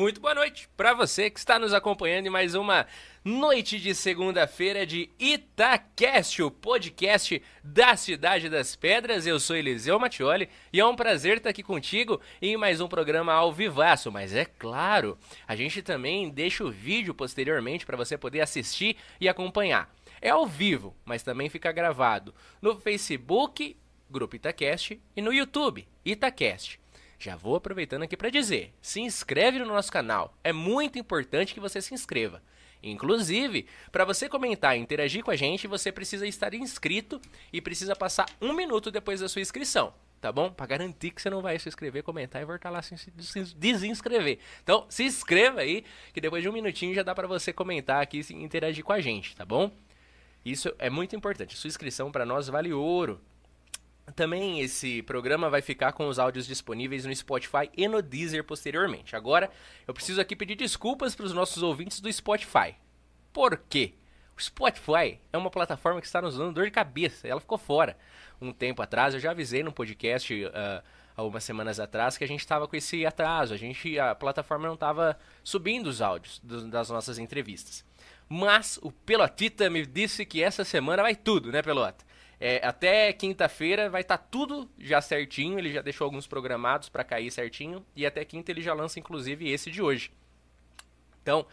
Muito boa noite para você que está nos acompanhando em mais uma noite de segunda-feira de Itacast, o podcast da Cidade das Pedras. Eu sou Eliseu Mattioli e é um prazer estar aqui contigo em mais um programa ao vivaço. Mas é claro, a gente também deixa o vídeo posteriormente para você poder assistir e acompanhar. É ao vivo, mas também fica gravado no Facebook, Grupo Itacast, e no YouTube, Itacast. Já vou aproveitando aqui para dizer: se inscreve no nosso canal. É muito importante que você se inscreva. Inclusive, para você comentar e interagir com a gente, você precisa estar inscrito e precisa passar um minuto depois da sua inscrição, tá bom? Para garantir que você não vai se inscrever, comentar e voltar lá se desinscrever. Então, se inscreva aí, que depois de um minutinho já dá para você comentar aqui e interagir com a gente, tá bom? Isso é muito importante. Sua inscrição para nós vale ouro. Também esse programa vai ficar com os áudios disponíveis no Spotify e no Deezer posteriormente. Agora, eu preciso aqui pedir desculpas para os nossos ouvintes do Spotify. Por quê? O Spotify é uma plataforma que está nos dando dor de cabeça. Ela ficou fora um tempo atrás. Eu já avisei no podcast uh, algumas semanas atrás que a gente estava com esse atraso. A gente, a plataforma não estava subindo os áudios do, das nossas entrevistas. Mas o Pelotita me disse que essa semana vai tudo, né, Pelota? É, até quinta-feira vai estar tá tudo já certinho. Ele já deixou alguns programados para cair certinho. E até quinta ele já lança, inclusive, esse de hoje. Então,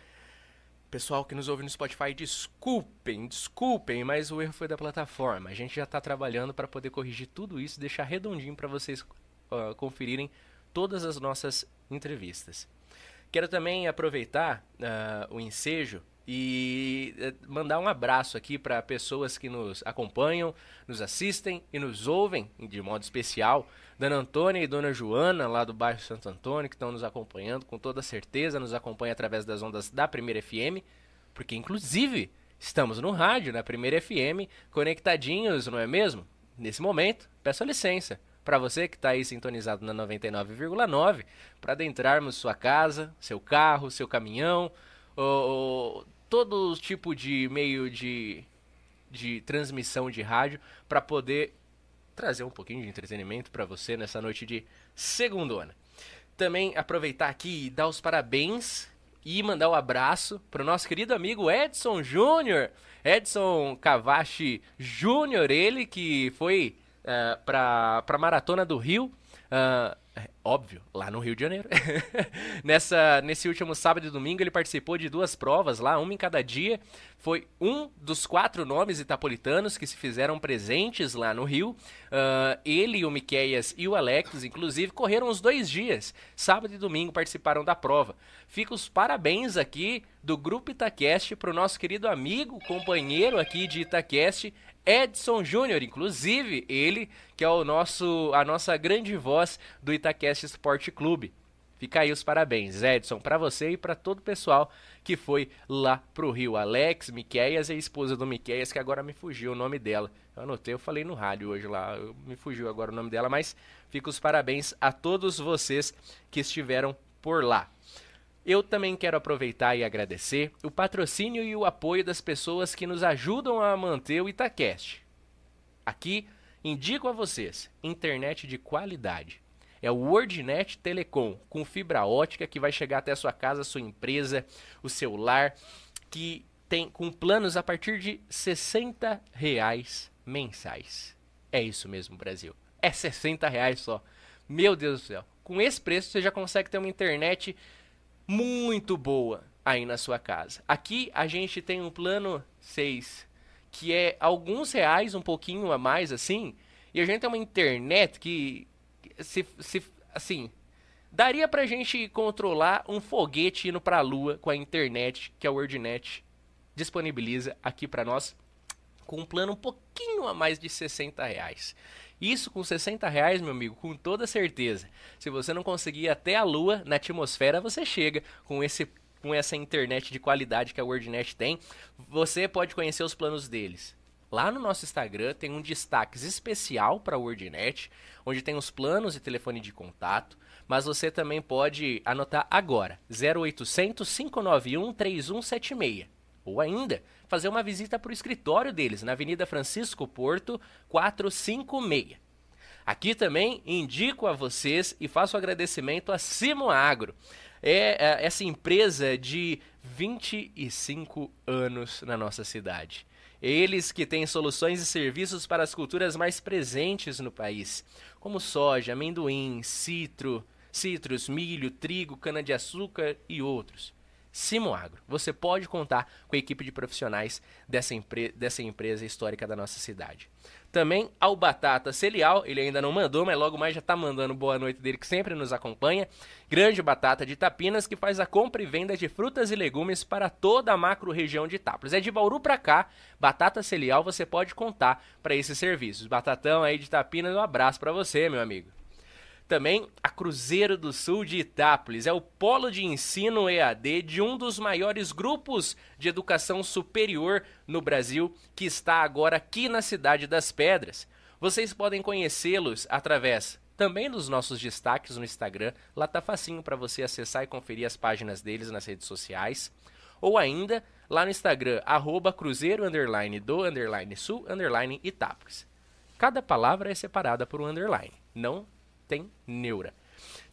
pessoal que nos ouve no Spotify, desculpem, desculpem, mas o erro foi da plataforma. A gente já está trabalhando para poder corrigir tudo isso, deixar redondinho para vocês uh, conferirem todas as nossas entrevistas. Quero também aproveitar uh, o ensejo e eh, mandar um abraço aqui para pessoas que nos acompanham, nos assistem e nos ouvem de modo especial. Dona Antônia e Dona Joana, lá do bairro Santo Antônio, que estão nos acompanhando, com toda certeza, nos acompanham através das ondas da Primeira FM, porque inclusive estamos no rádio, na Primeira FM, conectadinhos, não é mesmo? Nesse momento, peço licença para você que está aí sintonizado na 99,9, para adentrarmos sua casa, seu carro, seu caminhão, ou, todo tipo de meio de, de transmissão de rádio para poder trazer um pouquinho de entretenimento para você nessa noite de segundona. Também aproveitar aqui e dar os parabéns e mandar um abraço para o nosso querido amigo Edson Júnior. Edson Cavachi Júnior, ele que foi eh, para a Maratona do Rio. Uh, óbvio, lá no Rio de Janeiro. Nessa, nesse último sábado e domingo ele participou de duas provas lá, uma em cada dia. Foi um dos quatro nomes itapolitanos que se fizeram presentes lá no Rio. Uh, ele, o Miqueias e o Alex, inclusive, correram os dois dias. Sábado e domingo participaram da prova. Fica os parabéns aqui do Grupo Itacast para o nosso querido amigo, companheiro aqui de Itacast, Edson Júnior, inclusive ele que é o nosso a nossa grande voz do Itacast Esporte Clube. Fica aí os parabéns, Edson, para você e para todo o pessoal que foi lá pro Rio. Alex, Miqueias e a esposa do Miqueias, que agora me fugiu o nome dela. Eu anotei, eu falei no rádio hoje lá, me fugiu agora o nome dela, mas fica os parabéns a todos vocês que estiveram por lá. Eu também quero aproveitar e agradecer o patrocínio e o apoio das pessoas que nos ajudam a manter o Itacast. Aqui indico a vocês internet de qualidade. É o WordNet Telecom com fibra ótica que vai chegar até a sua casa, sua empresa, o seu lar, que tem com planos a partir de 60 reais mensais. É isso mesmo, Brasil. É 60 reais só. Meu Deus do céu. Com esse preço você já consegue ter uma internet muito boa aí na sua casa. Aqui a gente tem um plano 6, que é alguns reais, um pouquinho a mais assim, e a gente tem uma internet que se, se assim, daria pra gente controlar um foguete indo pra lua com a internet que a WordNet disponibiliza aqui para nós com um plano um pouquinho a mais de 60 reais. Isso com 60 reais, meu amigo, com toda certeza. Se você não conseguir até a Lua, na atmosfera você chega com esse com essa internet de qualidade que a WordNet tem. Você pode conhecer os planos deles. Lá no nosso Instagram tem um destaque especial para a WordNet, onde tem os planos e telefone de contato, mas você também pode anotar agora, 0800 591 3176. Ou ainda, fazer uma visita para o escritório deles, na Avenida Francisco Porto, 456. Aqui também indico a vocês e faço agradecimento a Simo Agro. É, é essa empresa de 25 anos na nossa cidade. Eles que têm soluções e serviços para as culturas mais presentes no país, como soja, amendoim, citro, citros, milho, trigo, cana-de-açúcar e outros. Simoagro. Você pode contar com a equipe de profissionais dessa, empre dessa empresa histórica da nossa cidade. Também ao Batata Celial, ele ainda não mandou, mas logo mais já está mandando boa noite dele, que sempre nos acompanha. Grande Batata de Tapinas, que faz a compra e venda de frutas e legumes para toda a macro região de Itápolis. É de Bauru para cá, Batata Celial, você pode contar para esses serviços. Batatão aí de Tapinas, um abraço para você, meu amigo. Também a Cruzeiro do Sul de Itápolis é o polo de ensino EAD de um dos maiores grupos de educação superior no Brasil, que está agora aqui na cidade das Pedras. Vocês podem conhecê-los através também dos nossos destaques no Instagram. Lá tá facinho para você acessar e conferir as páginas deles nas redes sociais. Ou ainda lá no Instagram, arroba cruzeiro underline do underline sul underline Itápolis. Cada palavra é separada por um underline. Não tem neura.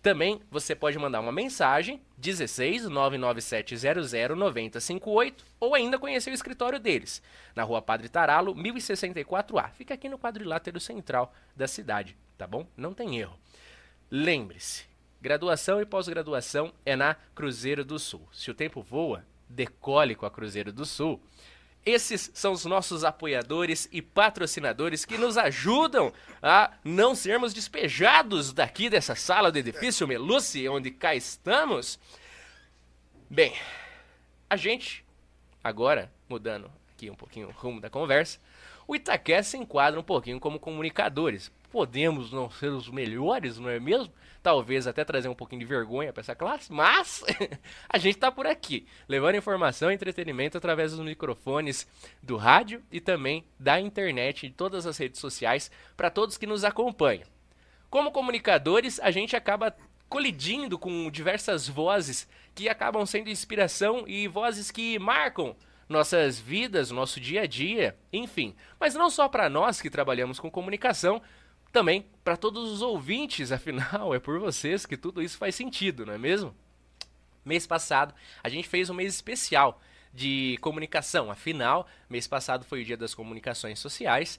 Também você pode mandar uma mensagem 16 99700 9058 ou ainda conhecer o escritório deles, na Rua Padre Taralo, 1064A. Fica aqui no quadrilátero central da cidade, tá bom? Não tem erro. Lembre-se, graduação e pós-graduação é na Cruzeiro do Sul. Se o tempo voa, decole com a Cruzeiro do Sul. Esses são os nossos apoiadores e patrocinadores que nos ajudam a não sermos despejados daqui dessa sala do edifício Meluce, onde cá estamos. Bem, a gente, agora, mudando aqui um pouquinho o rumo da conversa, o Itaquest se enquadra um pouquinho como comunicadores. Podemos não ser os melhores, não é mesmo? talvez até trazer um pouquinho de vergonha para essa classe, mas a gente está por aqui, levando informação e entretenimento através dos microfones do rádio e também da internet e de todas as redes sociais para todos que nos acompanham. Como comunicadores, a gente acaba colidindo com diversas vozes que acabam sendo inspiração e vozes que marcam nossas vidas, nosso dia a dia, enfim. Mas não só para nós que trabalhamos com comunicação, também para todos os ouvintes, afinal, é por vocês que tudo isso faz sentido, não é mesmo? Mês passado, a gente fez um mês especial de comunicação, afinal, mês passado foi o Dia das Comunicações Sociais,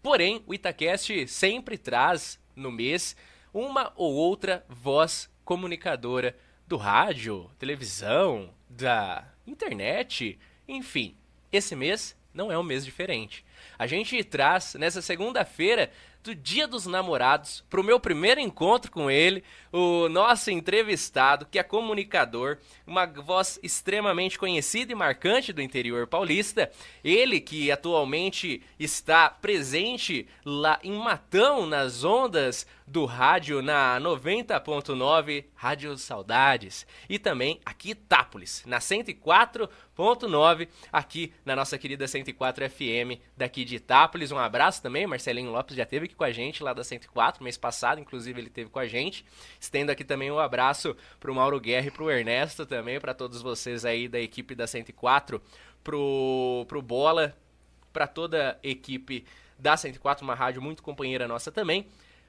porém, o Itacast sempre traz no mês uma ou outra voz comunicadora do rádio, televisão, da internet, enfim. Esse mês não é um mês diferente. A gente traz nessa segunda-feira do Dia dos Namorados, para o meu primeiro encontro com ele, o nosso entrevistado, que é comunicador, uma voz extremamente conhecida e marcante do interior paulista. Ele que atualmente está presente lá em Matão, nas ondas do rádio na 90.9 Rádio Saudades e também aqui Itápolis, na 104.9 aqui na nossa querida 104 FM daqui de Itápolis. Um abraço também, Marcelinho Lopes já teve aqui com a gente lá da 104 mês passado, inclusive ele teve com a gente. Estendo aqui também um abraço pro Mauro Guerra e pro Ernesto também, para todos vocês aí da equipe da 104, pro pro Bola, para toda a equipe da 104, uma rádio muito companheira nossa também.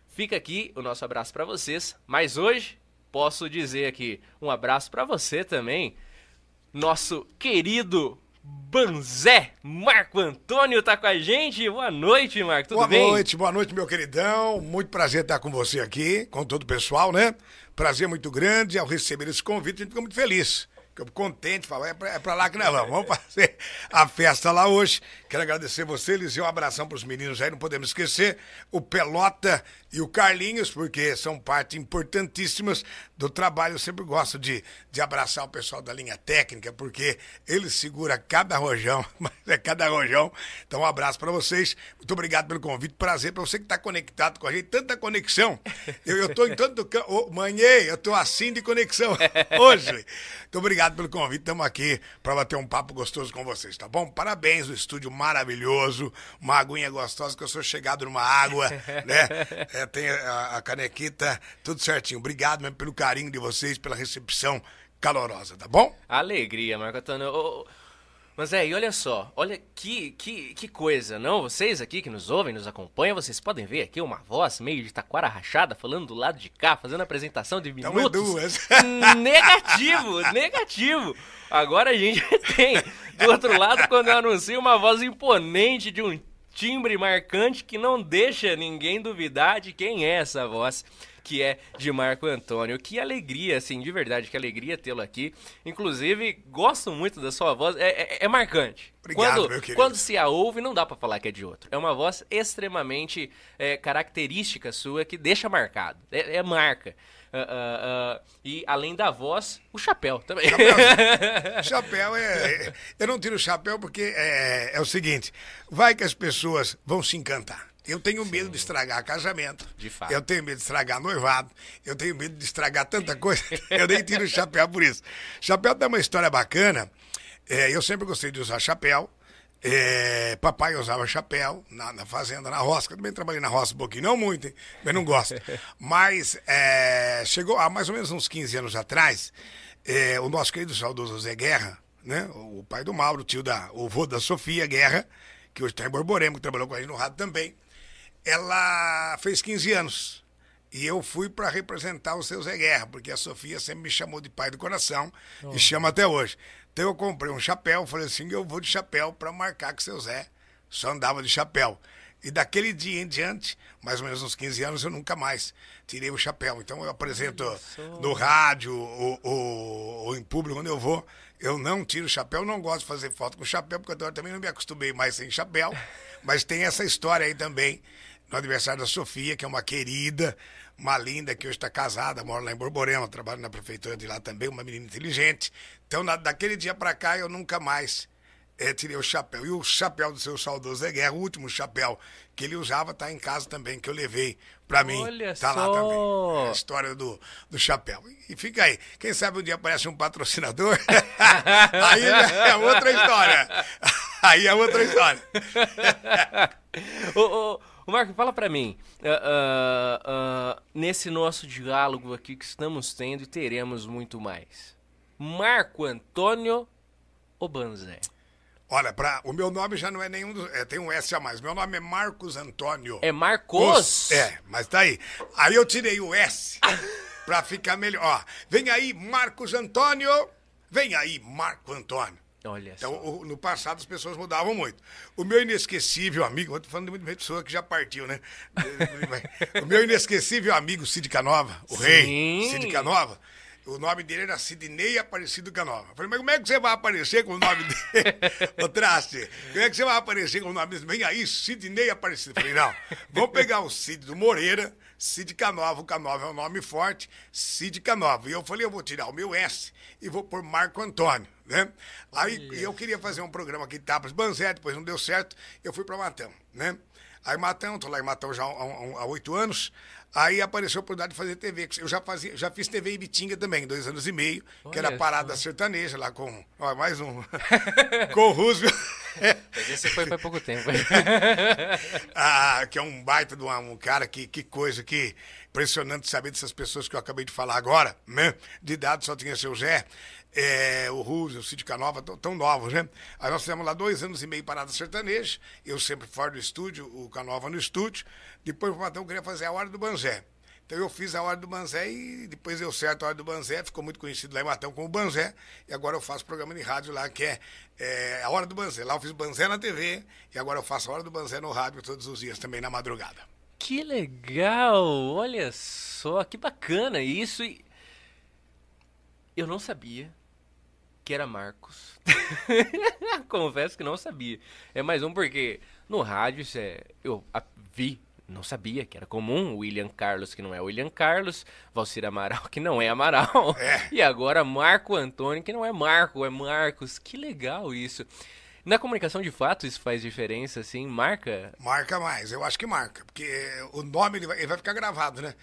Fica aqui o nosso abraço para vocês, mas hoje posso dizer aqui um abraço para você também, nosso querido Banzé, Marco Antônio tá com a gente. Boa noite, Marco, tudo boa bem? Boa noite, boa noite, meu queridão. Muito prazer estar com você aqui, com todo o pessoal, né? Prazer muito grande ao receber esse convite, a gente fica muito feliz. Fico contente, falar, é pra, é pra lá que nós vamos. Vamos fazer a festa lá hoje. Quero agradecer você, Eliseu, um abração pros meninos aí, não podemos esquecer. O Pelota e o Carlinhos, porque são parte importantíssimas do trabalho. Eu sempre gosto de, de abraçar o pessoal da linha técnica, porque ele segura cada rojão, mas é cada rojão. Então, um abraço para vocês. Muito obrigado pelo convite. Prazer para você que está conectado com a gente. Tanta conexão. Eu, tô em tanto. Oh, manhei, eu tô assim de conexão hoje. Muito obrigado pelo convite. Estamos aqui para bater um papo gostoso com vocês, tá bom? Parabéns, o estúdio maravilhoso, uma aguinha gostosa, que eu sou chegado numa água, né? É, tem a, a, canequita, tudo certinho. Obrigado mesmo pelo carinho de vocês, pela recepção calorosa, tá bom? Alegria, Marco Antônio. Mas é, e olha só, olha que, que, que coisa, não? Vocês aqui que nos ouvem, nos acompanham, vocês podem ver aqui uma voz meio de taquara rachada falando do lado de cá, fazendo apresentação de Então é minutos. duas. negativo, negativo. Agora a gente tem do outro lado quando eu anuncio uma voz imponente de um timbre marcante que não deixa ninguém duvidar de quem é essa voz que é de Marco Antônio. Que alegria, assim, de verdade, que alegria tê-lo aqui. Inclusive, gosto muito da sua voz, é, é- é marcante. Obrigado, quando, meu querido. quando se a ouve, não dá pra falar que é de outro. É uma voz extremamente é, característica sua que deixa marcado. É, é marca. Ah, ah, ah, e além da voz, o chapéu também. Chapéu é. Eu não tiro o chapéu porque é, é o seguinte: vai que as pessoas vão se encantar. Eu tenho medo de estragar casamento. De fato. Eu tenho medo de estragar noivado. Eu tenho medo de estragar tanta coisa. Eu nem tiro o chapéu por isso. Chapéu tem uma história bacana. É, eu sempre gostei de usar chapéu. É, papai usava chapéu na, na fazenda, na roça. Eu também trabalhei na roça um pouquinho, não muito, hein? mas não gosto. Mas é, chegou há mais ou menos uns 15 anos atrás, é, o nosso querido saudoso Zé Guerra, né? o pai do Mauro, tio da, o vô da Sofia Guerra, que hoje está em Borborema, que trabalhou com a gente no rádio também, ela fez 15 anos. E eu fui para representar o seu Zé Guerra, porque a Sofia sempre me chamou de pai do coração e chama até hoje. Então eu comprei um chapéu, falei assim, eu vou de chapéu para marcar que seu Zé só andava de chapéu. E daquele dia em diante, mais ou menos uns 15 anos, eu nunca mais tirei o chapéu. Então eu apresento no rádio ou, ou, ou em público, quando eu vou, eu não tiro o chapéu, não gosto de fazer foto com chapéu, porque eu também não me acostumei mais sem chapéu. Mas tem essa história aí também, no aniversário da Sofia, que é uma querida, uma linda, que hoje está casada, mora lá em Borborema, trabalha na prefeitura de lá também, uma menina inteligente. Então, na- daquele dia para cá, eu nunca mais eh, tirei o chapéu. E o chapéu do seu saudoso Zé Guerra, o último chapéu que ele usava, tá em casa também, que eu levei para mim. Olha tá lá só! também. É a história do, do chapéu. E fica aí. Quem sabe um dia aparece um patrocinador, aí é outra história. Aí é outra história. ô, ô, ô, Marco, fala pra mim. ah, ah, ah, nesse nosso diálogo aqui que estamos tendo e teremos muito mais. Marco Antônio Obanzé. Olha, pra, o meu nome já não é nenhum dos. É, tem um S a mais. Meu nome é Marcos Antônio. É Marcos? É, mas tá aí. Aí eu tirei o S pra ficar melhor. Ó, vem aí, Marcos Antônio. Vem aí, Marco Antônio. Olha Então, o- no passado as pessoas mudavam muito. O meu inesquecível amigo, eu tô falando de muita pessoa que já partiu, né? o meu inesquecível amigo Cid Canova, o Sim. rei Cid Canova, o nome dele era Sidney Aparecido Canova. Eu falei, mas como é que você vai aparecer com o nome dele? Ô, Traste, como é que você vai aparecer com o nome dele? Vem aí, Sidney Aparecido. Eu falei, não, vamos pegar o Cid do Moreira, Cid Canova, o Canova é um nome forte, Cid Canova. E eu falei, eu vou tirar o meu S e vou pôr Marco Antônio, né? Aí eu queria fazer um programa aqui em Tapas Banzé, depois não deu certo, eu fui para Matão, né? Aí Matão, tô lá em Matão já há há oito anos, aí apareceu a oportunidade de fazer TV. Eu já, fazia, já fiz TV em Bitinga também, dois anos e meio, que era Olha parada só. sertaneja lá com, ó, mais um, com o Roosevelt. Esse foi faz pouco tempo. Ah, que é um baita de uma- um cara que, que coisa, que impressionante saber dessas pessoas que eu acabei de falar agora, né? De idade só tinha seu Zé, é, o Rússio, o Cid Canova, tão, tão novos, né? Aí nós fizemos lá dois anos e meio parada sertaneja, eu sempre fora do estúdio, o Canova no estúdio, depois o Matão queria fazer a Hora do Banzé. Então eu fiz a Hora do Banzé e depois deu certo a Hora do Banzé, ficou muito conhecido lá em Matão como Banzé, e agora eu faço programa de rádio lá que é, é, a Hora do Banzé. Lá eu fiz Banzé na TV e agora eu faço a Hora do Banzé no rádio todos os dias, também na madrugada. Que legal! Olha só, que bacana isso. E... Eu não sabia que era Marcos. Confesso que não sabia. É mais um porque no rádio isso é, eu a- vi, não sabia que era comum. William Carlos, que não é William Carlos. Valcir Amaral, que não é Amaral. É. E agora Marco Antônio, que não é Marco, é Marcos. Que legal isso. Na comunicação de fato isso faz diferença, assim, marca. Marca mais, eu acho que marca, porque o nome ele vai, ele vai ficar gravado, né?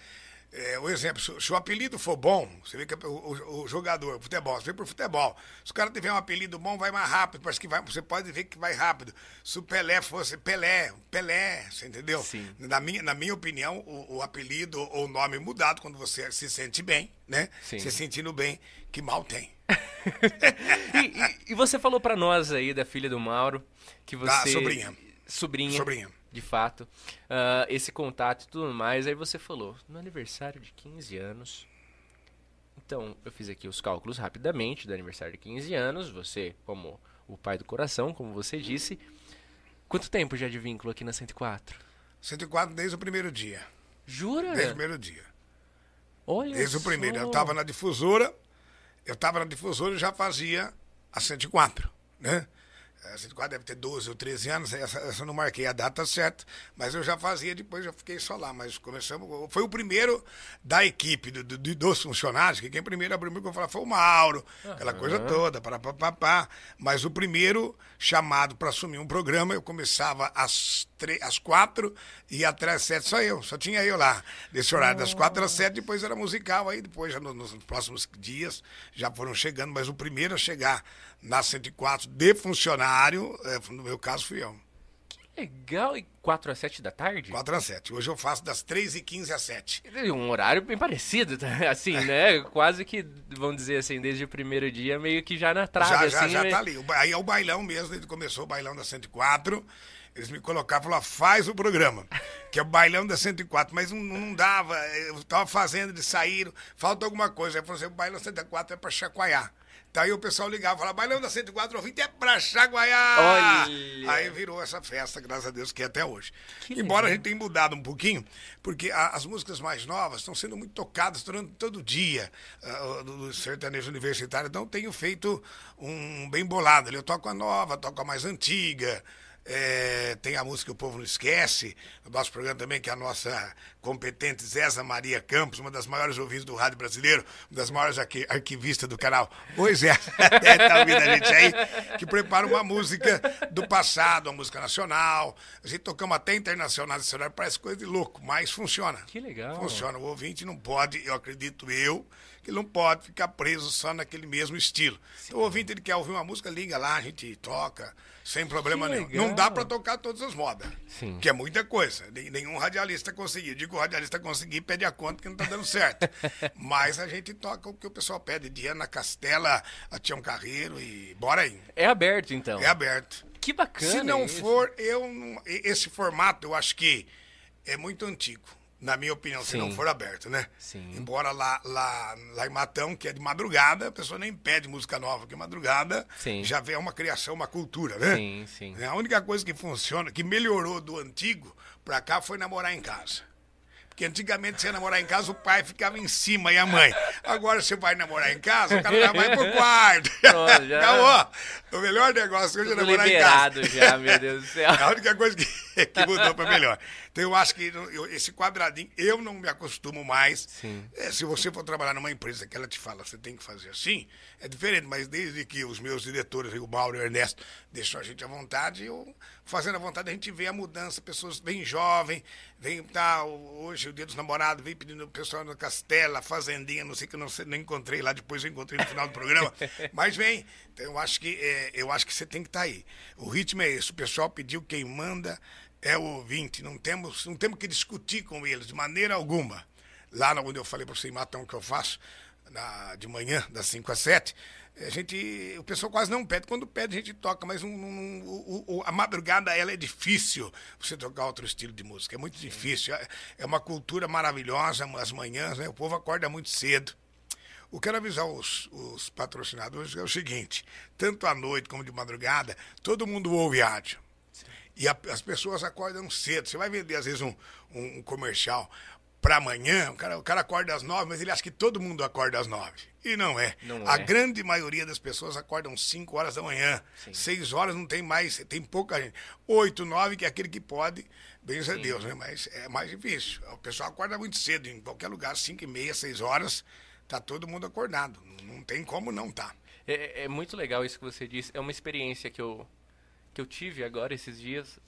É, o exemplo, se, se, o apelido for bom, você vê que o, o, o jogador, futebol, você vê pro futebol. Se o cara tiver um apelido bom, vai mais rápido. Parece que vai, você pode ver que vai rápido. Se o Pelé fosse Pelé, Pelé, você entendeu? Sim. Na, minha, na minha opinião, o, o apelido ou o nome mudado quando você se sente bem, né? Sim. Se sentindo bem, que mal tem. e, e, e, você falou para nós aí da filha do Mauro que você. Da sobrinha. Sobrinha. Sobrinha de fato, uh, esse contato e tudo mais. Aí você falou, no aniversário de 15 anos. Então, eu fiz aqui os cálculos rapidamente do aniversário de 15 anos. Você, como o pai do coração, como você disse. Quanto tempo já de vínculo aqui na 104? 104 desde o primeiro dia. Jura? Desde o primeiro dia. Olha Desde só. o primeiro. Eu estava na difusora, eu estava na difusora e já fazia a 104, né? A 104 deve ter 12 ou 13 anos, essa, essa eu não marquei a data certa, mas eu já fazia, depois eu fiquei só lá. Mas começamos. Foi o primeiro da equipe, do, do, dos funcionários, que quem primeiro abriu o microfone foi o Mauro, uhum. aquela coisa toda, para papapá. Mas o primeiro chamado para assumir um programa, eu começava às, às quatro e até às sete, só eu, só tinha eu lá. Desse horário, das quatro às sete, depois era musical, aí depois, já nos, nos próximos dias, já foram chegando, mas o primeiro a chegar na 104 de funcionário, no meu caso fui eu. Que legal, e 4 às 7 da tarde? 4 às 7. Hoje eu faço das 3 e 15 às 7. Um horário bem parecido, assim, né? Quase que, vamos dizer assim, desde o primeiro dia, meio que já na trave, já, assim. Já, já né? tá ali. Aí é o bailão mesmo, ele começou o bailão da 104. Eles me colocaram e falaram, faz o programa, que é o bailão da 104, mas não, não dava, eu tava fazendo, eles saíram, falta alguma coisa. Aí falou assim, o bailão 104 é para chacoalhar. Daí o pessoal ligava e falava, bailão da 104 ouvinte é pra chaguaiar. Olha. Aí virou essa festa, graças a Deus, que é até hoje. Que Embora legal. a gente tenha mudado um pouquinho, porque a, as músicas mais novas estão sendo muito tocadas durante todo dia uh, do, do sertanejo universitário, então tenho feito um bem bolado. Eu toco a nova, toco a mais antiga. É, tem a música O Povo Não Esquece, o nosso programa também, que é a nossa competente Zéza Maria Campos, uma das maiores ouvintes do rádio brasileiro, uma das maiores arqui arquivistas do canal. Oi, Zé, deve estar ouvindo a gente aí, que prepara uma música do passado, uma música nacional. A gente tocamos até internacional parece coisa de louco, mas funciona. Que legal. Funciona. O ouvinte não pode, eu acredito eu, que ele não pode ficar preso só naquele mesmo estilo. Então, o ouvinte ele quer ouvir uma música, liga lá, a gente toca, sem problema nenhum. Não dá para tocar todas as modas. Sim. Que é muita coisa. Nenhum radialista conseguiu. Digo, o radialista conseguir, pede a conta que não tá dando certo. Mas a gente toca o que o pessoal pede. Diana Castela, a Tião Carreiro e bora aí. É aberto, então. É aberto. Que bacana. Se não isso. for, eu não- esse formato eu acho que é muito antigo, na minha opinião, se Sim. não for aberto, né? Sim. Embora lá, lá, lá em Matão, que é de madrugada, a pessoa nem pede música nova, porque madrugada Sim. já vem uma criação, uma cultura, né? Sim, sim. A única coisa que funciona, que melhorou do antigo pra cá foi namorar em casa. Porque antigamente você ia namorar em casa, o pai ficava em cima e a mãe. Agora você vai namorar em casa, o cara já vai pro quarto. Pronto, já- Acabou. O melhor negócio hoje é namorar em casa. liberado já, meu Deus do céu. É a única coisa que, que mudou para melhor. Então eu acho que esse quadradinho, eu não me acostumo mais. É, se você for trabalhar numa empresa que ela te fala, você tem que fazer assim, é diferente. Mas desde que os meus diretores, o Mauro e o Ernesto, deixam a gente à vontade, eu fazendo à vontade, a gente vê a mudança, pessoas bem jovens, vem, tá, hoje o dia dos namorados, vem pedindo o pessoal na Castela, Fazendinha, não sei que não, não encontrei lá, depois eu encontrei no final do programa. Mas vem, então eu acho que é, eu acho que você tem que estar aí. O ritmo é esse, o pessoal pediu, quem manda é o ouvinte, não temos, não temos que discutir com eles de maneira alguma. Lá onde eu falei para você em Matão que eu faço, na, de manhã, das 5 às 7, a gente, o pessoal quase não pede. Quando pede, a gente toca, mas não- o- o- a madrugada ela é difícil você tocar outro estilo de música. É muito difícil. É, é uma cultura maravilhosa as manhãs, né? O povo acorda muito cedo. O que eu quero avisar os, os patrocinadores é o seguinte: tanto à noite como de madrugada, todo mundo ouve rádio. E a- as pessoas acordam cedo. Você vai vender, às vezes, um, um, um comercial para amanhã, o cara, o cara acorda às nove, mas ele acha que todo mundo acorda às nove. E não é. Não a é. grande maioria das pessoas acordam cinco horas da manhã. Seis horas não tem mais, tem pouca gente. Oito, nove, que é aquele que pode, bens a Deus, né? Mas é mais difícil. O pessoal acorda muito cedo, em qualquer lugar, cinco e meia, seis horas, tá todo mundo acordado. Não tem como não tá. É, é muito legal isso que você disse. É uma experiência que eu, que eu tive agora esses dias.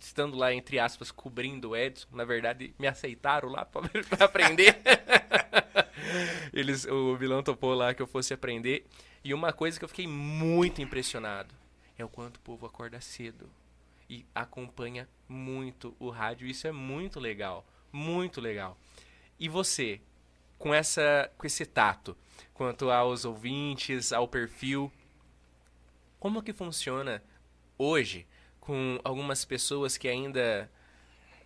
estando lá, entre aspas, cobrindo o Edson, na verdade, me aceitaram lá para aprender. Eles, o vilão topou lá que eu fosse aprender. E uma coisa que eu fiquei muito impressionado é o quanto o povo acorda cedo e acompanha muito o rádio. Isso é muito legal, muito legal. E você, com essa com esse tato, quanto aos ouvintes, ao perfil, como que funciona hoje com algumas pessoas que ainda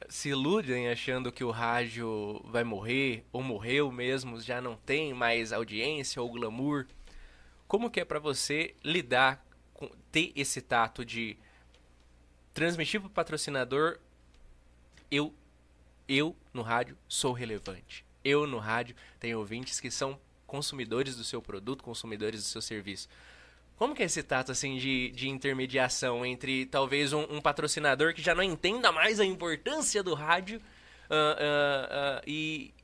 se iludem achando que o rádio vai morrer ou morreu mesmo, já não tem mais audiência ou glamour? Como que é para você lidar com ter esse tato de transmitir para o patrocinador eu eu no rádio sou relevante. Eu no rádio tenho ouvintes que são consumidores do seu produto, consumidores do seu serviço. Como que é esse tato assim de, de intermediação entre talvez um, um patrocinador que já não entenda mais a importância do rádio uh, uh, uh, e,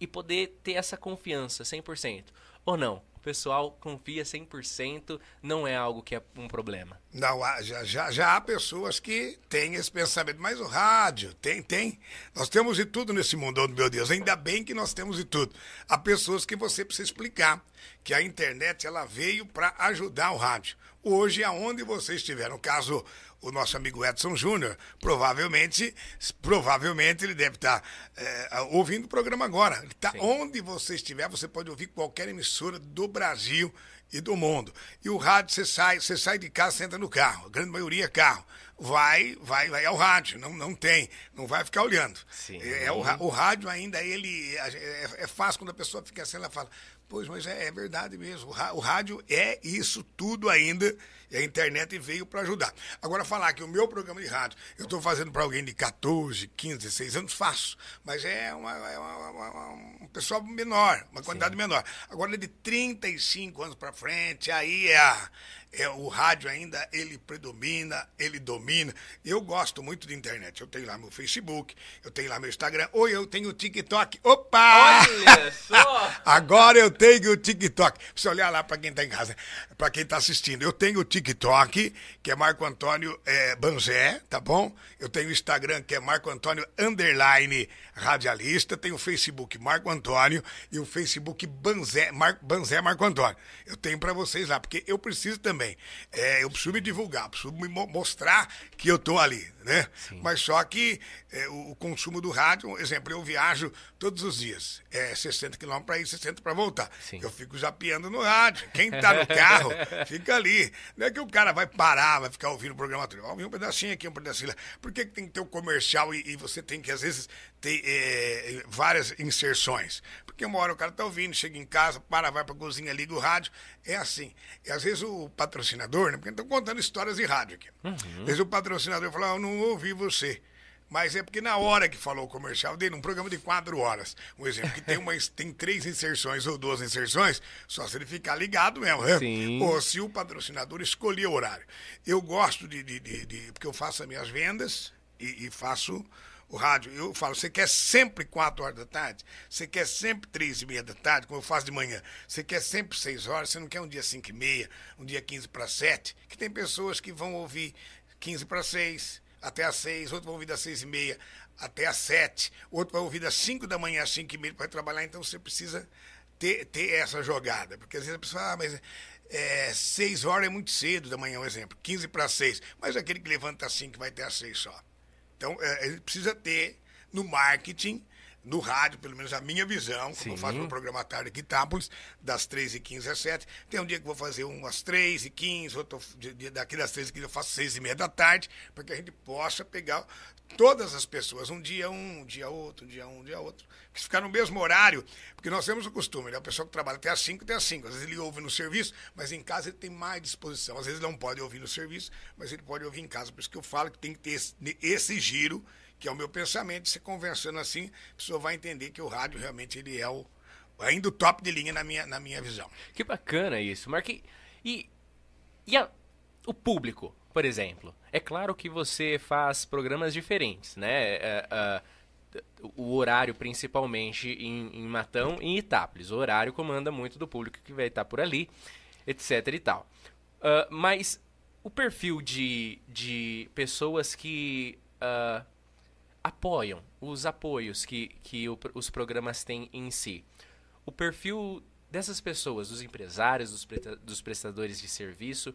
e poder ter essa confiança 100%? Ou não? Pessoal confia 100%, não é algo que é um problema. Não, já, já, já há pessoas que têm esse pensamento, mas o rádio, tem, tem. Nós temos de tudo nesse mundo, meu Deus, ainda bem que nós temos de tudo. Há pessoas que você precisa explicar que a internet ela veio para ajudar o rádio. Hoje, aonde você estiver, no caso, o nosso amigo Edson Júnior, provavelmente, provavelmente ele deve estar tá, é, ouvindo o programa agora. Ele tá onde você estiver, você pode ouvir qualquer emissora do Brasil e do mundo. E o rádio, você sai, você sai de casa, senta no carro, a grande maioria é carro. Vai, vai, vai ao rádio, não, não tem, não vai ficar olhando. Sim. É, é o, o rádio ainda, ele é, é, fácil quando a pessoa fica assim, ela fala, Pois, mas é, é verdade mesmo. O rádio é isso tudo ainda e a internet veio para ajudar. Agora, falar que o meu programa de rádio eu estou fazendo para alguém de 14, 15, 16 anos, faço. Mas é, uma, é uma, uma, um pessoal menor, uma quantidade Sim. menor. Agora, de 35 anos para frente, aí é a, é, o rádio ainda ele predomina, ele domina. Eu gosto muito de internet. Eu tenho lá meu Facebook, eu tenho lá meu Instagram, ou eu tenho o TikTok. Opa! Olha só! Agora eu tenho o TikTok. Você olhar lá para quem está em casa, para quem está assistindo. Eu tenho o TikTok, que é Marco Antônio é, Banzé, tá bom? Eu tenho o Instagram, que é Marco Antônio Underline Radialista. Tenho o Facebook Marco Antônio e o Facebook Banzé, Mar, Banzé Marco Antônio. Eu tenho para vocês lá, porque eu preciso também. É, eu preciso me divulgar, preciso me mostrar que eu estou ali, né? Sim. Mas só que é, o, o, consumo do rádio, exemplo, eu viajo todos os dias. É 60 km para ir, 60 para voltar. Sim. Eu fico zapeando no rádio. Quem está no carro, fica ali. Não é que o cara vai parar, vai ficar ouvindo o programa todo. Ouvir um pedacinho aqui, um pedacinho lá. Por que, que tem que ter o um comercial e, e, você tem que, às vezes, ter é, várias inserções? Porque uma hora o cara tá ouvindo, chega em casa, para, vai pra cozinha, liga o rádio. É assim. E às vezes o patrocinador, né? Porque estão contando histórias de rádio aqui. Uhum. Às vezes o patrocinador fala, ah, eu não ouvi você. Mas é porque na hora que falou o comercial dele, um programa de quatro horas, um exemplo, que tem, uma, tem três inserções ou duas inserções, só se ele ficar ligado mesmo, né? Sim. Ou se o patrocinador escolher o horário. Eu gosto de, de, de, de porque eu faço as minhas vendas e, e faço o rádio, eu falo, você quer sempre 4 horas da tarde? Você quer sempre 3 e meia da tarde, como eu faço de manhã? Você quer sempre 6 horas? Você não quer um dia 5 e meia, um dia 15 para 7? Que tem pessoas que vão ouvir 15 para 6, até às 6, outros vão ouvir das 6 e meia até às 7, outro vai ouvir das 5 da manhã às 5 e meia para trabalhar, então você precisa ter, ter essa jogada, porque às vezes a pessoa, ah, mas é, 6 horas é muito cedo da manhã, um exemplo, 15 para 6, mas aquele que levanta às 5 vai ter às 6 só. Então, é, ele precisa ter no marketing, no rádio, pelo menos a minha visão, como eu faço meu programa à tarde aqui em Itápolis, das 3h15 às 7 Tem um dia que vou fazer umas 3h15, outro dia daqui das 3h15 eu faço 6h30 da tarde, para que a gente possa pegar todas as pessoas, um dia um, um dia outro, um dia um, um dia outro, que ficar no mesmo horário, porque nós temos o costume, né? a pessoa que trabalha até às 5, até às 5, às vezes ele ouve no serviço, mas em casa ele tem mais disposição, às vezes ele não pode ouvir no serviço, mas ele pode ouvir em casa, por isso que eu falo que tem que ter esse, esse giro, que é o meu pensamento, se conversando assim, a pessoa vai entender que o rádio realmente ele é o ainda o top de linha na minha, na minha visão. Que bacana isso, Marquinhos. E, e a, o público, por exemplo, é claro que você faz programas diferentes, né? É, é, o horário, principalmente em, em Matão e em Itápolis. O horário comanda muito do público que vai estar por ali, etc e tal. Uh, mas o perfil de, de pessoas que uh, apoiam, os apoios que, que o, os programas têm em si. O perfil dessas pessoas, dos empresários, dos, dos prestadores de serviço,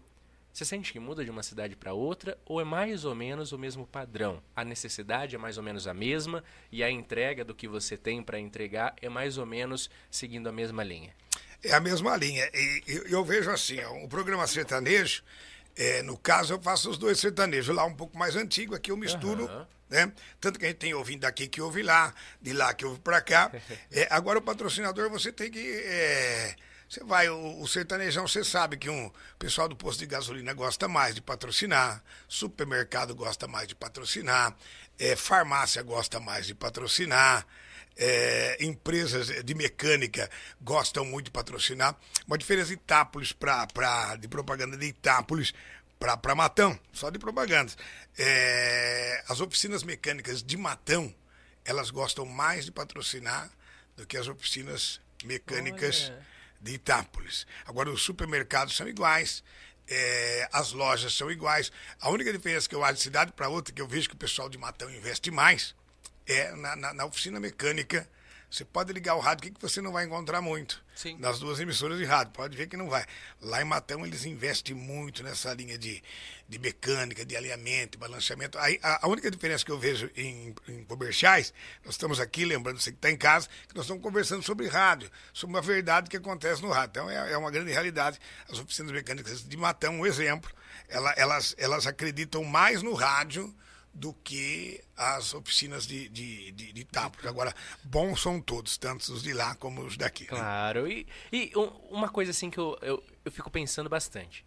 você sente que muda de uma cidade para outra ou é mais ou menos o mesmo padrão? A necessidade é mais ou menos a mesma e a entrega do que você tem para entregar é mais ou menos seguindo a mesma linha? É a mesma linha. E eu, eu vejo assim, o programa sertanejo, é, no caso eu faço os dois sertanejos, lá um pouco mais antigo, aqui eu misturo, uhum. né? Tanto que a gente tem ouvindo daqui que ouve lá, de lá que ouve para cá. é, agora o patrocinador você tem que... É, você vai, o, o, sertanejão, você sabe que um pessoal do posto de gasolina gosta mais de patrocinar, supermercado gosta mais de patrocinar, é, farmácia gosta mais de patrocinar, é, empresas de mecânica gostam muito de patrocinar. Uma diferença de Itápolis pra, pra, de propaganda de Itápolis para Matão, só de propaganda. É, as oficinas mecânicas de Matão, elas gostam mais de patrocinar do que as oficinas mecânicas Olha de Itápolis. Agora, os supermercados são iguais, é, as lojas são iguais. A única diferença que eu acho de cidade para outra, que eu vejo que o pessoal de Matão investe mais, é na, na, na oficina mecânica você pode ligar o rádio, o que você não vai encontrar muito Sim. nas duas emissoras de rádio. Pode ver que não vai. Lá em Matão eles investem muito nessa linha de, de mecânica, de alinhamento, de balanceamento. Aí, a, a, única diferença que eu vejo em, em comerciais, nós estamos aqui, lembrando você que está em casa, que nós estamos conversando sobre rádio, sobre uma verdade que acontece no rádio. Então é, é uma grande realidade. As oficinas mecânicas de Matão, um exemplo, ela, elas, elas acreditam mais no rádio do que as oficinas de, de, de, de Agora, bons são todos, tanto os de lá como os daqui. Né? Claro, e, e uma coisa assim que eu, eu, eu, fico pensando bastante.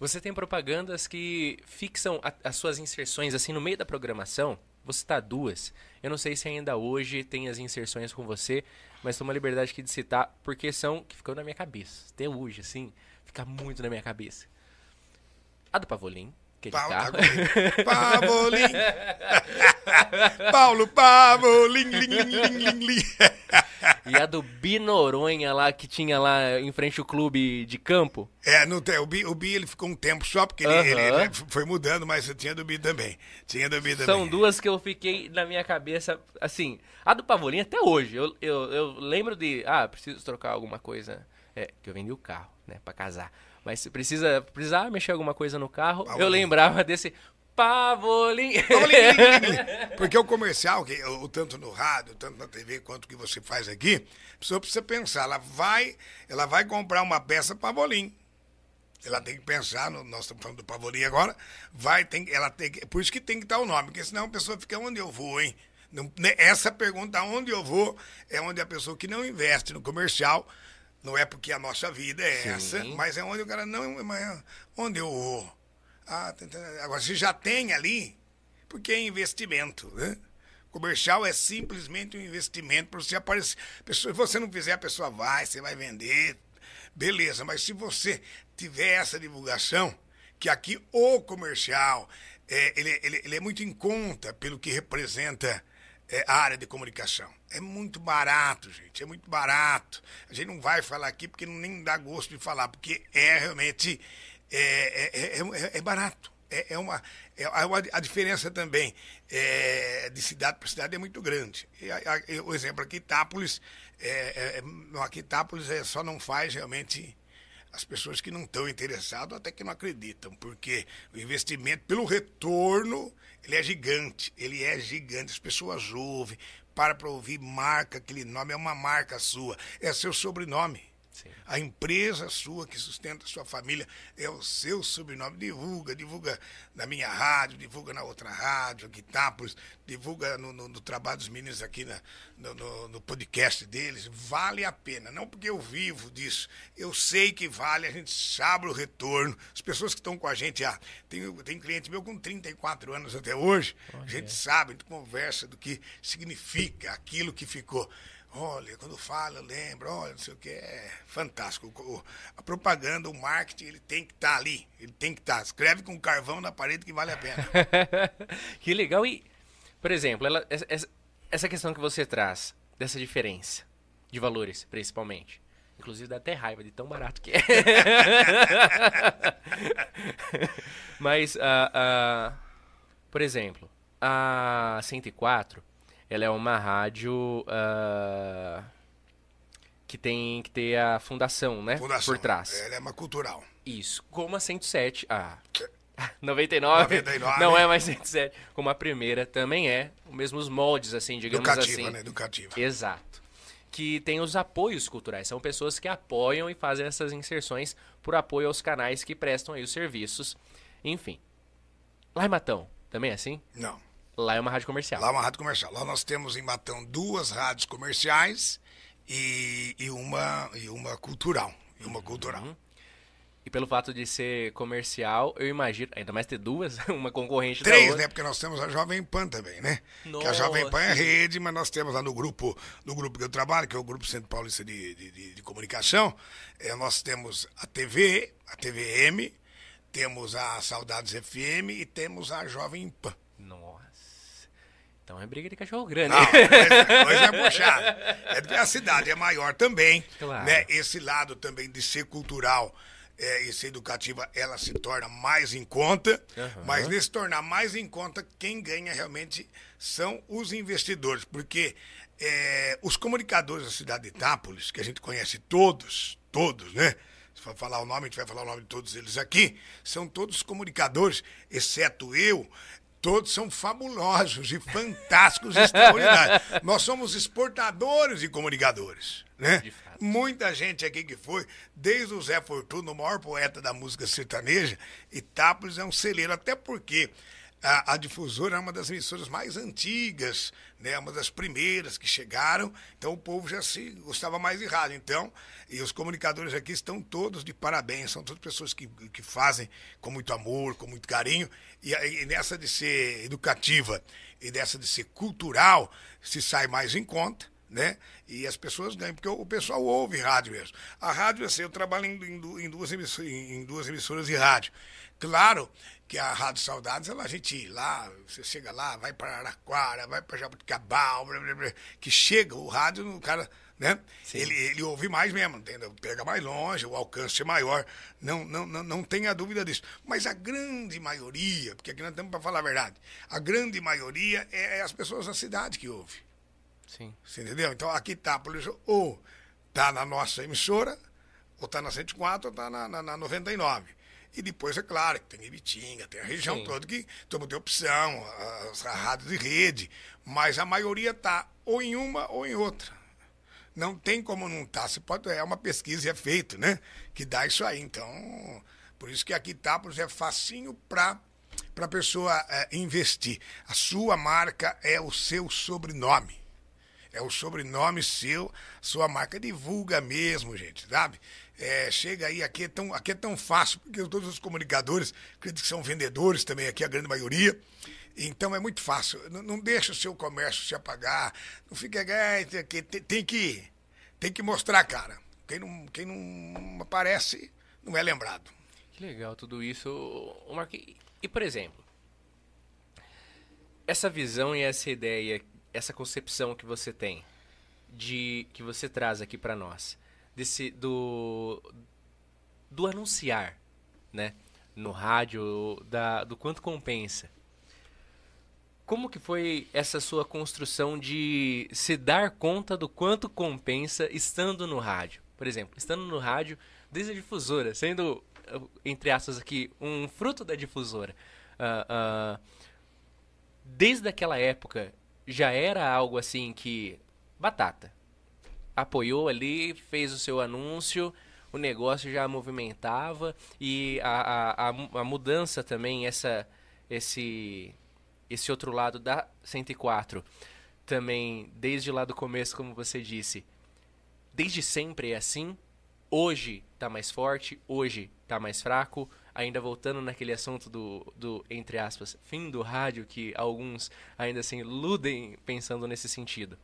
Você tem propagandas que fixam a, as suas inserções assim no meio da programação. Você está duas. Eu não sei se ainda hoje tem as inserções com você, mas tomo a liberdade aqui de citar, porque são que ficam na minha cabeça. Até hoje, assim, fica muito na minha cabeça. A do Pavolim, que Paulo. Pavolim. Paulo Pavolim. Lim, lim, lim, lim, E a do Bi Noronha lá, que tinha lá em frente ao clube de campo? É, não tem. O Bi, o Bi ele ficou um tempo só, porque ele, ele, ele foi mudando, mas tinha do Bi também. Tinha do Bi também. São duas que eu fiquei na minha cabeça, assim. A do Pavolim até hoje. Eu, eu, eu lembro de. Ah, preciso trocar alguma coisa. É, que eu vendi o carro, né, pra casar. Mas se precisa, precisar mexer alguma coisa no carro, Pavolim. eu lembrava desse Pavolim. Porque o comercial, que, o, tanto no rádio, tanto na TV, quanto que você faz aqui, a pessoa precisa pensar, ela vai, ela vai comprar uma peça Pavolim. Ela tem que pensar, no, nós estamos falando do Pavolim agora, vai, tem, ela tem por isso que tem que dar o nome, porque senão a pessoa fica onde eu vou, hein? Né, essa pergunta, onde eu vou, é onde a pessoa que não investe no comercial não é porque a nossa vida é Sim. essa, mas é onde o cara não. Mas onde eu vou? Ah, tá agora, se já tem ali, porque é investimento, né? Comercial é simplesmente um investimento para você aparecer. Pessoa, se você não fizer, a pessoa vai, você vai vender. Beleza, mas se você tiver essa divulgação, que aqui o comercial, é, ele, ele, ele é muito em conta pelo que representa é, área de comunicação. É muito barato, gente, é muito barato. A gente não vai falar aqui porque nem dá gosto de falar, porque é realmente é, é, é, é barato. É, uma, é, a, diferença também de cidade para cidade é muito grande. E, a, a, o exemplo aqui, Itápolis, é, aqui Itápolis é, só não faz realmente as pessoas que não estão interessadas até que não acreditam, porque o investimento pelo retorno ele é gigante, ele é gigante. As pessoas ouvem, para para ouvir, marca aquele nome, é uma marca sua, é seu sobrenome. Sim. A empresa sua que sustenta a sua família é o seu sobrenome. Divulga, divulga na minha rádio, divulga na outra rádio, aqui Itápolis, divulga no, no, no, trabalho dos meninos aqui na, no, no, podcast deles. Vale a pena. Não porque eu vivo disso. Eu sei que vale, a gente sabe o retorno. As pessoas que estão com a gente, ah, tem, tem cliente meu com 34 anos até hoje, a gente sabe, a gente conversa do que significa aquilo que ficou. Olha, quando fala, lembra, olha, não sei o que, é fantástico. A propaganda, o marketing, ele tem que estar tá ali, ele tem que estar. Tá. Escreve com carvão na parede que vale a pena. que legal. E, por exemplo, ela, essa, essa questão que você traz, dessa diferença de valores, principalmente, Inclusive dá até raiva de tão barato que é. Mas, uh, uh, por exemplo, a 104, ela é uma rádio uh, que tem que ter a fundação, né? Fundação. Por trás. Ela é uma cultural. Isso. Como a 107. Ah. 99, 99 não é mais 107. Como a primeira também é. Os mesmos moldes, assim, digamos Educativa, assim. né? Educativa. Exato. Que tem os apoios culturais. São pessoas que apoiam e fazem essas inserções por apoio aos canais que prestam aí os serviços. Enfim. Lá em Matão, também é assim? Não. Lá é uma rádio comercial. Lá é uma rádio comercial. Lá nós temos em Matão duas rádios comerciais e, e uma, e uma cultural. E uma cultural. Uhum. E pelo fato de ser comercial, eu imagino, ainda mais ter duas, uma concorrente Três, né? Porque nós temos a Jovem Pan também, né? Que a Nossa. Jovem Pan é rede, mas nós temos lá no grupo, no grupo que eu trabalho, que é o Grupo Centro Paulista de, de, de- de Comunicação, eh, nós temos a TV, a TVM, temos a Saudades FM e temos a Jovem Pan. Nossa. Então é briga de cachorro grande. Não, coisa é puxada. É a cidade é maior também. Claro. Né? Esse lado também de ser cultural é, e ser educativa, ela se torna mais em conta. Aham. Mas nesse tornar mais em conta, quem ganha realmente são os investidores. Porque é, os comunicadores da cidade de Itápolis, que a gente conhece todos, todos, né? Se for falar o nome, a gente vai falar o nome de todos eles aqui. São todos comunicadores, exceto eu. Todos são fabulosos e fantásticos e extraordinários. Nós somos exportadores de comunicadores, né? Muita gente aqui que foi, desde o Zé Fortuna, o maior poeta da música sertaneja, Itápolis é um celeiro, até porque a, a difusora é uma das emissoras mais antigas, né? uma das primeiras que chegaram, então o povo já se gostava mais de rádio. Então, e os comunicadores aqui estão todos de parabéns, são todas pessoas que, que fazem com muito amor, com muito carinho, e, aí, nessa de ser educativa e dessa de ser cultural, se sai mais em conta né? E as pessoas ganham, porque o pessoal ouve rádio mesmo. A rádio, assim, eu trabalho em, em duas emissoras, em duas emissoras de rádio. Claro que a Rádio Saudades, ela, a gente lá, você chega lá, vai para Araraquara, vai para Jabuticabal, blá, blá, blá, que chega o rádio, o cara, né? Ele, ele ouve mais mesmo, entendeu? Pega mais longe, o alcance é maior, não, não, não, não tenha dúvida disso. Mas a grande maioria, porque aqui nós estamos para falar a verdade, a grande maioria é, é as pessoas da cidade que ouvem. Sim. Você entendeu? Então aqui tá, por isso, ou tá na nossa emissora, ou tá na 104, ou tá na, na, na 99. E depois, é claro, que tem Ibitinga, tem a região Sim. toda que todo mundo tem opção, as rádios de rede, mas a maioria tá ou em uma ou em outra. Não tem como não estar. Você pode, é uma pesquisa e é feito, né? Que dá isso aí. Então, por isso que aqui Itápolis é facinho para para a pessoa é, investir. A sua marca é o seu sobrenome. É o sobrenome seu, sua marca divulga mesmo, gente, sabe? É, chega aí, aqui é, tão, aqui é tão fácil, porque todos os comunicadores, acredito que são vendedores também, aqui a grande maioria. Então é muito fácil. Não, não deixa o seu comércio se apagar. Não fica. "Ai, tem, que- tem, tem que, tem que mostrar cara. Quem não, quem não aparece não é lembrado. Que legal tudo isso, Marquinhos. E, por exemplo, essa visão e essa ideia, essa concepção que você tem, de que você traz aqui pra nós, desse do do anunciar, né, no rádio, da, do quanto compensa. Como que foi essa sua construção de se dar conta do quanto compensa estando no rádio? Por exemplo, estando no rádio desde a difusora, sendo, entre aspas aqui, um fruto da difusora. Ah, ah, desde aquela época, já era algo assim que... Batata. Apoiou ali, fez o seu anúncio, o negócio já movimentava e a, a, a, mu- a mudança também, essa, esse, esse outro lado da 104 também, desde lá do começo, como você disse, desde sempre é assim. Hoje tá mais forte, hoje tá mais fraco. Ainda voltando naquele assunto do, do, entre aspas, fim do rádio, que alguns ainda assim iludem pensando nesse sentido.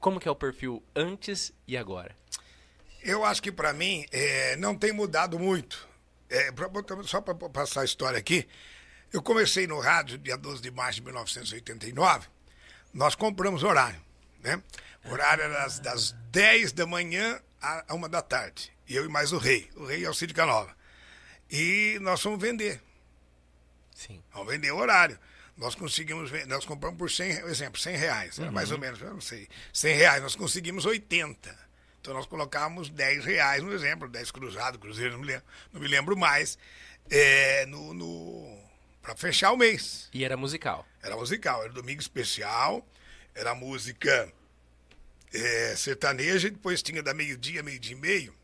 Como que é o perfil antes e agora? Eu acho que para mim é, não tem mudado muito. É, pra só para passar a história aqui, eu comecei no rádio dia 12 de março de 1989. Nós compramos horário, né? O horário era das, das 10 da manhã a, a uma da tarde. E eu e mais o rei. O rei é o Cid Canova. E nós fomos vender. Sim. Vamos vender o horário. Nós conseguimos, nós compramos por 100, re- exemplo, 100 reais, era mais ou Uhum. menos, eu não sei, 100 reais, nós conseguimos 80. Então nós colocávamos 10 reais no exemplo, 10 cruzado, cruzeiro, não me lembro, não me lembro mais, é, no, no, para fechar o mês. E era musical. Era musical, era domingo especial, era música é, sertaneja, e depois tinha da meio-dia, meio-dia e meio,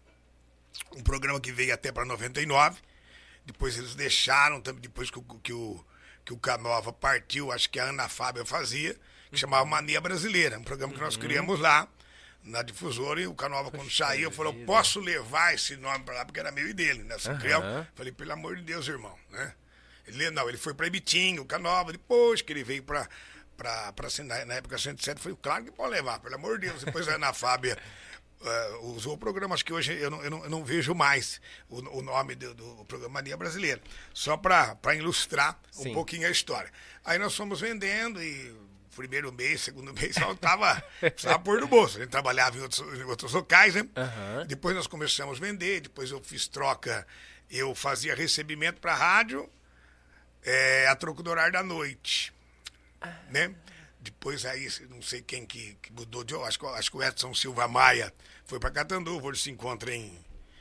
um programa que veio até para 99. Depois eles deixaram, depois que, que o, que o Canova partiu, acho que a Ana Fábia fazia, que chamava Mania Brasileira, um programa que nós criamos lá na difusora, e o Canova, quando saiu, falou: posso levar esse nome para lá, porque era meu e dele, né? Criou? Falei, pelo amor de Deus, irmão, né? Ele, não, ele foi para Ibitinga, o Canova, depois que ele veio para para na, na época 107, foi claro que pode levar, pelo amor de Deus. Depois a Ana Fábia eh, usou o programa, acho que hoje eu não, eu não, eu não vejo mais o, o nome do, do programa Mania Brasileira, só para ilustrar Sim. um pouquinho a história. Aí nós fomos vendendo e primeiro mês, segundo mês, faltava, precisava pôr no bolso. A gente trabalhava em outros, em outros locais, né? Aham. Depois nós começamos a vender, depois eu fiz troca, eu fazia recebimento para rádio, é, a troco do horário da noite. Né? Depois aí, não sei quem que, que mudou de. Acho, acho que o Edson Silva Maia foi para Catanduva, hoje se encontra em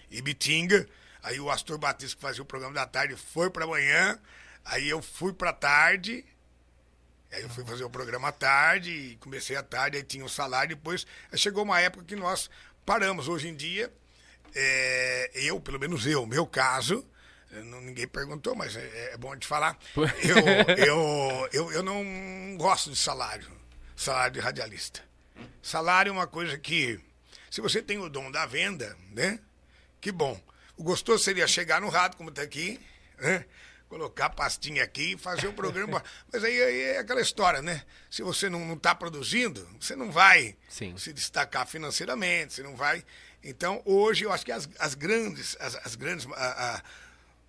Ibitinga. Aí o Astor Batista, que fazia o programa da tarde, foi para manhã. Aí eu fui para tarde. Aí eu fui fazer o programa à tarde, comecei à tarde, aí tinha o salário, depois chegou uma época que nós paramos. Hoje em dia, é, eu, pelo menos eu, meu caso, eh, não- ninguém perguntou, mas é, é bom de falar. Eu, eu, eu, eu não gosto de salário, salário de radialista. Salário é uma coisa que, se você tem o dom da venda, né? Que bom. O gostoso seria chegar no rádio, como está aqui, né? Colocar a pastinha aqui e fazer o programa. Mas aí, aí é aquela história, né? Se você não está produzindo, você não vai Sim. se destacar financeiramente, você não vai. Então, hoje, eu acho que as, as grandes, as, as grandes, a- a-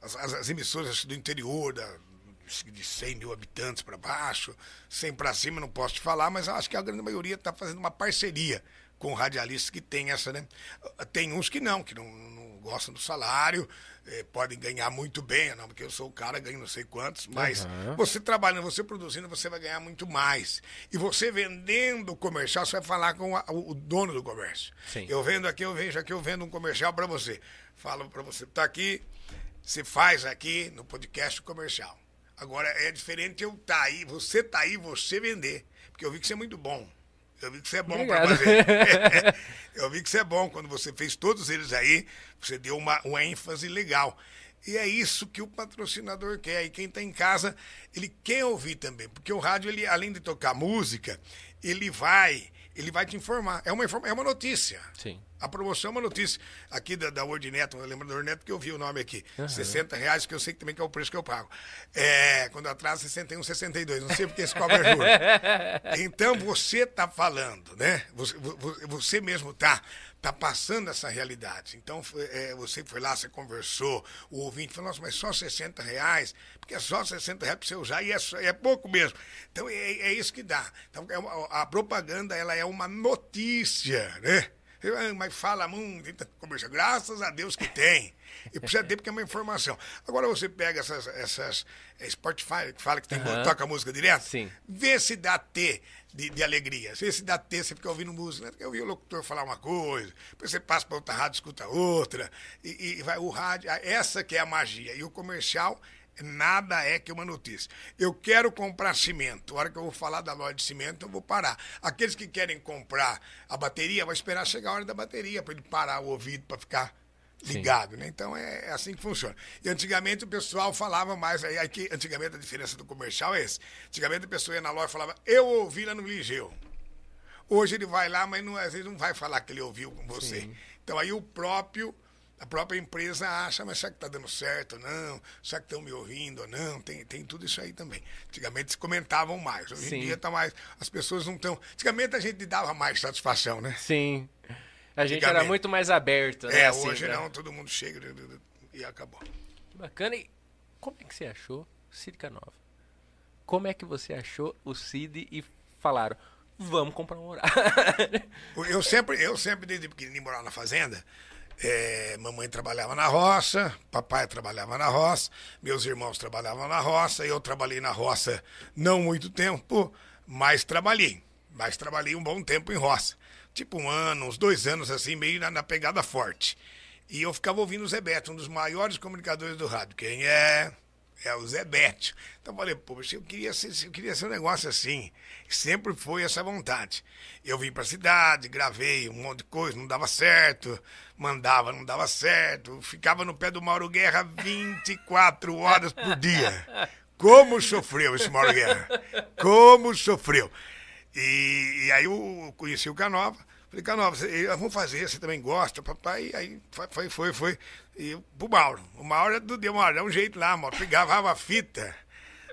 as, as- as emissoras do interior, da, de 100 mil habitantes para baixo, 100 para cima, não posso te falar, mas acho que a grande maioria está fazendo uma parceria com radialistas que tem essa, né? Tem uns que não, que não, não gostam do salário, eh, podem ganhar muito bem, não, porque eu sou o cara, ganho não sei quantos, mas Aham. você trabalhando, você produzindo, você vai ganhar muito mais. E você vendendo o comercial, você vai falar com a- o, dono do comércio. Sim. Eu vendo aqui, eu vejo aqui, eu vendo um comercial para você. Falo para você, tá aqui, você faz aqui no podcast comercial. Agora é diferente eu tá aí, você tá aí, você vender. Porque eu vi que você é muito bom. Eu vi que você é bom para fazer. eu vi que você é bom. Quando você fez todos eles aí, você deu uma, uma ênfase legal. E é isso que o patrocinador quer. E quem está em casa, ele quer ouvir também. Porque o rádio, ele, além de tocar música, ele vai, ele vai te informar. É uma, informa- é uma notícia. Sim. A promoção é uma notícia aqui da, da Word Neto, eu lembro da Word Neto que eu vi o nome aqui. 60 reais, que eu sei que também que é o preço que eu pago. É, quando atrasa 61, 62. Não sei porque esse cobra. Então você está falando, né? Você, vo- você mesmo está tá passando essa realidade. Então é, você foi lá, você conversou, o ouvinte falou, nossa, mas só 60 reais? Porque é só 60 reais para você usar e é, só- é pouco mesmo. Então é, é isso que dá. Então é uma- a propaganda ela é uma notícia, né? Ah, Mas fala muito, eita, comercial. Graças a Deus que tem. E precisa ter porque é uma informação. Agora você pega essas, essas é, Spotify que fala que tem, Aham. toca música direto. Sim. Vê se dá T de, de alegria. Vê se dá T, você fica ouvindo música. Né? Eu ouvi o locutor falar uma coisa, depois você passa para outra rádio, escuta outra. E, e vai o rádio. Essa que é a magia. E o comercial nada é que uma notícia. Eu quero comprar cimento. A hora que eu vou falar da loja de cimento, eu vou parar. Aqueles que querem comprar a bateria, vai esperar chegar a hora da bateria para ele parar o ouvido para ficar ligado, né? Então é, é assim que funciona. E antigamente o pessoal falava mais, aí, aí que antigamente a diferença do comercial é esse. Antigamente a pessoa ia na loja e falava, eu ouvi lá no Ligeu. Hoje ele vai lá, mas não, às vezes não vai falar que ele ouviu com você. Sim. Então aí o próprio, a própria empresa acha, mas será que está dando certo ou não? Será que estão me ouvindo ou não? Tem, tem tudo isso aí também. Antigamente se comentavam mais, hoje Sim. em dia tá mais. As pessoas não estão. Antigamente a gente dava mais satisfação, né? Sim. A gente era muito mais aberto, né? É, assim, hoje pra- não, todo mundo chega e acabou. Que Bacana. E como é que você achou Cid Canova? Como é que você achou o Cid e falaram, vamos comprar um horário. Eu sempre, eu sempre desde pequenininho morava na fazenda. É, mamãe trabalhava na roça, papai trabalhava na roça, meus irmãos trabalhavam na roça, eu trabalhei na roça não muito tempo, mas trabalhei. Mas trabalhei um bom tempo em roça. Tipo um ano, uns dois anos assim, meio na, na pegada forte. E eu ficava ouvindo o Zé Beto, um dos maiores comunicadores do rádio. Quem é? É o Zé Beto. Então eu falei, poxa, eu queria ser, eu queria ser um negócio assim. Sempre foi essa vontade. Eu vim pra cidade, gravei um monte de coisa, não dava certo. Mandava, não dava certo. Ficava no pé do Mauro Guerra 24 horas por dia. Como sofreu esse Mauro Guerra? Como sofreu? E, e aí eu conheci o Canova. Falei, Canova, você- vamos fazer, você também gosta, papai. E aí foi, foi, foi. E pro Mauro. O Mauro é do dia, Mauro, dá um jeito lá, Mauro. Pegava a fita,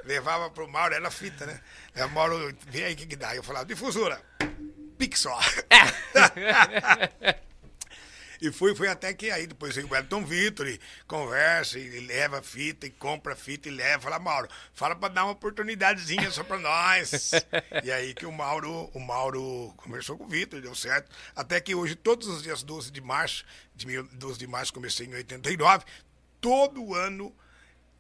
levava pro Mauro, era fita, né? Aí o Mauro, vem aí o que, que dá. Eu falava, difusora, Pixar. E foi, foi até que aí depois o Wellington Vitor e conversa e leva fita e compra fita e leva. Fala, Mauro, fala pra dar uma oportunidadezinha só pra nós. e aí que o Mauro, o Mauro conversou com o Vitor, deu certo. Até que hoje, todos os dias 12 de março, de mil- 12 de março comecei em 89, todo ano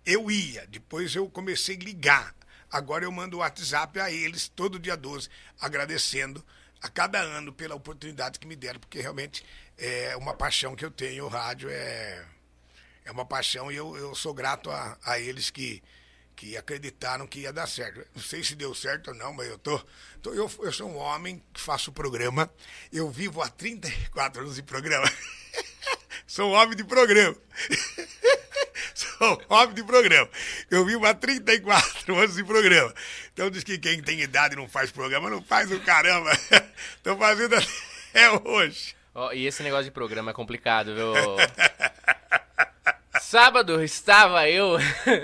eu ia. Depois eu comecei a ligar. Agora eu mando o WhatsApp a eles todo dia 12, agradecendo a cada ano pela oportunidade que me deram, porque realmente é uma paixão que eu tenho. O rádio é, é uma paixão e eu, eu sou grato a, a eles que, que acreditaram que ia dar certo. Não sei se deu certo ou não, mas eu tô. tô- eu, eu sou um homem que faço programa. Eu vivo há 34 anos de programa. sou um homem de programa. Sou homem de programa. Eu vivo há 34 anos de programa. Então diz que quem tem idade e não faz programa, não faz o caramba. Estou fazendo até hoje. Ó, e esse negócio de programa é complicado, viu? Sábado estava eu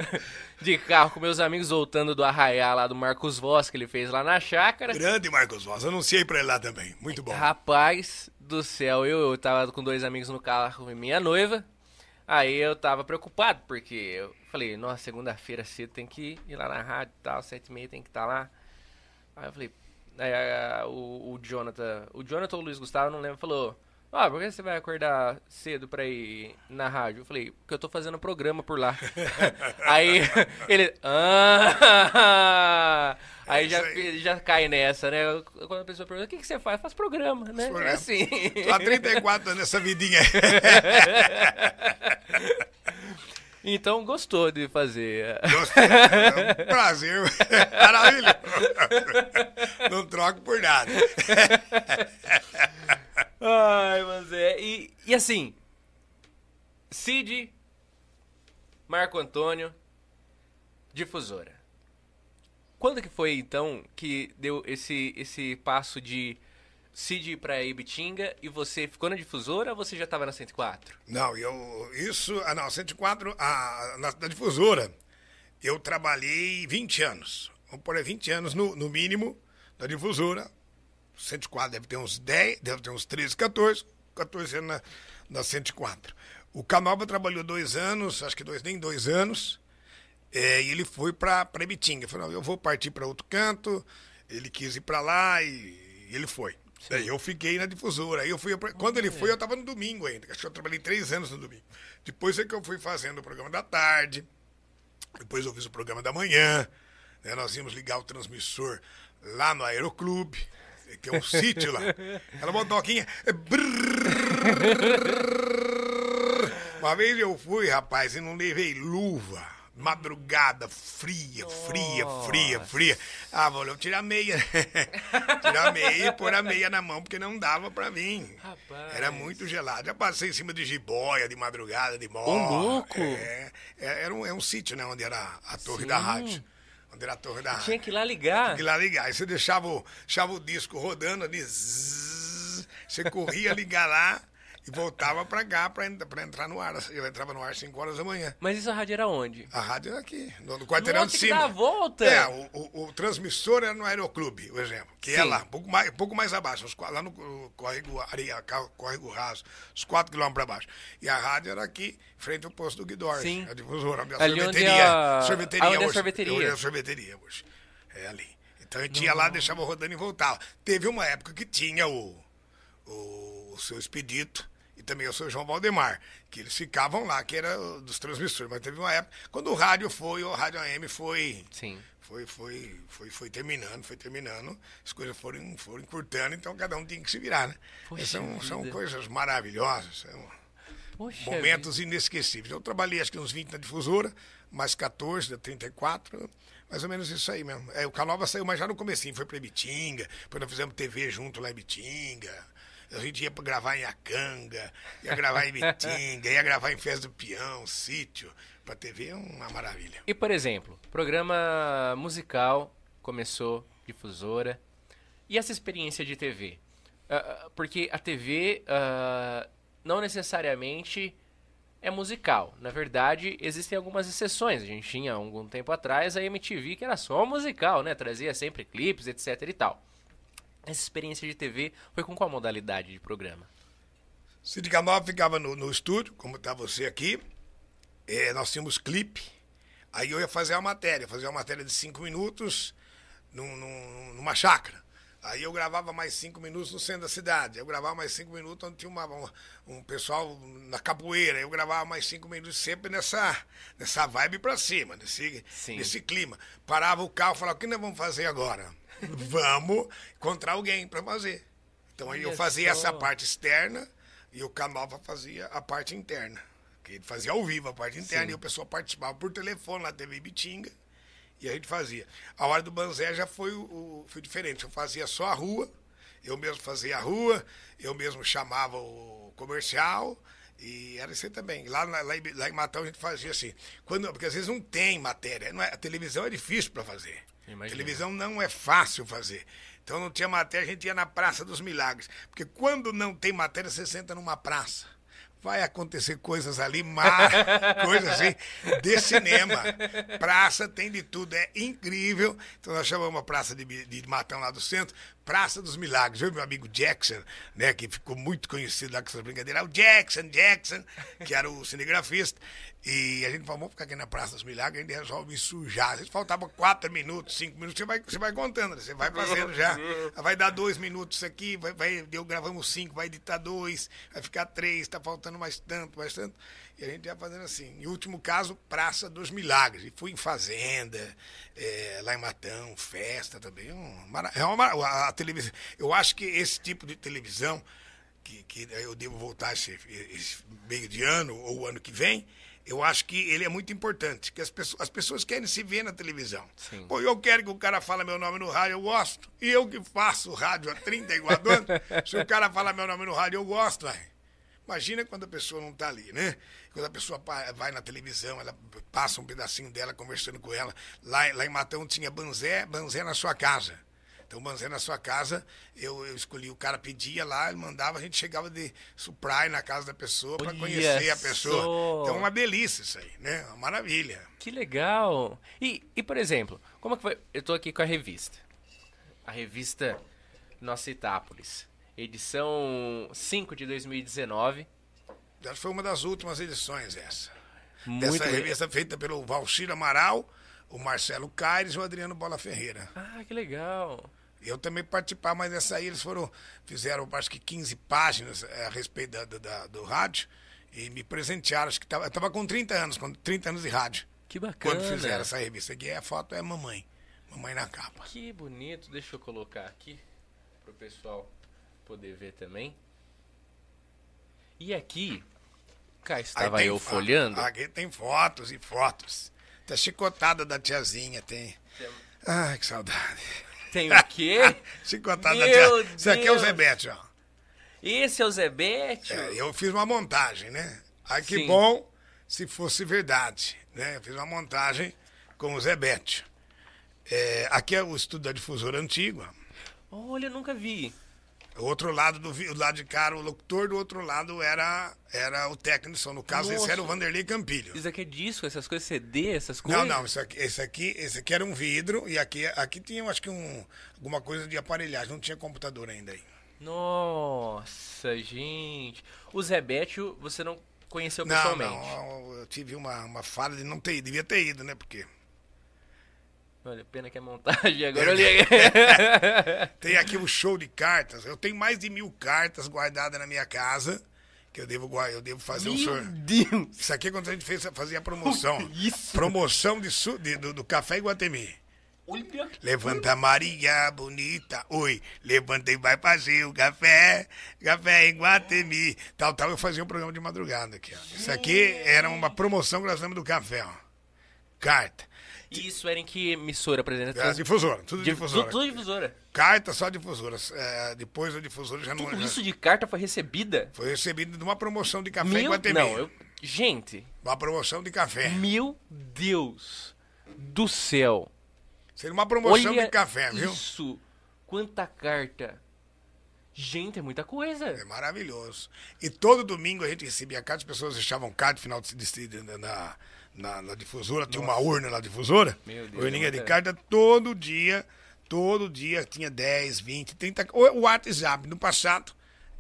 de carro com meus amigos voltando do arraiá lá do Marcos Voss, que ele fez lá na chácara. Grande Marcos Voz, anunciei pra ele lá também. Muito bom. Rapaz do céu, eu, eu tava com dois amigos no carro e minha noiva. Aí eu tava preocupado, porque eu falei, nossa, segunda-feira cedo tem que ir lá na rádio e tal, sete e meia tem que estar lá. Aí eu falei, aí, a- o, o Jonathan, o Jonathan ou o Luiz Gustavo, não lembro, falou, ah, por que você vai acordar cedo pra ir na rádio? Eu falei, porque eu tô fazendo programa por lá. aí ele, ah, aí É já, já cai nessa, né? Quando a pessoa pergunta, o que, que você faz? Faço programa, né? É programa. assim. Tô há 34 anos nessa vidinha. Então gostou de fazer. Gostei. É um prazer. Maravilha. Não troco por nada. Ai, mas é. E, e assim, Cid, Marco Antônio, difusora. Quando que foi então que deu esse, esse passo de Cid pra Ibitinga e você ficou na difusora ou você já tava na 104? Não, eu. Isso. Ah, não, 104, a, na, na difusora, eu trabalhei 20 anos. Vamos pôr aí 20 anos no, no mínimo na difusora. 104 deve ter uns 10, deve ter uns 13, 14. 14 anos na, na 104. O Canova trabalhou dois anos, acho que dois, nem dois anos. É, e ele foi para Ibitinga. Falou, eu vou partir para outro canto. Ele quis ir para lá e ele foi. Daí eu fiquei na difusora. Aí eu fui, quando ele foi, eu estava no domingo ainda. Acho que eu trabalhei três anos no domingo. Depois é que eu fui fazendo o programa da tarde. Depois eu fiz o programa da manhã. né? Nós íamos ligar o transmissor lá no Aeroclube. Que é um sítio lá. Ela botou aqui. Uma vez eu fui, rapaz, e não levei luva. Madrugada, fria, fria, fria, fria. Ah, vou tirar a meia. tirar a meia e pôr a meia na mão, porque não dava pra mim. Rapaz. Era muito gelado. Já passei em cima de jiboia, de madrugada, de moto. Ô, louco! É, é, era um, é um sítio, né? Onde era a torre da Sim. rádio. Onde era a torre da rádio. Tinha que ir lá ligar. E lá ligar. Aí você deixava o, deixava o disco rodando ali. zzz, você corria ligar lá e voltava pra cá pra, pra entrar no ar. Eu entrava no ar às 5 horas da manhã. Mas isso a rádio era onde? A rádio era aqui, no, no quarteirão de que cima. dá a volta! É, o, o, o transmissor era no Aeroclube, o exemplo. Que é Sim. lá, um pouco mais, um pouco mais abaixo, uns lá no córrego, areia, córrego raso, uns 4 quilômetros para baixo. E a rádio era aqui, frente ao posto do Guidor. Sim. A difusora, onde é a Ali onde sorveteria. é a- sorveteria aonde é a hoje. sorveteria. Hoje é sorveteria hoje. É ali. Então a gente ia lá, deixava rodando e voltava. Teve uma época que tinha o, o, o seu Expedito também o seu João Valdemar, que eles ficavam lá, que era dos transmissores. Mas teve uma época, quando o rádio foi, o rádio AM foi. Sim. Foi, foi, foi, foi terminando, foi terminando, as coisas foram, foram encurtando, então cada um tinha que se virar, né? Poxa são, são vida. coisas maravilhosas, são Poxa momentos inesquecíveis. Eu trabalhei acho que uns 20 na difusora, mais 14 da 34, mais ou menos isso aí mesmo. É, o Canova saiu, mas já no comecinho, foi pra Ibitinga, depois nós fizemos TV junto lá em Ibitinga. A gente ia gravar em Acanga, ia gravar em Ibitinga, ia gravar em Festa do Peão, sítio. Pra TV é uma maravilha. E, por exemplo, programa musical começou, difusora. E essa experiência de TV? Ah, ah, porque a TV ah, não necessariamente é musical. Na verdade, existem algumas exceções. A gente tinha algum tempo atrás a MTV que era só musical, né? Trazia sempre clipes, etc e tal. Essa experiência de TV foi com qual modalidade de programa? Cid Canova ficava no, no estúdio, como está você aqui. É, nós tínhamos clipe. Aí eu ia fazer a matéria, fazer uma matéria de cinco minutos num- num- numa chácara. Aí eu gravava mais cinco minutos no centro da cidade. Eu gravava mais cinco minutos onde tinha uma- um, um pessoal na capoeira. Eu gravava mais cinco minutos sempre nessa, nessa vibe pra cima, nesse, Sim. nesse clima. Parava o carro e falava, o que nós vamos fazer agora? Vamos encontrar alguém pra fazer. Então aí eu fazia essa parte externa e o Canova fazia a parte interna. Que ele fazia ao vivo a parte interna Sim. e o pessoal participava por telefone na TV Bitinga e a gente fazia. A hora do Banzé já foi, o, foi diferente. Eu fazia só a rua, eu mesmo fazia a rua, eu mesmo chamava o comercial e era isso aí também. Lá, na- lá, em, lá em Matão a gente fazia assim. Quando, porque às vezes não tem matéria. Não é, a televisão é difícil para fazer. Imagino. Televisão não é fácil fazer. Então não tinha matéria, a gente ia na Praça dos Milagres. Porque quando não tem matéria, você senta numa praça. Vai acontecer coisas ali, coisas assim, de cinema. Praça tem de tudo, é incrível. Então nós chamamos a Praça de, de Matão lá do centro, Praça dos Milagres. Eu meu amigo Jackson, né, que ficou muito conhecido lá com essas brincadeiras, o Jackson, Jackson, que era o cinegrafista. E a gente falou, vamos ficar aqui na Praça dos Milagres, a gente resolve sujar. Às vezes faltava quatro minutos, cinco minutos, você vai, você vai contando, você vai fazendo já. Vai dar dois minutos isso aqui, vai, vai, deu, gravamos cinco, vai editar dois, vai ficar três, tá faltando mais tanto, mais tanto. E a gente ia fazendo assim. Em último caso, Praça dos Milagres. E fui em Fazenda, eh, lá em Matão, festa também. Um, mara- é uma, a, a televisão. Eu acho que esse tipo de televisão, que, que eu devo voltar esse, esse meio de ano ou ano que vem, eu acho que ele é muito importante, que as pessoas, as pessoas querem se ver na televisão. Sim. Pô, eu quero que o cara fale meu nome no rádio, eu gosto. E eu que faço rádio há 34 anos, se o cara fala meu nome no rádio, eu gosto, vai. Imagina quando a pessoa não está ali, né? Quando a pessoa vai na televisão, ela passa um pedacinho dela conversando com ela. Lá, lá em Matão tinha Banzé, Banzé na sua casa. Então, Banzé na sua casa, eu, eu escolhi, o cara pedia lá, ele mandava, a gente chegava de suprai na casa da pessoa para conhecer a pessoa. Então, é uma delícia isso aí, né? Uma maravilha. Que legal! E, e, por exemplo, como que foi? Eu tô aqui com a revista. A revista Nossa Itápolis. Edição 5 de 2019. Acho que foi uma das últimas edições essa. Muito Dessa revista feita pelo Valcir Amaral, o Marcelo Caires e o Adriano Bola Ferreira. Ah, que legal. Eu também participar, mas essa aí eles foram, fizeram acho que 15 páginas eh, a respeito da, da- da- do rádio e me presentearam. Acho que tava, eu tava com 30 anos, com 30 anos de rádio. Que bacana. Quando fizeram essa revista aqui, a foto é mamãe. Mamãe na capa. Que bonito. Deixa eu colocar aqui pro pessoal poder ver também. E aqui, cá estava tem eu fo- folhando. Aqui tem fotos e fotos. Tá chicotada da tiazinha, tem. Ai, que saudade. Tem o quê? Chicotada da Meu tia. Isso aqui é o Deus. Zebete, ó. Esse é o Zebete? É, eu fiz uma montagem, né? Ai, que Sim. bom se fosse verdade, né? Eu fiz uma montagem com o Zebete. É, aqui é o estudo da difusora antiga. Olha, eu nunca vi. O outro lado do o lado de cá o locutor, do outro lado era, era o técnico de som. No caso, esse Nossa. era o Vanderlei Campilho. Isso aqui é disco, essas coisas, CD, essas coisas? Não, não, isso aqui, esse, aqui, esse aqui era um vidro e aqui, aqui tinha, acho que, um, alguma coisa de aparelhagem. Não tinha computador ainda aí. Nossa, gente. O Zebete, você não conheceu Não, pessoalmente? não, eu tive uma, uma falha de não ter ido. Devia ter ido, né? Porque Olha, pena que é montagem agora. Eu li... Tem aqui um show de cartas. Eu tenho mais de mil cartas guardadas na minha casa. Que eu devo, eu devo fazer um Meu sorteio. Deus! Isso aqui é quando a gente fez, fazia a promoção. Isso? Promoção de, de- do, do Café Iguatemi. Olha. Levanta Maria bonita, oi, levanta e vai fazer o café, café em Guatemi. Tal, tal, eu fazia um programa de madrugada aqui, ó. Isso aqui era uma promoção que nós fizemos do café, ó. Carta. E isso era em que emissora, por exemplo? É, difusora, tudo Di- difusora. Tudo difusora. Carta só difusoras. É, depois a difusora já não Tudo já isso de carta foi recebida? foi recebido de uma promoção de café em Meu... Guatemi. Não, eu... Gente, Uma promoção de café. meu Deus do céu. Seria uma promoção Olha de café, viu? isso. Quanta carta. Gente, é muita coisa. É maravilhoso. E todo domingo a gente recebia carta, as pessoas deixavam carta no final de, de, de- na, na, na difusora, tinha uma urna na difusora, Meu Deus, urninha de carta, todo dia, todo dia tinha 10, 20, 30. O o WhatsApp no passado,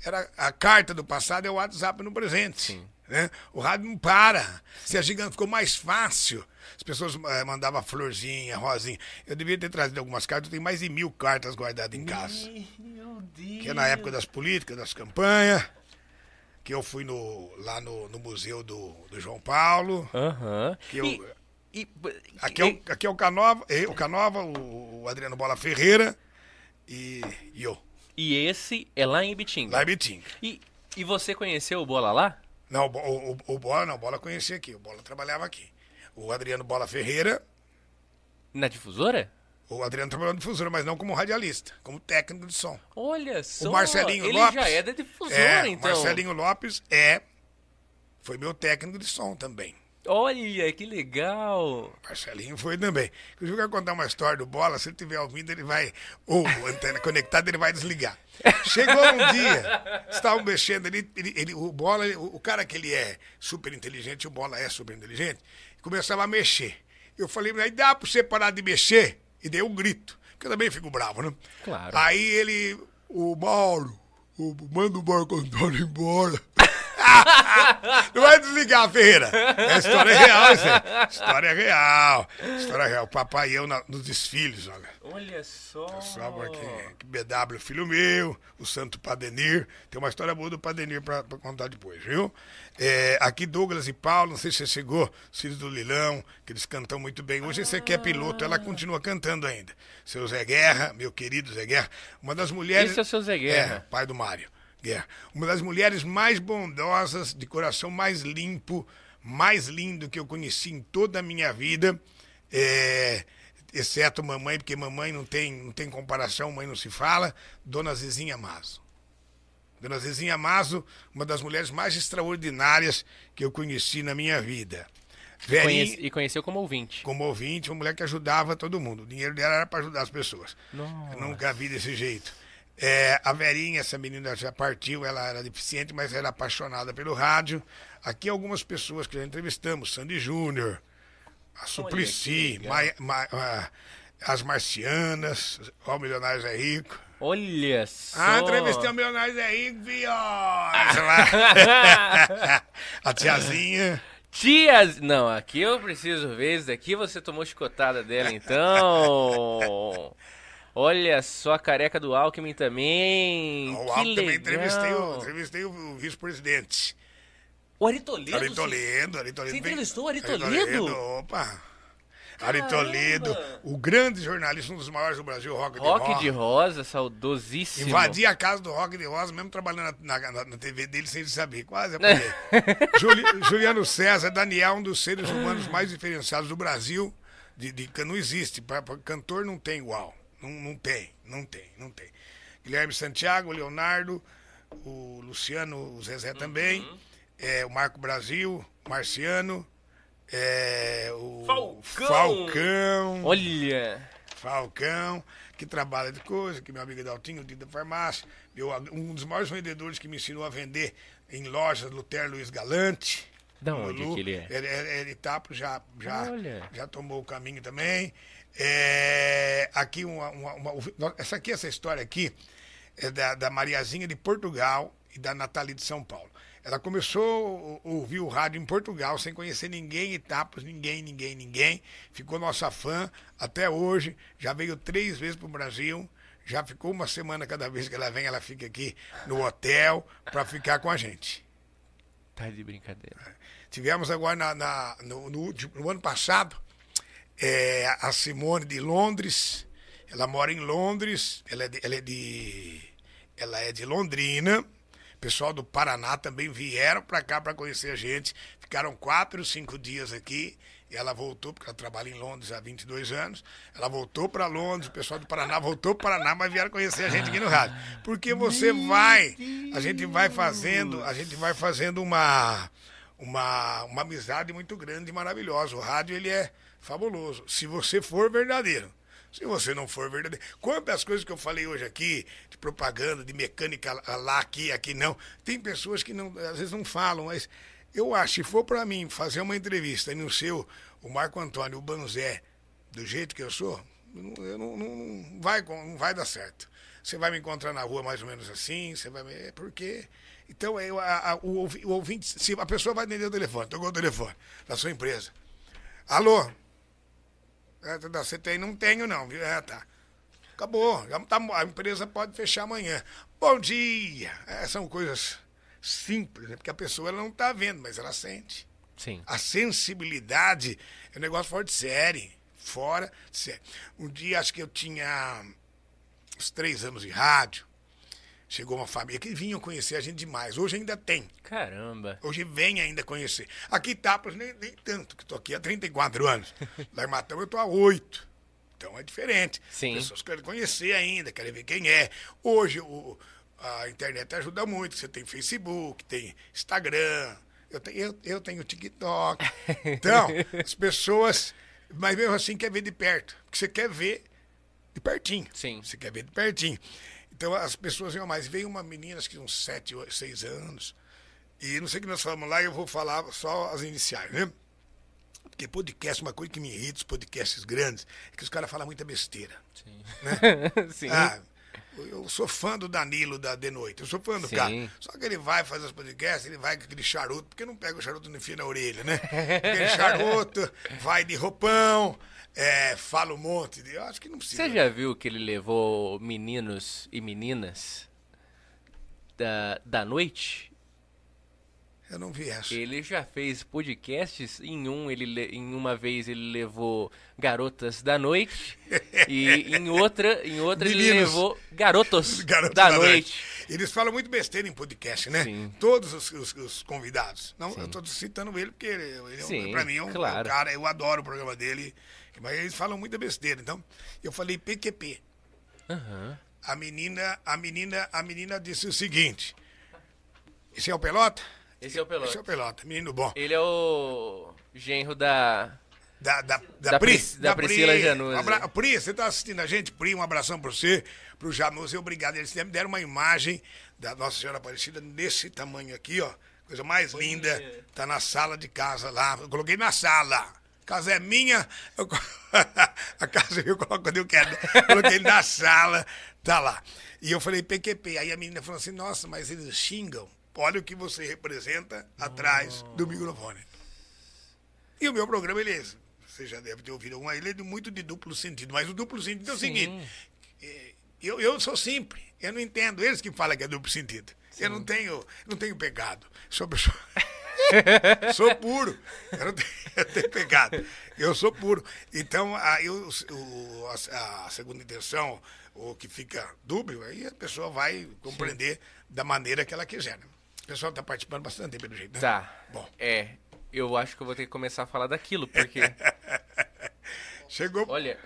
era a carta do passado é o WhatsApp no presente. Sim. Né? O rádio não para. Se a gigante ficou mais fácil. As pessoas eh, mandavam florzinha, rosinha. Eu devia ter trazido algumas cartas, eu tenho mais de mil cartas guardadas em casa Meu Deus. que é na época das políticas, das campanhas, que eu fui no, lá no, no museu do, do João Paulo. Aham. Que eu- E- e- Aqui é o, aqui é o Canova, eu, o Canova, o, o Adriano Bola Ferreira e, e eu, E esse é lá em Ibitinga. lá em Bitinga. E, e você conheceu o Bola lá? Não, o, o, o Bola não, o Bola conhecia aqui, o Bola trabalhava aqui. O Adriano Bola Ferreira, Na difusora? O Adriano trabalhou na difusora, mas não como radialista, como técnico de som. Olha só. Marcelinho ele Lopes. já é da difusora, É, então. Marcelinho Lopes é, foi meu técnico de som também. Olha, que legal. Marcelinho foi também. Eu quero contar uma história do Bola. Se ele estiver ouvindo, ele vai. Ou a antena conectada, ele vai desligar. Chegou um dia, estavam mexendo ali, ele, ele- o Bola, ele- o, o cara que ele é super inteligente, o Bola é super inteligente, começava a mexer. Eu falei, aí dá pra você parar de mexer? E dei um grito, porque eu também fico bravo, né? Claro. Aí ele, o Mauro, o, manda o Marco Antônio embora. Não vai desligar, Ferreira. É história real, isso aí. História real. História real. Papai e eu na- nos desfiles, olha. Olha só. Que BW, filho meu, o Santo Padenir. Tem uma história boa do Padenir pra, pra contar depois, viu? É, aqui Douglas e Paulo, não sei se você chegou, os filhos do Lilão, que eles cantam muito bem. Hoje você que é piloto, ela continua cantando ainda. Seu Zé Guerra, meu querido Zé Guerra, uma das mulheres. Esse é o seu Zé Guerra. É, pai do Mário. Guerra. Uma das mulheres mais bondosas, de coração mais limpo, mais lindo que eu conheci em toda a minha vida. É, exceto mamãe, porque mamãe não tem, não tem comparação, mãe não se fala. Dona Zezinha Mazo. Dona Zezinha Mazo, uma das mulheres mais extraordinárias que eu conheci na minha vida. Verinha, Conhece- e conheceu como ouvinte. como ouvinte, uma mulher que ajudava todo mundo. O dinheiro dela era para ajudar as pessoas. Nossa. Eu nunca vi desse jeito. É, a Verinha, essa menina já partiu, ela era deficiente, mas era apaixonada pelo rádio. Aqui algumas pessoas que já entrevistamos, Sandy Júnior, a Suplicy. Maia- Ma- ah, as Marcianas, ó, o Milionários é Rico. Olha só. Ah, entrevistei o Milionários é Rico, viu? Lá. a tiazinha. Tias. Não, aqui eu preciso ver isso daqui. Você tomou chicotada dela, então. Olha só a careca do Alckmin também. O que Alto legal. entrevistei o, entrevistei o vice-presidente. O Ari Toledo. Ari você- Toledo, Ari Toledo. Você entrevistou o Ari Ari Toledo? Opa! Ari Caramba! Toledo, o grande jornalista, um dos maiores do Brasil, Rock de Rock Rosa. de Rosa, saudosíssimo. Invadi a casa do Rock de Rosa, mesmo trabalhando na, na- na TV dele sem ele saber. Quase apanhei. Juli- Juliano César, Daniel, um dos seres humanos mais diferenciados do Brasil. De, de- que não existe. Pra, pra cantor não tem igual. Não, não tem, não tem, não tem. Guilherme Santiago, Leonardo, o Luciano, o Zezé também. Uhum. é, o Marco Brasil, Marciano. é, o Falcão! Falcão. Olha. Falcão, que trabalha de coisa, que meu amigo Daltinho, o da farmácia, meu, um dos maiores vendedores que me ensinou a vender em lojas, Lutero Luiz Galante. Da onde Lulu. que ele é? Ele é, ele tá, já, já, Olha. já tomou o caminho também. É, aqui uma, uma- uma- essa aqui, essa história aqui, é da, da Mariazinha de Portugal e da Nathalie de São Paulo. Ela começou a ouvir o rádio em Portugal, sem conhecer ninguém, etapas, ninguém, ninguém, ninguém. Ficou nossa fã até hoje. Já veio três vezes para o Brasil. Já ficou uma semana cada vez que ela vem, ela fica aqui no hotel para ficar com a gente. Tá de brincadeira. Tivemos agora na, na- no, no último- no ano passado é, a Simone de Londres. Ela mora em Londres. Ela é de, ela é de, ela é de Londrina. O pessoal do Paraná também vieram para cá para conhecer a gente. Ficaram quatro, cinco dias aqui. E ela voltou, porque ela trabalha em Londres há 22 anos. Ela voltou para Londres, o pessoal do Paraná voltou para o Paraná, mas vieram conhecer a gente aqui no rádio. Porque você vai, a gente vai fazendo, a gente vai fazendo uma uma, uma amizade muito grande e maravilhosa. O rádio ele é fabuloso, se você for verdadeiro. Se você não for verdadeiro. Quantas coisas que eu falei hoje aqui, de propaganda, de mecânica lá, aqui, aqui não. Tem pessoas que não, às vezes não falam, mas eu acho, se for para mim fazer uma entrevista e no seu, o Marco Antônio, o Banzé, do jeito que eu sou, eu não, não, não- não vai, não vai dar certo. Você vai me encontrar na rua mais ou menos assim, você vai me. É porque. Então, eu, a- a- o, o ouvinte, se a pessoa vai atender o telefone, tocou o telefone da sua empresa. Alô? É, você tem? Não tenho, não. viu? É, tá. Acabou. Já tá, a empresa pode fechar amanhã. Bom dia. É, são coisas simples, né? porque a pessoa ela não está vendo, mas ela sente. Sim. A sensibilidade é um negócio fora de série. Fora de série. Um dia, acho que eu tinha uns três anos de rádio. Chegou uma família que vinham conhecer a gente demais. Hoje ainda tem. Caramba. Hoje vem ainda conhecer. Aqui em Tapas nem, nem tanto, que estou aqui há 34 anos. Lá em Matão eu estou há 8. Então é diferente. Sim. As pessoas querem conhecer ainda, querem ver quem é. Hoje o, a internet ajuda muito. Você tem Facebook, tem Instagram, eu tenho, eu, eu tenho TikTok. Então, as pessoas. Mas mesmo assim quer ver de perto. Porque você quer ver de pertinho. Sim. Você quer ver de pertinho. Então as pessoas iam mais. Veio uma menina, acho que uns 7, 6 anos. E não sei o que nós falamos lá, eu vou falar só as iniciais, né? Porque podcast, uma coisa que me irrita, os podcasts grandes, é que os caras falam muita besteira. Sim. Né? Sim. Ah, eu sou fã do Danilo da De Noite, eu sou fã do Sim. cara. Só que ele vai fazer os podcasts, ele vai com aquele charuto, porque não pega o charuto e não enfia na orelha, né? Aquele charuto, vai de roupão, é, fala um monte de. Eu acho que não precisa. Você já viu que ele levou meninos e meninas da, da noite? Eu não vi essa. Ele já fez podcasts. Em um, ele le- em uma vez ele levou garotas da noite e em outra, em outra ele Meninos. levou garotos Garoto da, noite. Eles falam muito besteira em podcast, né? Sim. Todos os, os- os convidados. Não, eu tô citando ele porque ele, ele é Sim, pra mim é um, claro. é um cara, eu adoro o programa dele. Mas eles falam muita besteira. Então, eu falei PQP. Aham. A menina, a menina, a menina disse o seguinte: Esse é o Pelota? Esse é o Esse é Pelota. o Pelota, menino bom. Ele é o genro da. Da, da, da, Da Pri, Pris- da Priscila Januzzi. Um abra- Pri, você tá assistindo a gente? Pri, um abração pra você, pro Januzzi, obrigado. Eles me deram uma imagem da Nossa Senhora Aparecida desse tamanho aqui, ó. Coisa mais linda. Tá na sala de casa lá. Eu coloquei na sala. A casa é minha. eu a casa eu coloco quando eu quero. Coloquei na sala, tá lá. E eu falei PQP. Aí a menina falou assim: nossa, mas eles xingam. Olha o que você representa atrás do microfone. E o meu programa, ele é, você já deve ter ouvido alguma, ele é muito de duplo sentido, mas o duplo sentido é o Sim. seguinte, eh, eu, eu sou simples, eu não entendo, eles que falam que é duplo sentido. Eu não tenho, não tenho pecado, sou pessoa... sou puro, eu não tenho, eu tenho pecado, eu sou puro. Então, aí o, o- a, a segunda intenção, o que fica dúbio, aí a pessoa vai compreender da maneira que ela quiser. O pessoal está participando bastante, pelo jeito, né? Tá. Bom. É. Eu acho que eu vou ter que começar a falar daquilo, porque. Chegou... Olha.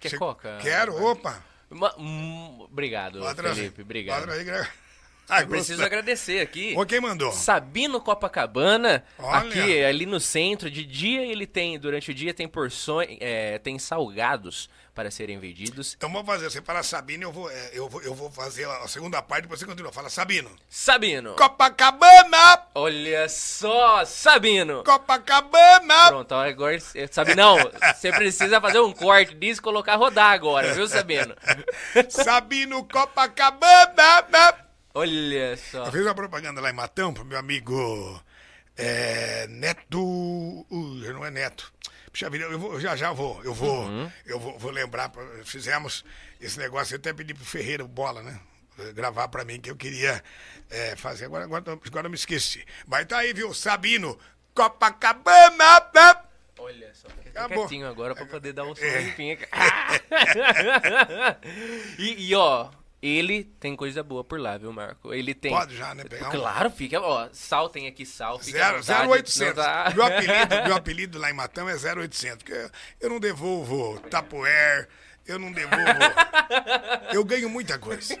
Quer che- coca? Quero, opa. Ma- hum, obrigado. Felipe. Obrigado. Eu preciso gosto. agradecer aqui. Ô, quem mandou? Sabino Copacabana, Olha. aqui ali no centro, de dia ele tem, durante o dia tem porções, é, tem salgados para serem vendidos. Então vamos fazer. Você fala Sabino, eu vou, é, eu vou, eu vou fazer a segunda parte, depois você continua. Fala Sabino. Sabino, Copacabana! olha só, Sabino. Copacabana! Pronto, agora, Sabinão, você precisa fazer um corte disso e colocar rodar agora, viu, Sabino? Sabino Copacabana! Olha só. Eu fiz uma propaganda lá em Matão pro meu amigo é, Neto. Uh, não é Neto. Puxa vida, eu, vou, já já vou, eu vou, eu vou, vou lembrar. pra- Fizemos esse negócio, eu até pedi pro Ferreira Bola, né? Gravar pra mim que eu queria é, fazer. Agora, agora, agora eu me esqueci. Mas tá aí, viu? Sabino, Copacabana. né? Olha só, Acabou. quietinho agora pra poder dar um É. limpinho aqui. e, e, ó, ele tem coisa boa por lá, viu, Marco? Ele tem. Pode já, né? Pegar um- Claro, fica, ó, sal tem aqui sal, Zero, vontade, 0800. não tá- Meu, apelido, meu apelido lá em Matão é 0800. Porque eu, eu não devolvo tapoer, eu não devolvo. Eu ganho muita coisa.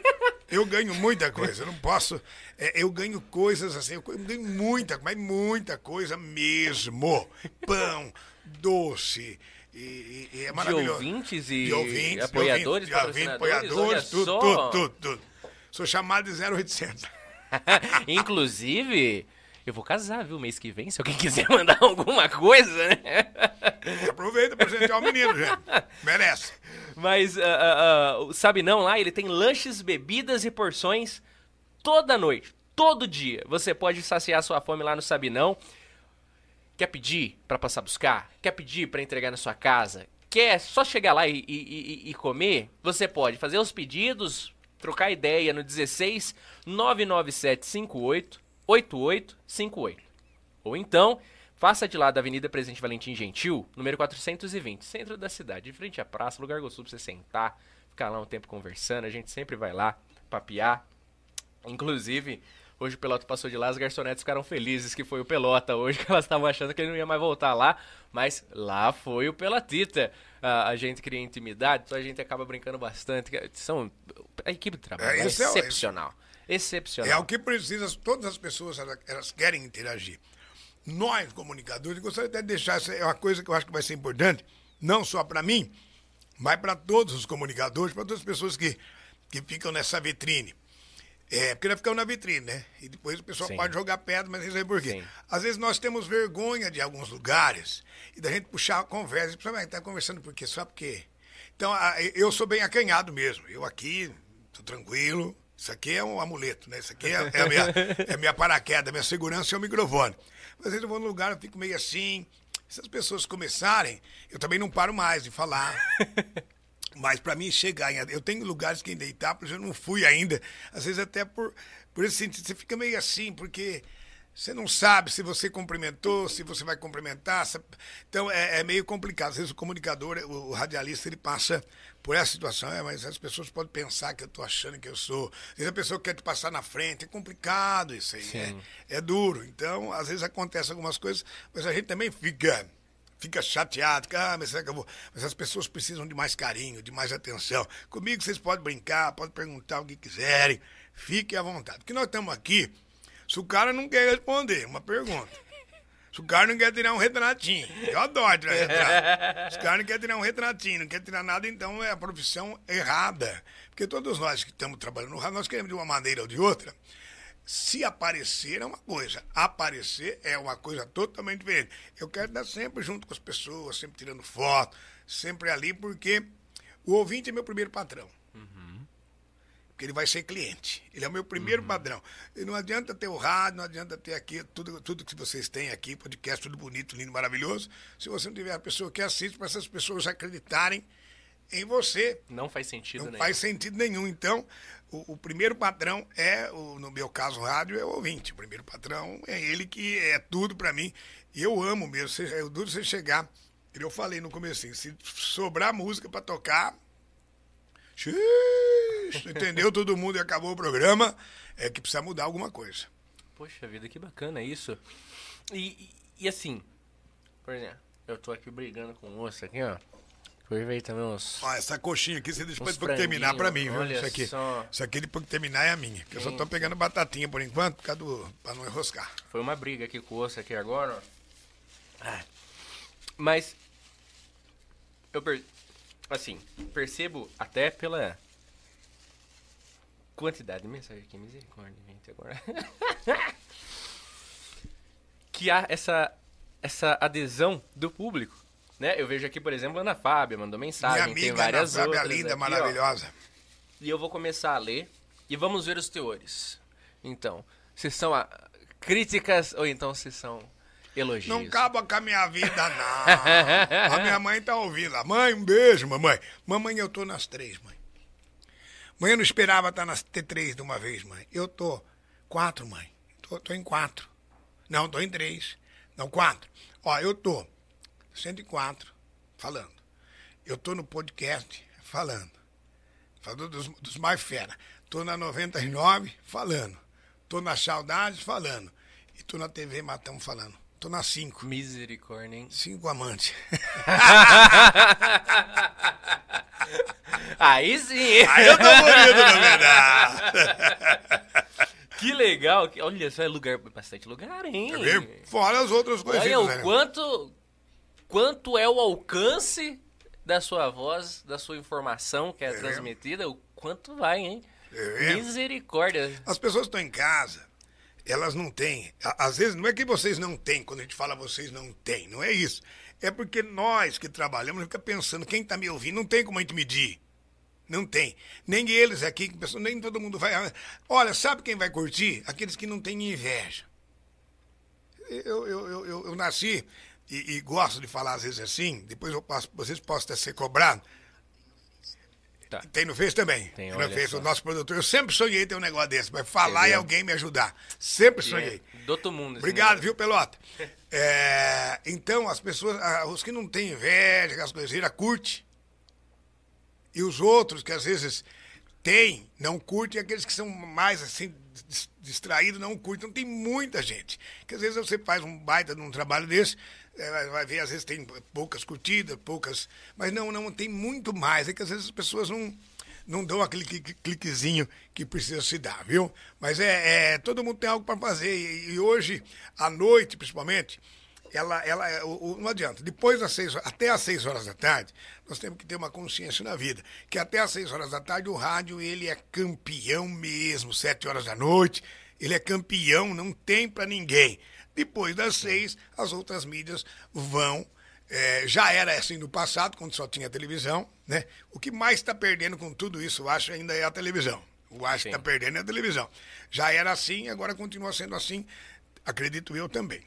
Eu ganho muita coisa. Eu não posso. é, eu ganho coisas assim, eu ganho muita, mas muita coisa mesmo. Pão, doce. E, e- e é De maravilhoso. ouvintes e de ouvintes, de apoiadores, de ouvintes, apoiadores, tudo, só. tudo, tudo, tudo. Sou chamado de 0800. Inclusive, eu vou casar, viu, mês que vem, se alguém quiser mandar alguma coisa, né? Aproveita pra presentear o menino, gente. Merece. Mas, ah, ah, ah, o Sabinão lá, ele tem lanches, bebidas e porções toda noite, todo dia. Você pode saciar sua fome lá no Sabinão. Quer pedir pra passar buscar? Quer pedir pra entregar na sua casa? Quer só chegar lá e, e- e- comer? Você pode fazer os pedidos, trocar ideia no 16 99758 8858. Ou então, faça de lá da Avenida Presidente Valentim Gentil, número 420, centro da cidade, de frente à praça, lugar gostoso pra você sentar, ficar lá um tempo conversando. A gente sempre vai lá papear. Inclusive, hoje o Pelota passou de lá, as garçonetes ficaram felizes que foi o Pelota hoje, que elas estavam achando que ele não ia mais voltar lá, mas lá foi o Pelatita. Ah, a gente cria intimidade, então a gente acaba brincando bastante. São, a equipe de trabalho É, é, é excepcional. Excepcional. É o que precisa, todas as pessoas elas, elas querem interagir. Nós, comunicadores, gostaria até de deixar, essa é uma coisa que eu acho que vai ser importante, não só para mim, mas para todos os comunicadores, para todas as pessoas que, que ficam nessa vitrine. É, porque nós ficamos na vitrine, né? E depois o pessoal Sim. pode jogar pedra, mas isso aí por quê? Sim. Às vezes nós temos vergonha de alguns lugares e da gente puxar a conversa. E pessoal, está conversando por quê? Só porque. Então, eu sou bem acanhado mesmo. Eu aqui, tô tranquilo. Isso aqui é um amuleto, né? Isso aqui é, é a minha, é a minha paraquedas, a minha segurança é o microfone. Mas às vezes eu vou num lugar, eu fico meio assim. Se as pessoas começarem, eu também não paro mais de falar. Mas para mim chegar em. Eu tenho lugares que em Itápolis eu não fui ainda. Às vezes até por, por esse sentido. Você fica meio assim, porque você não sabe se você cumprimentou, se você vai cumprimentar. se- Então é, é meio complicado. Às vezes o comunicador, o, o radialista, ele passa por essa situação. É, mas as pessoas podem pensar que eu estou achando que eu sou. Às vezes a pessoa quer te passar na frente. É complicado isso aí. É, é duro. Então, às vezes acontecem algumas coisas, mas a gente também fica fica chateado, ah, mas será que eu vou? Mas as pessoas precisam de mais carinho, de mais atenção. Comigo vocês podem brincar, podem perguntar o que quiserem, fiquem à vontade. Porque nós estamos aqui, se o cara não quer responder uma pergunta, se o cara não quer tirar um retratinho, eu adoro tirar retrato. Se o cara não quer tirar um retratinho, não quer tirar nada, então é a profissão errada. Porque todos nós que estamos trabalhando no rádio, nós queremos de uma maneira ou de outra se aparecer é uma coisa, aparecer é uma coisa totalmente diferente. Eu quero estar sempre junto com as pessoas, sempre tirando foto, sempre ali, porque o ouvinte é meu primeiro patrão. Porque ele vai ser cliente. Ele é o meu primeiro padrão. E não adianta ter o rádio, não adianta ter aqui tudo, tudo que vocês têm aqui, podcast, tudo bonito, lindo, maravilhoso. Se você não tiver a pessoa que assiste, para essas pessoas acreditarem em você, Não faz sentido, não né? faz sentido nenhum. Então, o, o primeiro patrão é, o, no meu caso, o rádio, é o ouvinte. O primeiro patrão é ele que é tudo pra mim. E eu amo mesmo. Você, é duro você chegar. Eu falei no começo, se sobrar música pra tocar. xiii, entendeu? Todo mundo e acabou o programa. É que precisa mudar alguma coisa. Poxa vida, que bacana isso. E, e, e assim, por exemplo, eu tô aqui brigando com o moço aqui, ó. Ver também uns. Ó, essa coxinha aqui você deixa pra terminar pra mim, viu? Isso aqui, só. isso aqui depois que terminar é a minha. Porque eu só tô pegando batatinha por enquanto, por causa do, pra não enroscar. Foi uma briga aqui com o osso aqui agora, ó. Ah. Mas. Eu per... Assim, percebo até pela quantidade de mensagem aqui, misericórdia, gente, agora. que há essa, essa adesão do público. Né? Eu vejo aqui, por exemplo, a Ana Fábia mandou mensagem, Minha tem amiga, várias Ana Fábia, outras. linda, aqui, ó. maravilhosa. E eu vou começar a ler e vamos ver os teores. Então, se são a- críticas ou então se são elogios? Não acaba com a minha vida, não. A minha mãe tá ouvindo. Mãe, um beijo, mamãe. Mamãe, eu tô nas três, mãe. Mãe, eu não esperava estar nas ter três de uma vez, mãe. Eu tô quatro, mãe. Tô, tô em quatro. Não, tô em três. Não, quatro. Ó, eu tô 104 falando. Eu tô no podcast falando. Falando dos, dos mais fera. Tô na 99 falando. Tô na Saudades falando. E tô na TV Matão falando. Tô na 5. Misericórdia, hein? Cinco amantes. Aí sim! Aí eu tô bonito, na verdade. Que legal! que- Olha só, é lugar, bastante lugar, hein? Fora as outras coisas. Olha né? o quanto, quanto é o alcance da sua voz, da sua informação que é, transmitida, o quanto vai, hein? É. Misericórdia. As pessoas estão em casa, elas não têm. Às vezes não é que vocês não têm, quando a gente fala vocês não têm, não é isso. É porque nós que trabalhamos fica pensando, quem está me ouvindo, não tem como a gente medir. Não tem. Nem eles aqui, nem todo mundo vai. Olha, sabe quem vai curtir? Aqueles que não têm inveja. Eu, eu, eu, eu, eu nasci e, e gosto de falar às vezes assim, depois eu vocês possam até ser cobrados. Tá. Tem no Face também. Tem, no Face, só. o nosso produtor. Eu sempre sonhei ter um negócio desse, mas falar e Entendeu? alguém me ajudar. Sempre sonhei. É, do outro mundo. esse Obrigado, negócio. viu, Pelota? É, então, as pessoas, ah, os que não têm inveja, aquelas coisas, curte. E os outros que às vezes têm, não curtem, e aqueles que são mais assim, dis- distraídos, não curtem. Então tem muita gente. Que às vezes você faz um baita de um trabalho desse, eh, vai- ver, às vezes tem poucas curtidas, poucas. Mas não, não, tem muito mais. É que às vezes as pessoas não. Não dão aquele clique- cliquezinho que precisa se dar, viu? Mas é, é todo mundo tem algo para fazer. E, e hoje, à noite, principalmente, ela, ela, é- o- o- não adianta. Depois das seis, até às seis horas da tarde, nós temos que ter uma consciência na vida. Que até às seis horas da tarde o rádio ele é campeão mesmo. Sete horas da noite, ele é campeão, não tem para ninguém. Depois das seis, as outras mídias vão. é, já era assim no passado, quando só tinha televisão, né? O que mais está perdendo com tudo isso, eu acho, ainda é a televisão. Eu acho que Sim. está perdendo é a televisão. Já era assim, agora continua sendo assim, acredito eu também.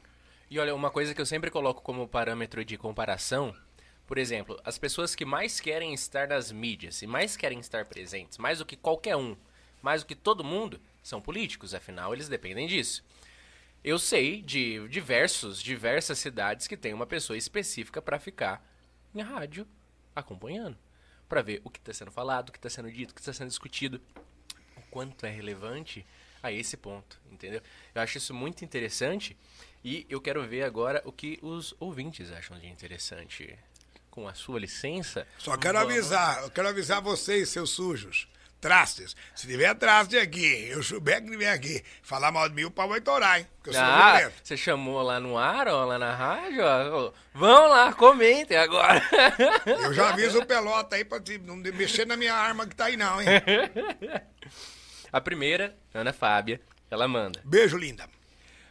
E olha, uma coisa que eu sempre coloco como parâmetro de comparação, por exemplo, as pessoas que mais querem estar nas mídias e mais querem estar presentes, mais do que qualquer um, mais do que todo mundo, são políticos, afinal eles dependem disso. Eu sei de diversos, diversas cidades que tem uma pessoa específica para ficar em rádio acompanhando, para ver o que está sendo falado, o que está sendo dito, o que está sendo discutido, o quanto é relevante a esse ponto, entendeu? Eu acho isso muito interessante e eu quero ver agora o que os ouvintes acham de interessante. Com a sua licença. Só quero vamos- avisar, eu quero avisar vocês, seus sujos. Trastes. Se tiver traste aqui, eu souber que tiver aqui, falar mal de mim, o pau vai torar, hein? Porque eu sou Ah, violento. você chamou lá no ar, ó, lá na rádio, ó. Vão lá, comentem agora. Eu já aviso o pelota aí pra te- não mexer na minha arma que tá aí, não, hein? A primeira, Ana Fábia, ela manda. Beijo, linda.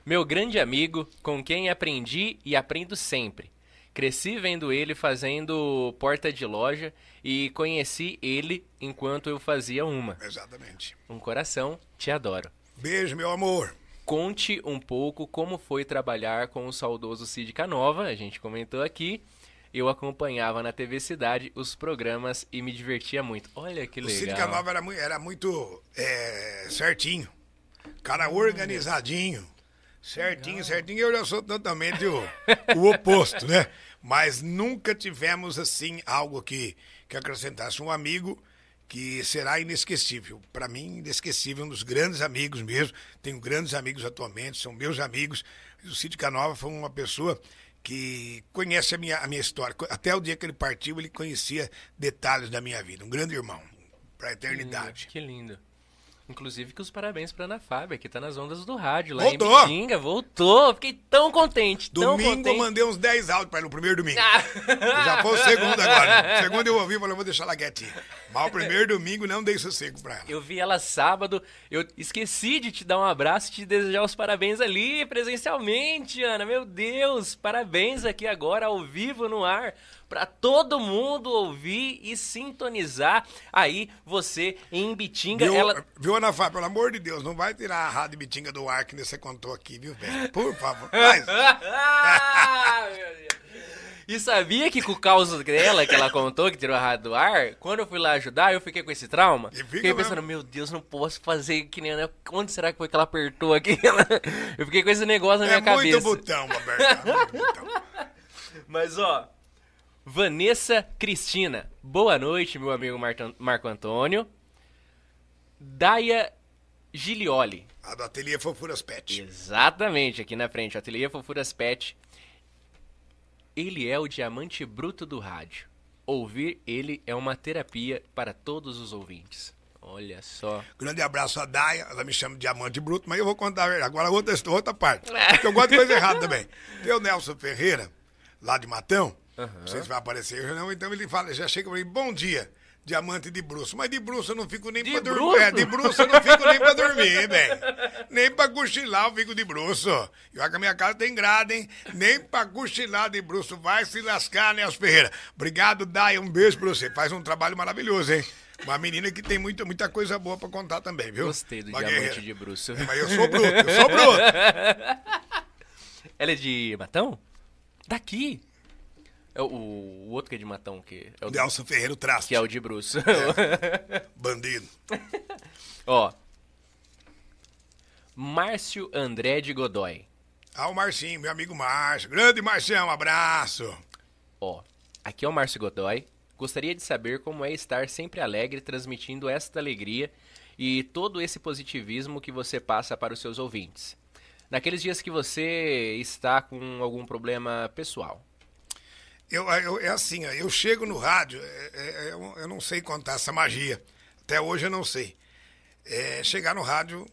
Meu grande amigo, com quem aprendi e aprendo sempre. Cresci vendo ele fazendo porta de loja e conheci ele enquanto eu fazia uma. Exatamente. Um coração, te adoro. Beijo, meu amor. Conte um pouco como foi trabalhar com o saudoso Cid Canova, a gente comentou aqui. Eu acompanhava na TV Cidade os programas e me divertia muito. Olha que O legal. Cid Canova era, mui- era muito é, certinho. Cara organizadinho. Certinho, certinho. Eu já sou totalmente o, o oposto, né? Mas nunca tivemos, assim, algo que, que acrescentasse um amigo que será inesquecível. Para mim, inesquecível, um dos grandes amigos mesmo. Tenho grandes amigos atualmente, são meus amigos. O Cid Canova foi uma pessoa que conhece a minha, a minha história. Até o dia que ele partiu, ele conhecia detalhes da minha vida. Um grande irmão, para a eternidade. Que lindo. Inclusive que os parabéns pra Ana Fábia, que tá nas ondas do rádio lá Voltou. em Bitinga. Voltou. Fiquei tão contente, tão Domingo eu contente. mandei uns 10 áudios para ele, no primeiro domingo. Ah. Já foi o segundo agora. O segundo eu ouvi e falei, vou deixar ela quietinha. Mas o primeiro domingo não dei sossego para ela. Eu vi ela sábado, eu esqueci de te dar um abraço e te desejar os parabéns ali presencialmente, Ana. Meu Deus, parabéns aqui agora ao vivo no ar pra todo mundo ouvir e sintonizar aí você em Bitinga. Viu, Ela viu Dona Fá, pelo amor de Deus, não vai tirar a Rádio Bitinga do ar que você contou aqui, viu, velho? Por favor. Mas... Ah, meu Deus. E sabia que com o caos dela, que ela contou, que tirou a rádio do ar, quando eu fui lá ajudar, eu fiquei com esse trauma. Fiquei pensando, mesmo. meu Deus, não posso fazer que nem ela. Onde será que foi que ela apertou aqui? Eu fiquei com esse negócio na minha É muito cabeça. botão, Roberto. Muito botão. Mas ó, Vanessa Cristina, boa noite, meu amigo Marco Antônio. Daia Gilioli, A do Ateliê Fofuras Pet. exatamente, aqui na frente, Ateliê Fofuras Pet. Ele é o diamante bruto do rádio. Ouvir ele é uma terapia para todos os ouvintes. Olha só. Grande abraço a Daia, ela me chama de Diamante Bruto, mas eu vou contar. Agora outra, outra parte. Porque eu gosto de coisa errada também. Tem o Nelson Ferreira, lá de Matão. Não sei se vai aparecer ou não. Então ele fala, já chega pra mim, bom dia, diamante de bruxo. Mas de bruxo eu não fico nem pra dormir. É, de bruxo eu não fico nem pra dormir, velho. Nem pra cochilar eu fico de bruxo. E olha que a minha casa tem grade, hein? Nem pra cochilar de bruxo. Vai se lascar, Nelson Ferreira. Obrigado, Dai. Um beijo pra você. Faz um trabalho maravilhoso, hein? Uma menina que tem muita, muita coisa boa pra contar também, viu? Gostei do Uma diamante guerreira. de bruxo. É, mas eu sou bruto, eu sou bruto. Ela é de Matão? Daqui. É o, o outro que é de Matão, que é o, Nelson Ferreira, o traste. que é o de bruxo. Bandido. Ó. Márcio André de Godoy. Ah, o Marcinho, meu amigo Márcio. Grande Marcião, um abraço. Ó, aqui é o Márcio Godoy. Gostaria de saber como é estar sempre alegre, transmitindo esta alegria e todo esse positivismo que você passa para os seus ouvintes. Naqueles dias que você está com algum problema pessoal. Eu, eu- é assim, eu chego no rádio, é- é- é- eu, eu não sei contar essa magia. Até hoje eu não sei. É, chegar no rádio,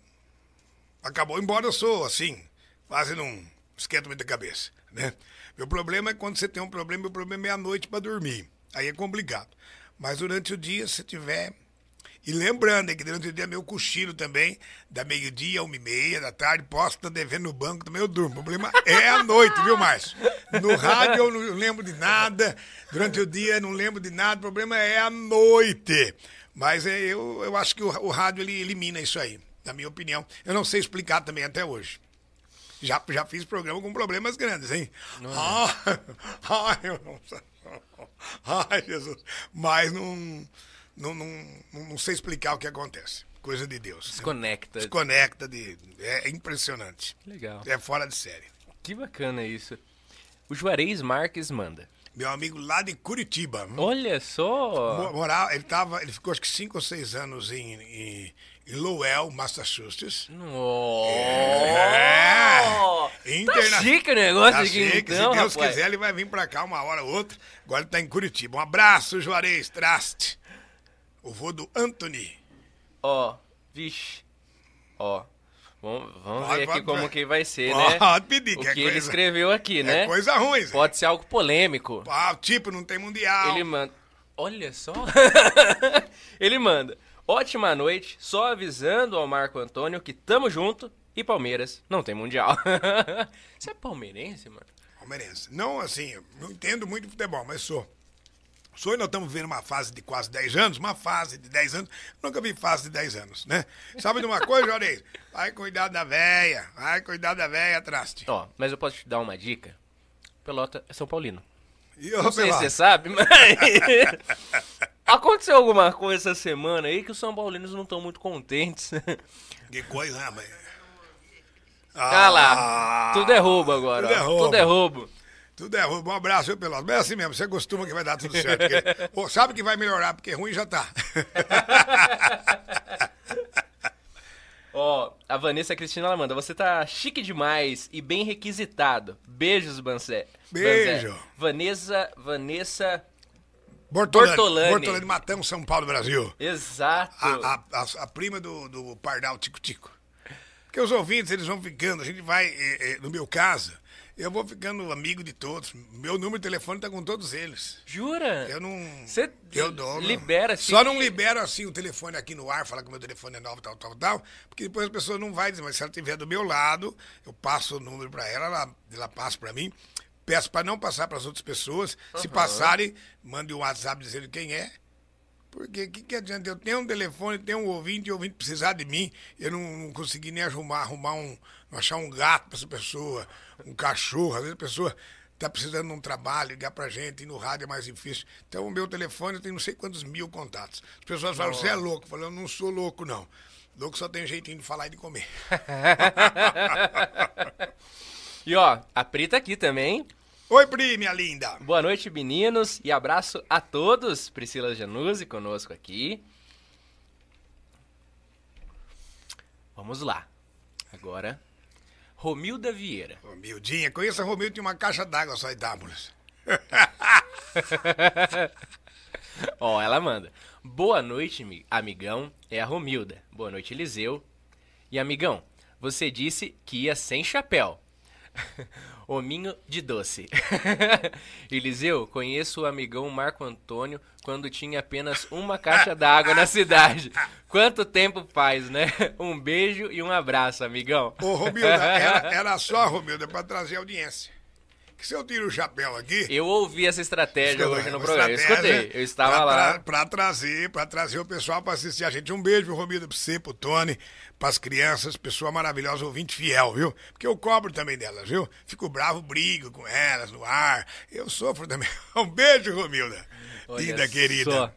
acabou. Embora eu sou assim, quase não esquento muita cabeça, né? Meu problema é quando você tem um problema, meu problema é a noite para dormir. Aí é complicado. Mas durante o dia, se tiver... E lembrando hein, que durante o dia meu cochilo também, da meio-dia uma e meia da tarde, posso estar devendo no banco, também eu durmo. O problema é a noite, viu, Márcio? No rádio eu não lembro de nada, durante o dia eu não lembro de nada, o problema é a noite. Mas é, eu, eu acho que o, o rádio ele elimina isso aí, na minha opinião. Eu não sei explicar também até hoje. Já, já fiz programa com problemas grandes, hein? Ah, ai, eu não sei. Ai, Jesus. Mas não, não, não, não, sei explicar o que acontece. Coisa de Deus. Desconecta. Desconecta de. É impressionante. Legal. É fora de série. Que bacana isso. O Juarez Marques manda. Meu amigo lá de Curitiba. Olha só! Mo- Morar, ele tava, ele ficou acho que cinco ou seis anos em, em, em Lowell, Massachusetts. Oh! É. Tá Interna- chique o negócio Tá aqui, chique, então, se Deus rapaz. quiser, ele vai vir pra cá uma hora ou outra. Agora ele tá em Curitiba. Um abraço, Juarez Traste. O vô do Anthony. Ó, vixe. Ó, vamos, vamos Pode, ver aqui pode, como pode. que vai ser, Pode né? pedir, o que que é ele coisa- escreveu aqui, né? É coisa ruim, Zé. Pode ser algo polêmico. Ah, tipo, não tem mundial. Ele manda. Olha só. ele manda. Ótima noite, só avisando ao Marco Antônio que tamo junto e Palmeiras não tem mundial. Você é palmeirense, mano? Palmeirense. Não, assim, não entendo muito de futebol, mas sou. E nós estamos vivendo uma fase de quase 10 anos, uma fase de 10 anos. Nunca vi fase de 10 anos, né? Sabe de uma coisa, Juarez? Vai cuidar da véia, vai cuidar da véia, traste. Ó, mas eu posso te dar uma dica? Pelota é São Paulino. E eu, Não sei se você sabe, mas. Aconteceu alguma coisa essa semana aí que os São Paulinos não estão muito contentes. Que coisa, né, mãe? Ah lá, tudo é roubo agora. tudo é ó. roubo. Tudo é é ruim. Um abraço, viu, Pelado? Mas é assim mesmo, você costuma que vai dar tudo certo. porque- Pô, sabe que vai melhorar, porque ruim já tá. Ó, a Vanessa Cristina ela manda, você tá chique demais e bem requisitado. Beijos, Bancé. Beijo. Banzé. Vanessa, Vanessa, Bortolani. Bortolani. Bortolani Matão, São Paulo, Brasil. exato. A, a, a, a prima do, do Pardal Tico Tico. Porque os ouvintes, eles vão ficando, a gente vai, eh, eh, no meu caso, eu vou ficando amigo de todos. Meu número de telefone tá com todos eles. Jura? Eu não. Você eu dou. libera assim? Só não libero assim o telefone aqui no ar, falar que o meu telefone é novo, tal, tal, tal. Porque depois a pessoa não vai dizer, mas se ela estiver do meu lado, eu passo o número pra ela, ela, ela passa pra mim. Peço pra não passar pras outras pessoas. Se passarem, mande um WhatsApp dizendo quem é. Porque o que, que adianta? Eu tenho um telefone, tenho um ouvinte, e o ouvinte precisar de mim, eu não, não consegui nem arrumar, arrumar um, achar um gato para essa pessoa, um cachorro, às vezes a pessoa está precisando de um trabalho, ligar pra gente, e no rádio é mais difícil. Então o meu telefone tem não sei quantos mil contatos. As pessoas falam, você é louco. Eu falo, eu não sou louco, não. Louco só tem jeitinho de falar e de comer. e ó, a Pri tá aqui também. Oi, Pri, minha linda. Boa noite, meninos, e abraço a todos. Priscila Januzzi conosco aqui. Vamos lá. Agora, Romilda Vieira. Romildinha, conheço a Romilda, tinha uma caixa d'água só em Dábulas. Ó, ela manda. Boa noite, amigão. É a Romilda. Boa noite, Eliseu. E amigão, você disse que ia sem chapéu. Hominho de doce. Eliseu, conheço o amigão Marco Antônio quando tinha apenas uma caixa d'água na cidade. Quanto tempo faz, né? Um beijo e um abraço, amigão. Ô, Romilda, era, era só, Romilda, para trazer audiência que se eu tiro o chapéu aqui. Eu ouvi essa estratégia hoje no programa. Eu escutei, eu estava pra lá. Tra pra trazer, para trazer o pessoal para assistir a gente. Um beijo, Romilda, pra você, pro Tony, pras crianças, pessoa maravilhosa, ouvinte fiel, viu? Porque eu cobro também delas, viu? Fico bravo, brigo com elas no ar. Eu sofro também. Um beijo, Romilda. Olha Linda, querida. Só.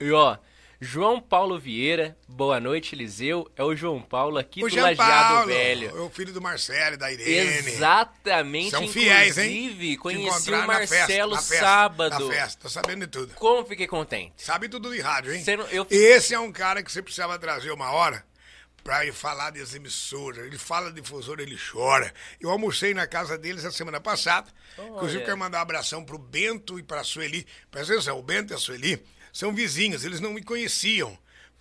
E ó, João Paulo Vieira, boa noite, Eliseu. É o João Paulo aqui o do Jean Lajeado Paulo, Velho. É o filho do Marcelo e da Irene. Exatamente. São fiéis, hein? Inclusive, conheci o Marcelo na festa, na festa, sábado. Na festa, tô sabendo de tudo. Como fiquei contente. Sabe tudo de rádio, hein? Não, eu... Esse é um cara que você precisava trazer uma hora pra ir falar das emissoras. Ele fala difusora, ele chora. Eu almocei na casa deles a semana passada. Oh, Inclusive, quero mandar um abração pro Bento e pra Sueli. Presta atenção, o Bento e a Sueli são vizinhos, eles não me conheciam.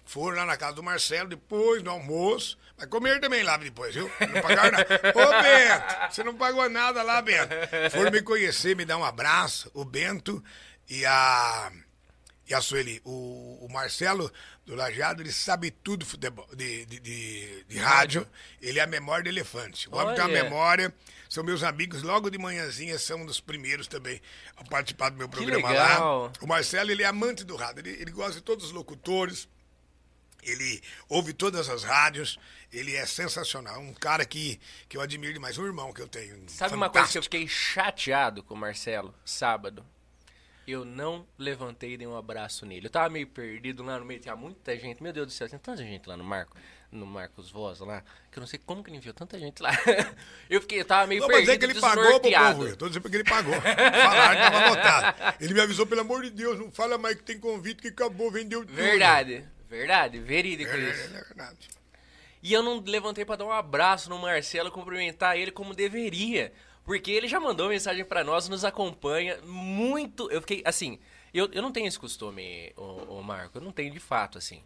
Foram lá na casa do Marcelo, depois do almoço. Vai comer também lá depois, viu? Não pagaram nada. Ô, Bento, você não pagou nada lá, Bento. Foram me conhecer, me dar um abraço. O Bento e a. E a Sueli. O, o Marcelo do Lajeado, ele sabe tudo futebol, de, de, de, de rádio. Ele é a memória do elefante. O homem tem uma memória são meus amigos, logo de manhãzinha são um dos primeiros também a participar do meu programa lá. O Marcelo, ele é amante do rádio, ele, ele gosta de todos os locutores, ele ouve todas as rádios, ele é sensacional, um cara que, que eu admiro demais, um irmão que eu tenho. Sabe fantástico. uma coisa que eu fiquei chateado com o Marcelo, sábado? Eu não levantei e dei um abraço nele. Eu tava meio perdido lá no meio, tinha muita gente. Meu Deus do céu, tem tanta gente lá no Marco no Marcos Voz lá, que eu não sei como que ele enviou tanta gente lá. eu fiquei, eu tava meio não, perdido, mas é que ele pagou pro povo, eu tô dizendo que ele pagou. Falaram que tava anotado. Ele me avisou, pelo amor de Deus, não fala mais que tem convite, que acabou, vendeu tudo. Verdade, verdade, verídico é, isso. É verdade. E eu não levantei para dar um abraço no Marcelo, cumprimentar ele como deveria. Porque ele já mandou mensagem para nós, nos acompanha muito. Eu fiquei, assim, eu, eu não tenho esse costume, o, Marco, eu não tenho de fato, assim.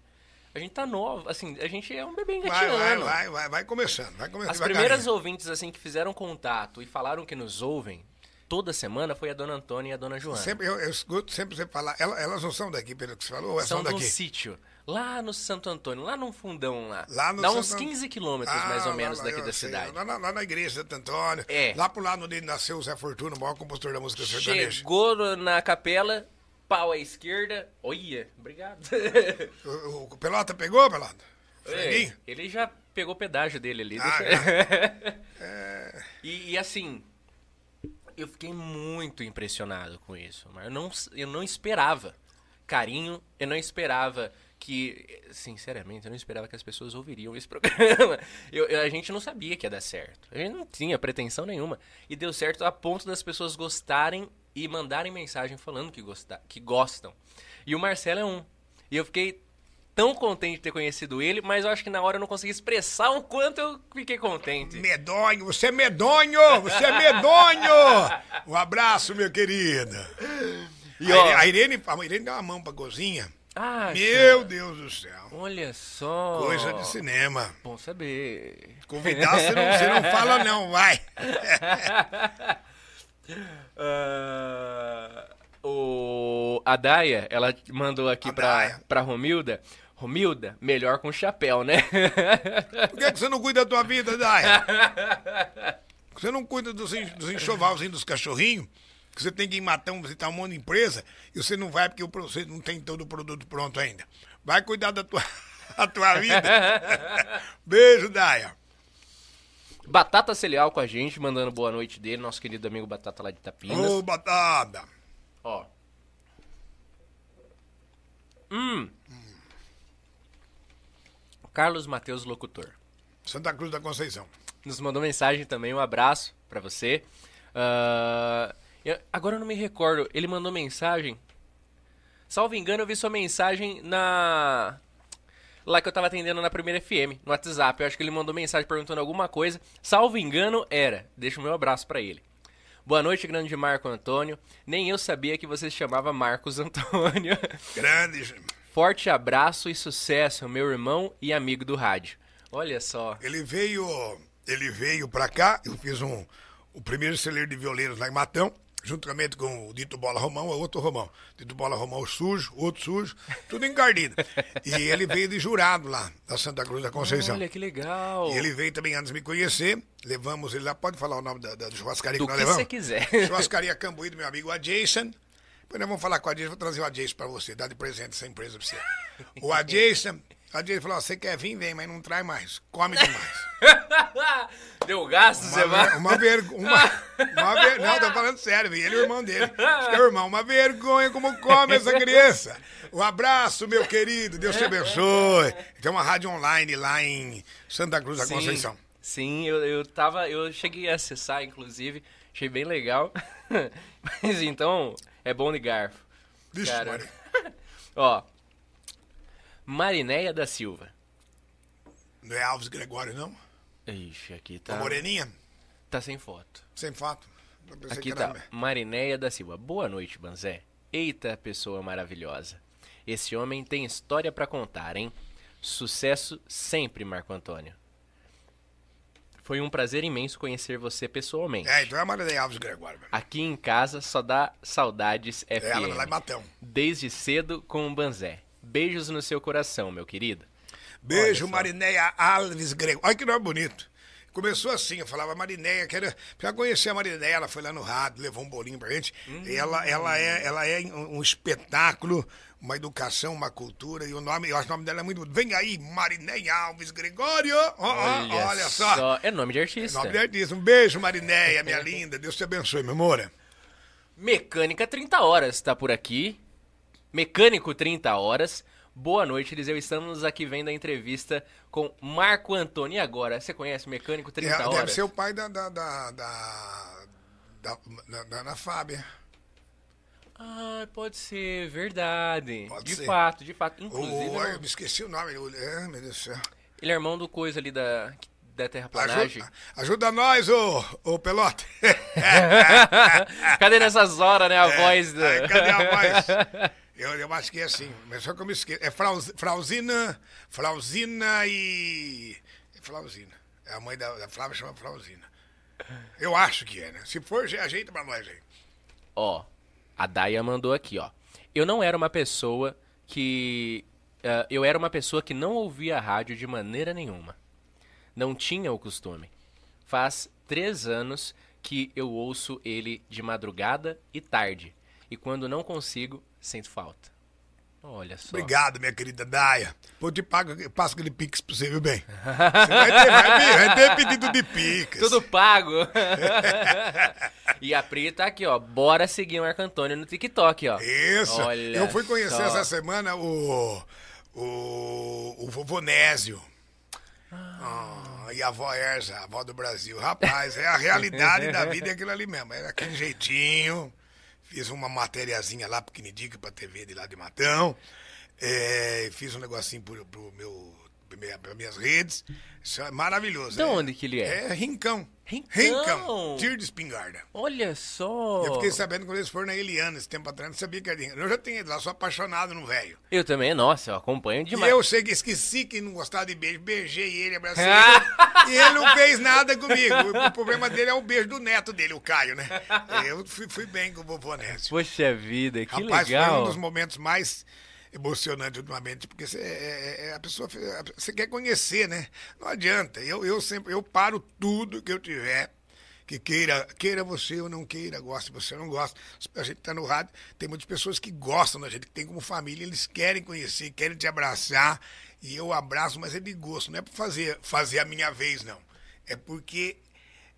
A gente tá novo, assim, a gente é um bebê engatinhando. Vai, vai, vai, vai, vai começando, vai começando. As primeiras ouvintes, assim, que fizeram contato e falaram que nos ouvem, toda semana foi a dona Antônia e a dona Joana. Sempre, eu, eu escuto sempre você falar, elas, elas não são daqui, pelo que você falou, ou são, são daqui? São sítio, lá no Santo Antônio, lá num fundão lá. lá Dá Santo... uns 15 quilômetros, ah, mais ou menos, lá, daqui da sei, cidade. Lá, lá, na igreja de Santo Antônio, é. lá pro lado onde nasceu o Zé Fortuna, o maior compositor da música sertaneja. Chegou na capela, pau à esquerda. Olha, obrigado. O, o, Pelota pegou, Pelota? É, ele já pegou pedágio dele ali. Ah, deixa... é. e, e, assim, eu fiquei muito impressionado com isso. Mas eu não, eu não esperava carinho, eu não esperava que, sinceramente, eu não esperava que as pessoas ouviriam esse programa. Eu, eu, a gente não sabia que ia dar certo. A gente não tinha pretensão nenhuma. E deu certo a ponto das pessoas gostarem e mandarem mensagem falando que, gosta, que gostam. E o Marcelo é um. E eu fiquei tão contente de ter conhecido ele, mas eu acho que na hora eu não consegui expressar o quanto eu fiquei contente. Medonho, você é medonho! Você é medonho! Um abraço, meu querido. E, a, a, Irene, a Irene deu uma mão pra Gozinha. Ah, Meu cara. Deus do céu. Olha só. Coisa de cinema. Bom saber. Convidar, você não, você não fala não, vai. uh, o, a Daya, ela mandou aqui pra, pra Romilda. Romilda, melhor com chapéu, né? Por que, que você não cuida da tua vida, Daya? Você não cuida dos, dos enxovalzinhos dos cachorrinhos? Que você tem que ir em Matão visitar um monte de empresa e você não vai porque você não tem todo o produto pronto ainda. Vai cuidar da tua, da tua vida. Beijo, Daia. Batata Celial com a gente, mandando boa noite dele, nosso querido amigo Batata lá de Tapinas. Ô, Batata. Ó. Hum. Carlos Matheus Locutor. Santa Cruz da Conceição. Nos mandou mensagem também, um abraço pra você. Ah, eu- agora eu não me recordo, ele mandou mensagem. Salvo engano, eu vi sua mensagem na. Lá que eu tava atendendo na primeira FM, no WhatsApp. Eu acho que ele mandou mensagem perguntando alguma coisa. Salvo engano, era. Deixa o meu abraço pra ele. Boa noite, grande Marco Antônio. Nem eu sabia que você se chamava Marcos Antônio. Grande. Forte abraço e sucesso, meu irmão e amigo do rádio. Olha só. Ele veio, ele veio pra cá, eu fiz um, o primeiro celeiro de violeiros lá em Matão, juntamente com o Dito Bola Romão, é outro Romão. Dito Bola Romão sujo, outro sujo, tudo encardido. E ele veio de jurado lá, da Santa Cruz da Conceição. Olha que legal. E ele veio também antes de me conhecer, levamos ele lá, pode falar o nome da, da churrascaria Do que nós que levamos? você quiser. Churrascaria Cambuí do meu amigo Adjason. Depois nós vamos falar com o Adjason, vou trazer o Adjason pra você, dar de presente essa empresa pra você. O Adjason, o Adjason falou, ó, você quer vir, vem, mas não traz mais, come demais. Deu gasto, vai. ver, uma vergonha. Uma, uma ver, não, tô falando sério, ele e o irmão dele. Acho que é o irmão. Uma vergonha como come essa criança. Um abraço, meu querido. Deus te abençoe. Tem uma rádio online lá em Santa Cruz da Conceição. Sim, eu, eu tava. Eu cheguei a acessar, inclusive. Achei bem legal. Mas então, é bom de garfo. Vixe. Ó. Marinéia da Silva. Não é Alves Gregório, não? Ixi, aqui Tá. tá. Moreninha? Tá sem foto. Sem pensei Aqui era- tá. Marinéia da Silva. Boa noite, Banzé. Eita, pessoa maravilhosa. Esse homem tem história pra contar, hein? Sucesso sempre, Marco Antônio. Foi um prazer imenso conhecer você pessoalmente. É, então é a Maria Alves Gregório. mesmo. Aqui em casa só dá saudades É ela lá em FM. Matão. Desde cedo com o Banzé. Beijos no seu coração, meu querido. Beijo, Olha só. Marinéia Alves Grego. Olha que nome bonito. Começou assim, eu falava Marinéia, que era. Já conhecer a Marinéia, ela foi lá no rádio, levou um bolinho pra gente. Hum. Ela, ela é, ela é um, espetáculo, uma educação, uma cultura, e o nome, eu acho que o nome dela é muito. Vem aí, Marinéia Alves Gregório! Ó, ó, olha, só. É nome de artista. Nome de artista. Um beijo, Marinéia, minha linda. Deus te abençoe, meu amor. Mecânica 30 horas tá por aqui. Mecânico 30 horas. Boa noite, Eliseu. Estamos aqui vendo a entrevista com Marco Antônio. E agora? Você conhece Mecânico 30 É, horas? deve ser o pai da. da, da, da, da, Fábia. Ah, pode ser, verdade. Pode de ser. fato, de fato. Inclusive, o- não- eu me esqueci o nome. É, meu Deus do céu. ele é irmão do coisa ali da, da terraplanagem. Ajuda, ajuda nós, ô, ô Pelote. Cadê nessas horas, né? A voz do... Cadê a voz? Eu, eu acho que é assim, mas só que eu me esqueço. É Frauz, Frauzina, Frauzina e. É Frauzina. A mãe da, da Flávia chama Frauzina. Eu acho que é, né? Se for, ajeita pra nós aí. Ó, a Daya mandou aqui, ó. Eu não era uma pessoa que. ah, eu era uma pessoa que não ouvia rádio de maneira nenhuma. Não tinha o costume. Faz três anos que eu ouço ele de madrugada e tarde. E quando não consigo, sinto falta. Olha só. Obrigado, minha querida Daia. Pô, eu te pago, eu passo aquele pix pra você, viu bem? Você vai ter, vai vai ter pedido de pix. Tudo pago. e a Pri tá aqui, ó. Bora seguir o Marco Antônio no TikTok, ó. Isso. Olha eu fui conhecer só. essa semana o. O. O vovô Nésio. Ah, e a avó Erza, a avó do Brasil. Rapaz, é a realidade da vida é aquilo ali mesmo. É aquele jeitinho. Fiz uma matériazinha lá pequenininha pra TV de lá de Matão. É, fiz um negocinho pro, pro meu. Para minhas redes. Isso é maravilhoso. De é, onde que ele é? É Rincão. Rincão? Tiro de espingarda. Olha só. Eu fiquei sabendo quando eles foram na Eliana esse tempo atrás, não sabia que era de. Eu já tinha ido lá, sou apaixonado no velho. Eu também, nossa, eu acompanho E demais. eu sei que esqueci que não gostava de beijo, beijei ele, abracei ele, e ele não fez nada comigo. O, o problema dele é o beijo do neto dele, o Caio, né? Eu fui, fui bem com o vovô Nécio. Poxa vida, que Rapaz, foi um legal. dos momentos mais emocionantes ultimamente, porque você, é- é- a pessoa você quer conhecer, né? Não adianta. Eu, eu sempre eu paro tudo que eu tiver que queira, queira você ou não queira, goste você ou não gosta. A gente tá no rádio, tem muitas pessoas que gostam da gente, que tem como família, eles querem conhecer, querem te abraçar, e eu abraço, mas é de gosto, não é para fazer, fazer a minha vez, não. É porque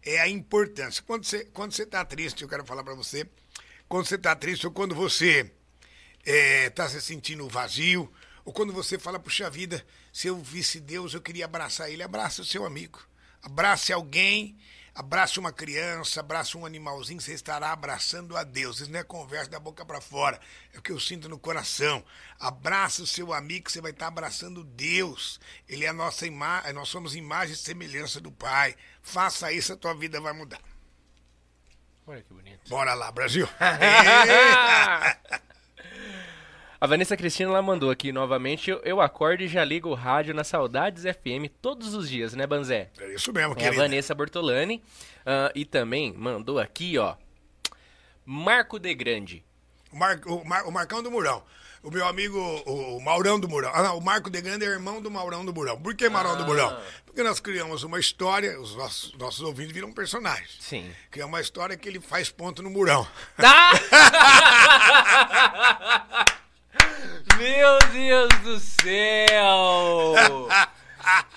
é a importância. Quando você, quando você tá triste, eu quero falar para você, quando você tá triste ou quando você é, tá se sentindo vazio, ou quando você fala, puxa vida, se eu visse Deus, eu queria abraçar ele, abraça o seu amigo. Abrace alguém, abrace uma criança, abrace um animalzinho, você estará abraçando a Deus. Isso não é conversa da boca para fora, é o que eu sinto no coração. Abraça o seu amigo, você vai estar abraçando Deus. Ele é a nossa imagem, nós somos imagem e semelhança do Pai. Faça isso, a tua vida vai mudar. Olha que bonito. Bora lá, Brasil. A Vanessa Cristina ela mandou aqui novamente. Eu, eu acordo e já ligo o rádio na Saudades FM todos os dias, né, Banzé? É isso mesmo, É a querido. Vanessa Bortolani. ah, e também mandou aqui, ó. Marco de Grande. O, Mar, o, Mar- o Marcão do Murão. O meu amigo, o, o Maurão do Murão. Ah, não, o Marco de Grande é irmão do Maurão do Murão. Por que Maurão do Ah. Murão? Porque nós criamos uma história, os nossos, nossos ouvintes viram personagens. Sim. Criamos uma história que ele faz ponto no Murão. Tá! Meu Deus do céu!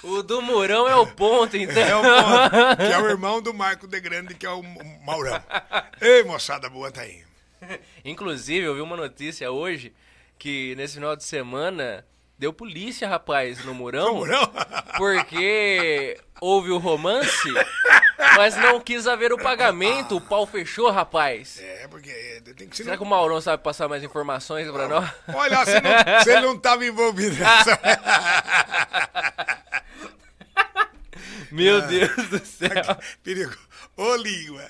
O do Murão é o ponto, então. É o ponto, que é o irmão do Marco de Grande, que é o Maurão. Ei, moçada boa, tá aí. Inclusive, eu vi uma notícia hoje que nesse final de semana deu polícia, rapaz, no Murão. No Murão? Porque houve o romance, mas não quis haver o pagamento. O pau fechou, rapaz. É, porque tem que ser. Será que o Maurão sabe passar mais informações pra nós? Olha, você não, você não estava envolvido nessa. Meu Deus do céu. Perigo. Ô, língua.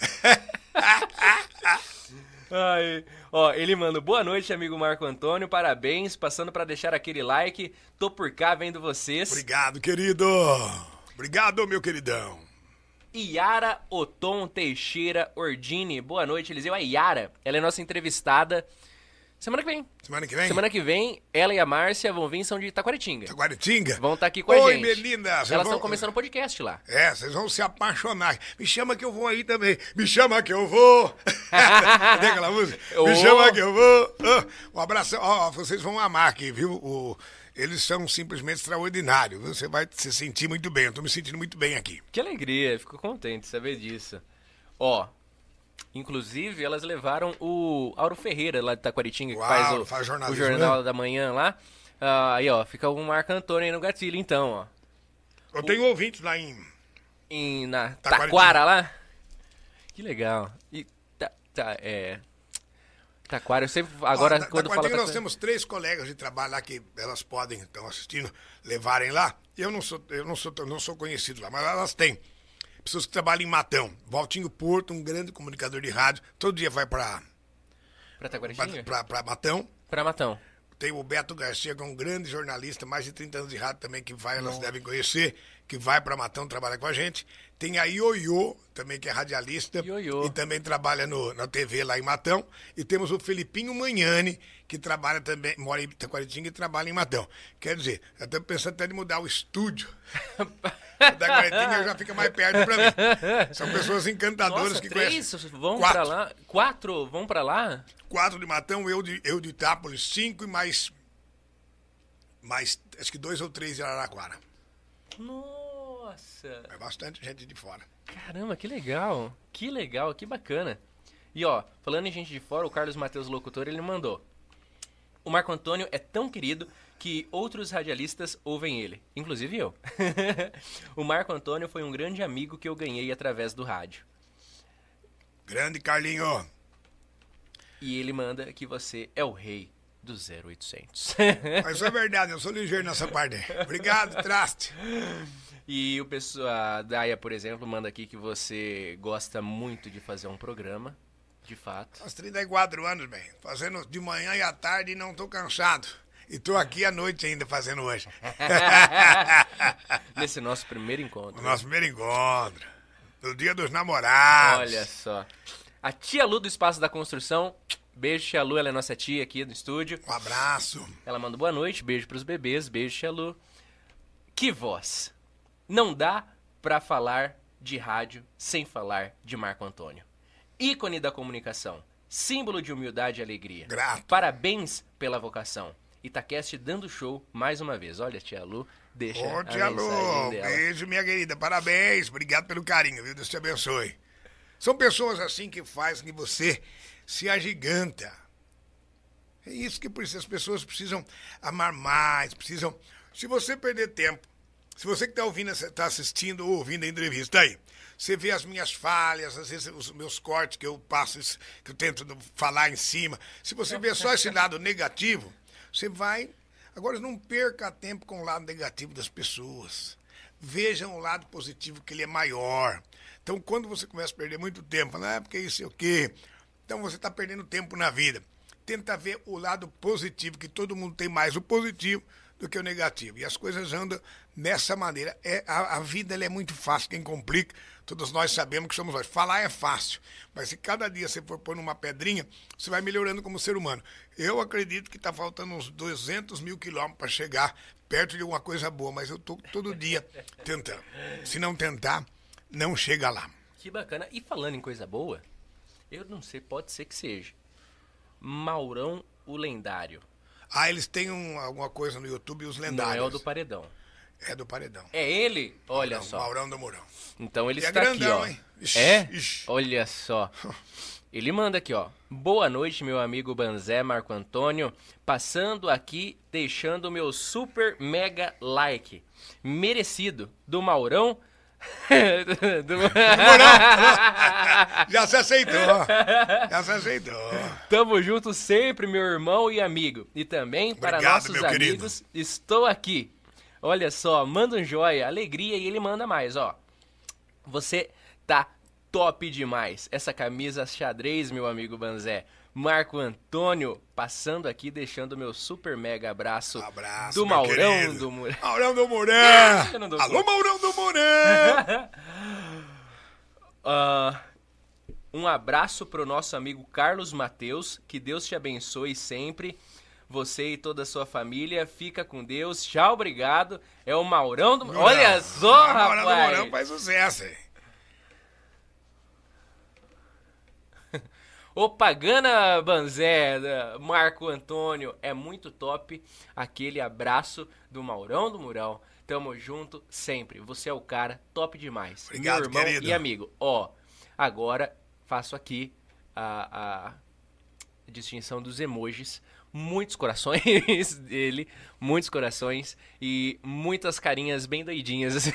Ai. Ó, ele manda boa noite, amigo Marco Antônio. Parabéns, passando pra deixar aquele like. Tô por cá vendo vocês. Obrigado, querido. Obrigado, meu queridão. Yara Oton Teixeira Ordini. Boa noite, Eliseu. A Yara, ela é nossa entrevistada semana que vem. Semana que vem? Semana que vem, ela e a Márcia vão vir, são de Itaquaritinga. Taquaritinga? Vão estar aqui com a Oi, gente. Melinda. vocês Elas vão- estão começando o podcast lá. É, vocês vão se apaixonar. Me chama que eu vou aí também. Me chama que eu vou. Tem aquela música? Ô. Me chama que eu vou. Ô, Um abraço. Ó, vocês vão amar aqui, viu? O- eles são simplesmente extraordinários. viu? Você vai se sentir muito bem. Eu tô me sentindo muito bem aqui. Que alegria, fico contente de saber disso. Ó, inclusive elas levaram o Auro Ferreira lá de Taquaritinga, que Uau, faz o, faz o Jornal né? da Manhã lá. Ah, aí, ó, fica o Marco Antônio aí no gatilho, então, ó. Eu tenho ouvintes lá em. Em, na. Taquara lá. Que legal. E, tá, tá, é... Taquara, eu sempre, agora Ó, da- quando fala nós temos três colegas de trabalho lá que elas podem, estão assistindo, levarem lá. Eu não sou, eu não sou, não sou conhecido lá, mas elas têm. Pessoas que trabalham em Matão. Valtinho Porto, um grande comunicador de rádio, todo dia vai para Pra Taquaritinga? para Matão. Pra Matão. Tem o Beto Garcia, que é um grande jornalista, mais de 30 anos de rádio também, que vai, elas devem conhecer, que vai para Matão trabalhar com a gente. Tem a Ioiô, também, que é radialista. Ioiô. E também trabalha no, na TV lá em Matão. E temos o Felipinho Manhani, que trabalha também, mora em Itaquaritinga e trabalha em Matão. Quer dizer, eu estou pensando até de mudar o estúdio. da Itaquaritinga já fica mais perto para mim. São pessoas encantadoras Nossa, que três conhecem. vão Quatro. pra lá? Quatro vão pra lá? Quatro de Matão, eu de, eu de Itápolis, cinco e mais. Mais, acho que dois ou três de Araraquara. Nossa! É bastante gente de fora. Caramba, que legal! Que legal, que bacana. E ó, falando em gente de fora, o Carlos Matheus Locutor, ele mandou. O Marco Antônio é tão querido que outros radialistas ouvem ele, inclusive eu. o Marco Antônio foi um grande amigo que eu ganhei através do rádio. Grande Carlinho. E ele manda que você é o rei do 0800. Mas é verdade, eu sou ligeiro nessa parte. Obrigado, traste. e o pessoal, a Daya, por exemplo, manda aqui que você gosta muito de fazer um programa, de fato. Aos 34 anos, bem. Fazendo de manhã e à tarde e não tô cansado. E tô aqui à noite ainda fazendo hoje. Nesse nosso primeiro encontro. O nosso primeiro encontro. No dia dos namorados. Olha só. A tia Lu do Espaço da Construção. Beijo, tia Lu. Ela é nossa tia aqui do estúdio. Um abraço. Ela manda boa noite. Beijo pros bebês. Beijo, tia Lu. Que voz. Não dá pra falar de rádio, sem falar de Marco Antônio. Ícone da comunicação, símbolo de humildade e alegria. Grato. Parabéns pela vocação. Itaquest dando show mais uma vez. Olha, tia Lu, deixa Ô, tia Lu, beijo, minha querida. Parabéns, obrigado pelo carinho, viu? Deus te abençoe. São pessoas assim que fazem que você se agiganta. É isso que precisa. As pessoas precisam amar mais, precisam. Se você perder tempo, se você que está ouvindo, está assistindo ou ouvindo a entrevista aí, você vê as minhas falhas, às vezes os meus cortes que eu passo, que eu tento falar em cima. Se você vê só esse lado negativo, você vai. Agora não perca tempo com o lado negativo das pessoas. Vejam o lado positivo, que ele é maior. Então, quando você começa a perder muito tempo, falando, ah, porque isso é o quê? Então você está perdendo tempo na vida. Tenta ver o lado positivo, que todo mundo tem mais o positivo do que o negativo. E as coisas andam nessa maneira. É, a, a vida é muito fácil. Quem complica, todos nós sabemos que somos nós. Falar é fácil, mas se cada dia você for pôr numa pedrinha, você vai melhorando como ser humano. Eu acredito que está faltando uns 200 mil quilômetros para chegar perto de alguma coisa boa, mas eu estou todo dia tentando. Se não tentar, não chega lá. Que bacana. E falando em coisa boa, eu não sei, pode ser que seja. Maurão o Lendário. Ah, eles têm um- alguma coisa no YouTube, os lendários. Não é o do Paredão. É do Paredão. É ele? Olha Maurão, só. Maurão do Mourão. Então ele E é está grandão, aqui, ó. hein? Ixi, é? ixi. Olha só. Ele manda aqui, ó. Boa noite, meu amigo Banzé Marco Antônio. Passando aqui, deixando o meu super mega like. Merecido. Do Maurão. Do- Já se aceitou. Já se aceitou. Tamo junto sempre, meu irmão e amigo. E também para Obrigado, nossos meu querido. amigos, estou aqui. Olha só, manda um joia, alegria e ele manda mais, ó. Você tá top demais. Essa camisa xadrez, meu amigo Banzé. Marco Antônio passando aqui, deixando meu super mega abraço, Abraço, do Maurão querido. do Mourão. Maurão do dou Alô, conta. Maurão do Mourão. Ah, um abraço pro nosso amigo Carlos Mateus. Que Deus te abençoe sempre. Você e toda a sua família. Fica com Deus. Tchau, obrigado. É o Maurão do. Olha só, Ah, Maurão do rapaz. Mourão faz sucesso, hein? O Pagana Banzé, da Marco Antônio, é muito top. Aquele abraço do Maurão do Murão. Tamo junto sempre. Você é o cara top demais. Obrigado, Meu irmão querido. e amigo. Ó, agora faço aqui a, a distinção dos emojis. Muitos corações dele, muitos corações e muitas carinhas bem doidinhas. assim.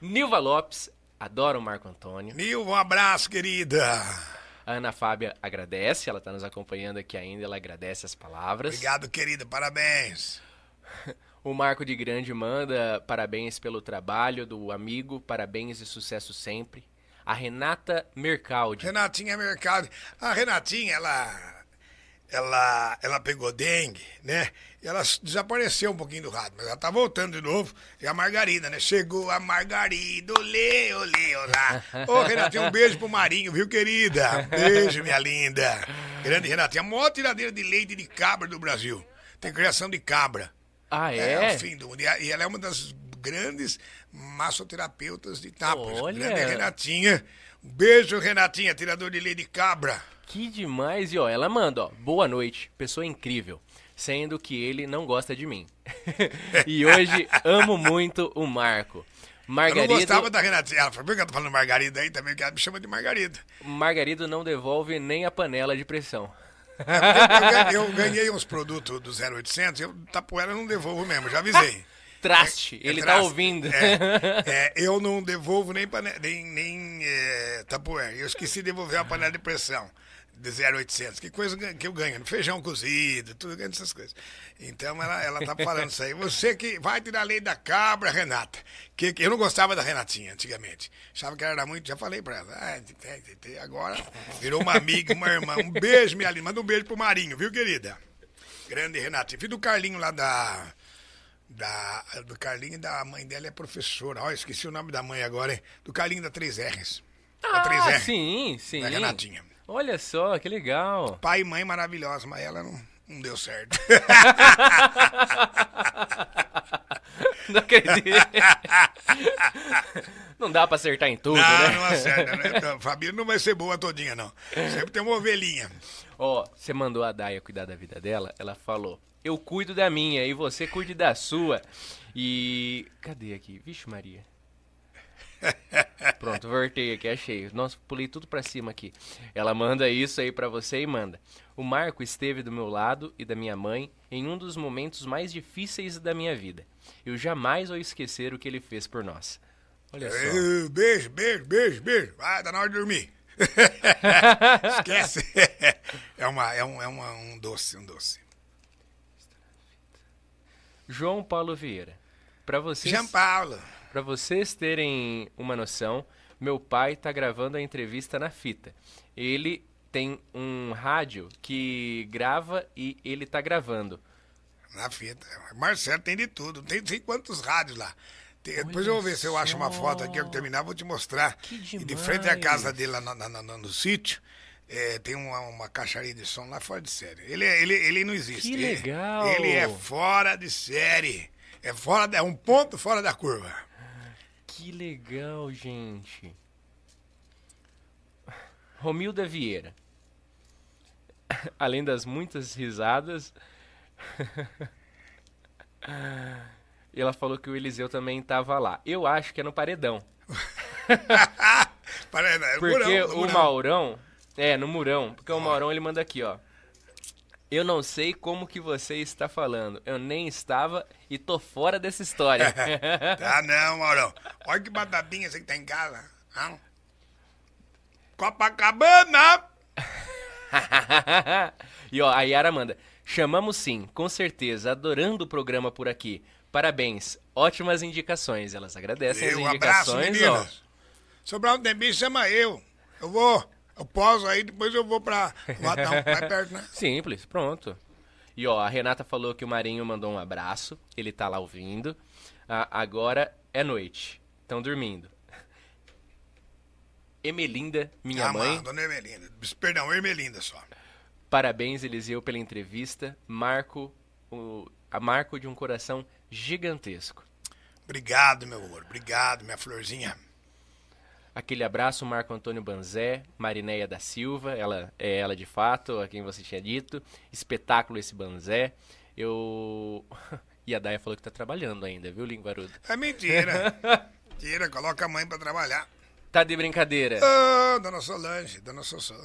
Nilva Lopes, adoro o Marco Antônio. Nil, um abraço, querida. A Ana Fábia agradece, ela está nos acompanhando aqui ainda, ela agradece as palavras. Obrigado, querida. Parabéns. O Marco de Grande manda parabéns pelo trabalho do amigo, parabéns e sucesso sempre. A Renata Mercaldi. Renatinha Mercado. A Renatinha, ela. Ela, ela pegou dengue, né? E ela desapareceu um pouquinho do rádio, mas ela tá voltando de novo. E a Margarida, né? Chegou a Margarida, olê, olê, olá. Ô, Renatinha, um beijo pro Marinho, viu, querida? Beijo, minha linda. Grande Renatinha, a maior tiradeira de leite de cabra do Brasil. Tem criação de cabra. Ah, É, é? o fim do mundo. E ela é uma das grandes massoterapeutas de Itápolis. Olha. Grande Renatinha. Um beijo, Renatinha, tirador de leite de cabra. Que demais. E ó, ela manda, ó, boa noite, pessoa incrível. Sendo que ele não gosta de mim. e hoje amo muito o Marco. Eu não Margarido, gostava da Renatinha. Ela falou, por que eu tô falando Margarida aí também? Que ela me chama de Margarida. Margarido não devolve nem a panela de pressão. Eu, ganhei- eu ganhei uns produtos do 0800, eu Tapoera não devolvo mesmo, já avisei. Traste, É, ele é tá traço. ouvindo. É, eu não devolvo nem, pane- nem, nem é, tapoé. Eu esqueci de devolver a panela de pressão de 0800. Que coisa que eu ganho? Feijão cozido, tudo ganho essas coisas. Então ela, ela tá falando isso aí. Você que vai tirar lei da cabra, Renata. Que, que eu não gostava da Renatinha antigamente. Achava que ela era muito. Já falei pra ela. Ah, agora virou uma amiga, uma irmã. Um beijo, minha linda. Manda um beijo pro Marinho, viu, querida? Grande Renatinha. Filho do Carlinho lá da. Da, do Carlinho e da mãe dela é professora. Ó, esqueci o nome da mãe agora, hein? Do Carlinho da 3Rs. Da Ah, 3R. sim, sim. Da Renatinha. Olha só, que legal. Pai e mãe maravilhosa, mas ela não, não deu certo. Não acredito. não dá pra acertar em tudo, não, né? não acerta, né? Família não vai ser boa todinha, não. Sempre tem uma ovelhinha. Ó, você mandou a Daia cuidar da vida dela, ela falou, eu cuido da minha e você cuide da sua. E... Cadê aqui? Vixe Maria. Pronto, voltei aqui, achei. Nossa, pulei tudo pra cima aqui. Ela manda isso aí pra você e manda. O Marco esteve do meu lado e da minha mãe em um dos momentos mais difíceis da minha vida. Eu jamais vou esquecer o que ele fez por nós. Olha só. Beijo, beijo, beijo, beijo. Vai, tá na hora de dormir. Esquece. É, uma, é, um, é uma, um doce, um doce. João Paulo Vieira. Pra vocês, Jean Paulo. pra vocês terem uma noção, meu pai tá gravando a entrevista na fita. Ele tem um rádio que grava e ele tá gravando. Na fita. Marcelo tem de tudo. Tem, tem quantos rádios lá. Tem- depois eu vou ver se eu acho uma foto aqui, eu terminar, vou te mostrar. Que E de frente à casa dele, lá na- na- na- no, sítio, é, tem uma, uma caixaria de som lá fora de série. Ele, é- ele, ele não existe. Que Ele- legal. Ele, é fora de série. É fora é um ponto fora da curva. Que legal, gente. Romilda Vieira. Além das muitas risadas. ela falou que o Eliseu também tava lá. Eu acho que é no paredão. É Porque murão, o. Maurão. É, no Murão. Porque o Maurão ele manda aqui, ó. Eu não sei como que você está falando. Eu nem estava e tô fora dessa história. Tá não, Maurão. Olha que batatinha você que tá em casa. Hã? Copacabana! e ó, a Yara manda. Chamamos sim, com certeza, adorando o programa por aqui. Parabéns, ótimas indicações. Elas agradecem as Eu, abraço, indicações, ó. meninas. Sobrar um tempinho, chama eu. Eu vou. Eu poso aí, depois eu vou pra Latão. Mais perto, né? Simples, pronto. E ó, a Renata falou que o Marinho mandou um abraço, ele tá lá ouvindo. Ah, agora é noite, estão dormindo. Emelinda, minha Ah, mãe, mano, dona Ermelinda. Perdão, Ermelinda só. parabéns Eliseu pela entrevista. Marco, o, a Marco de um coração gigantesco. Obrigado, meu amor. Obrigado, minha florzinha. Aquele abraço, Marco Antônio Banzé, Marinéia da Silva, ela é ela de fato, a quem você tinha dito. Espetáculo esse Banzé. Eu. E a Daia falou que tá trabalhando ainda, viu, Linguarudo? É mentira. Mentira, coloca a mãe pra trabalhar. Tá de brincadeira. Ô, dona Solange, dona Sossô.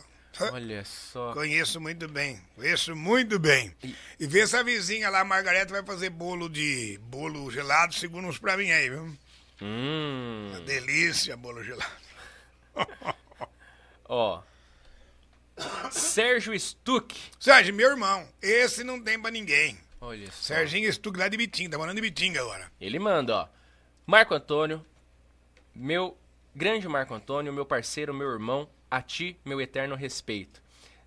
Olha só. Conheço muito bem, conheço muito bem. E vê se a vizinha lá, a Margareta, vai fazer bolo de bolo gelado, segura uns pra mim aí, viu? Hum. Delícia, bolo gelado. Ó. Sérgio Stuck. Sérgio, meu irmão, esse não tem pra ninguém. Olha só. Serginho Stuck lá de Bitinga, tá morando em Bitinga agora. Ele manda, ó. Marco Antônio, meu grande Marco Antônio, meu parceiro, meu irmão, a ti, meu eterno respeito.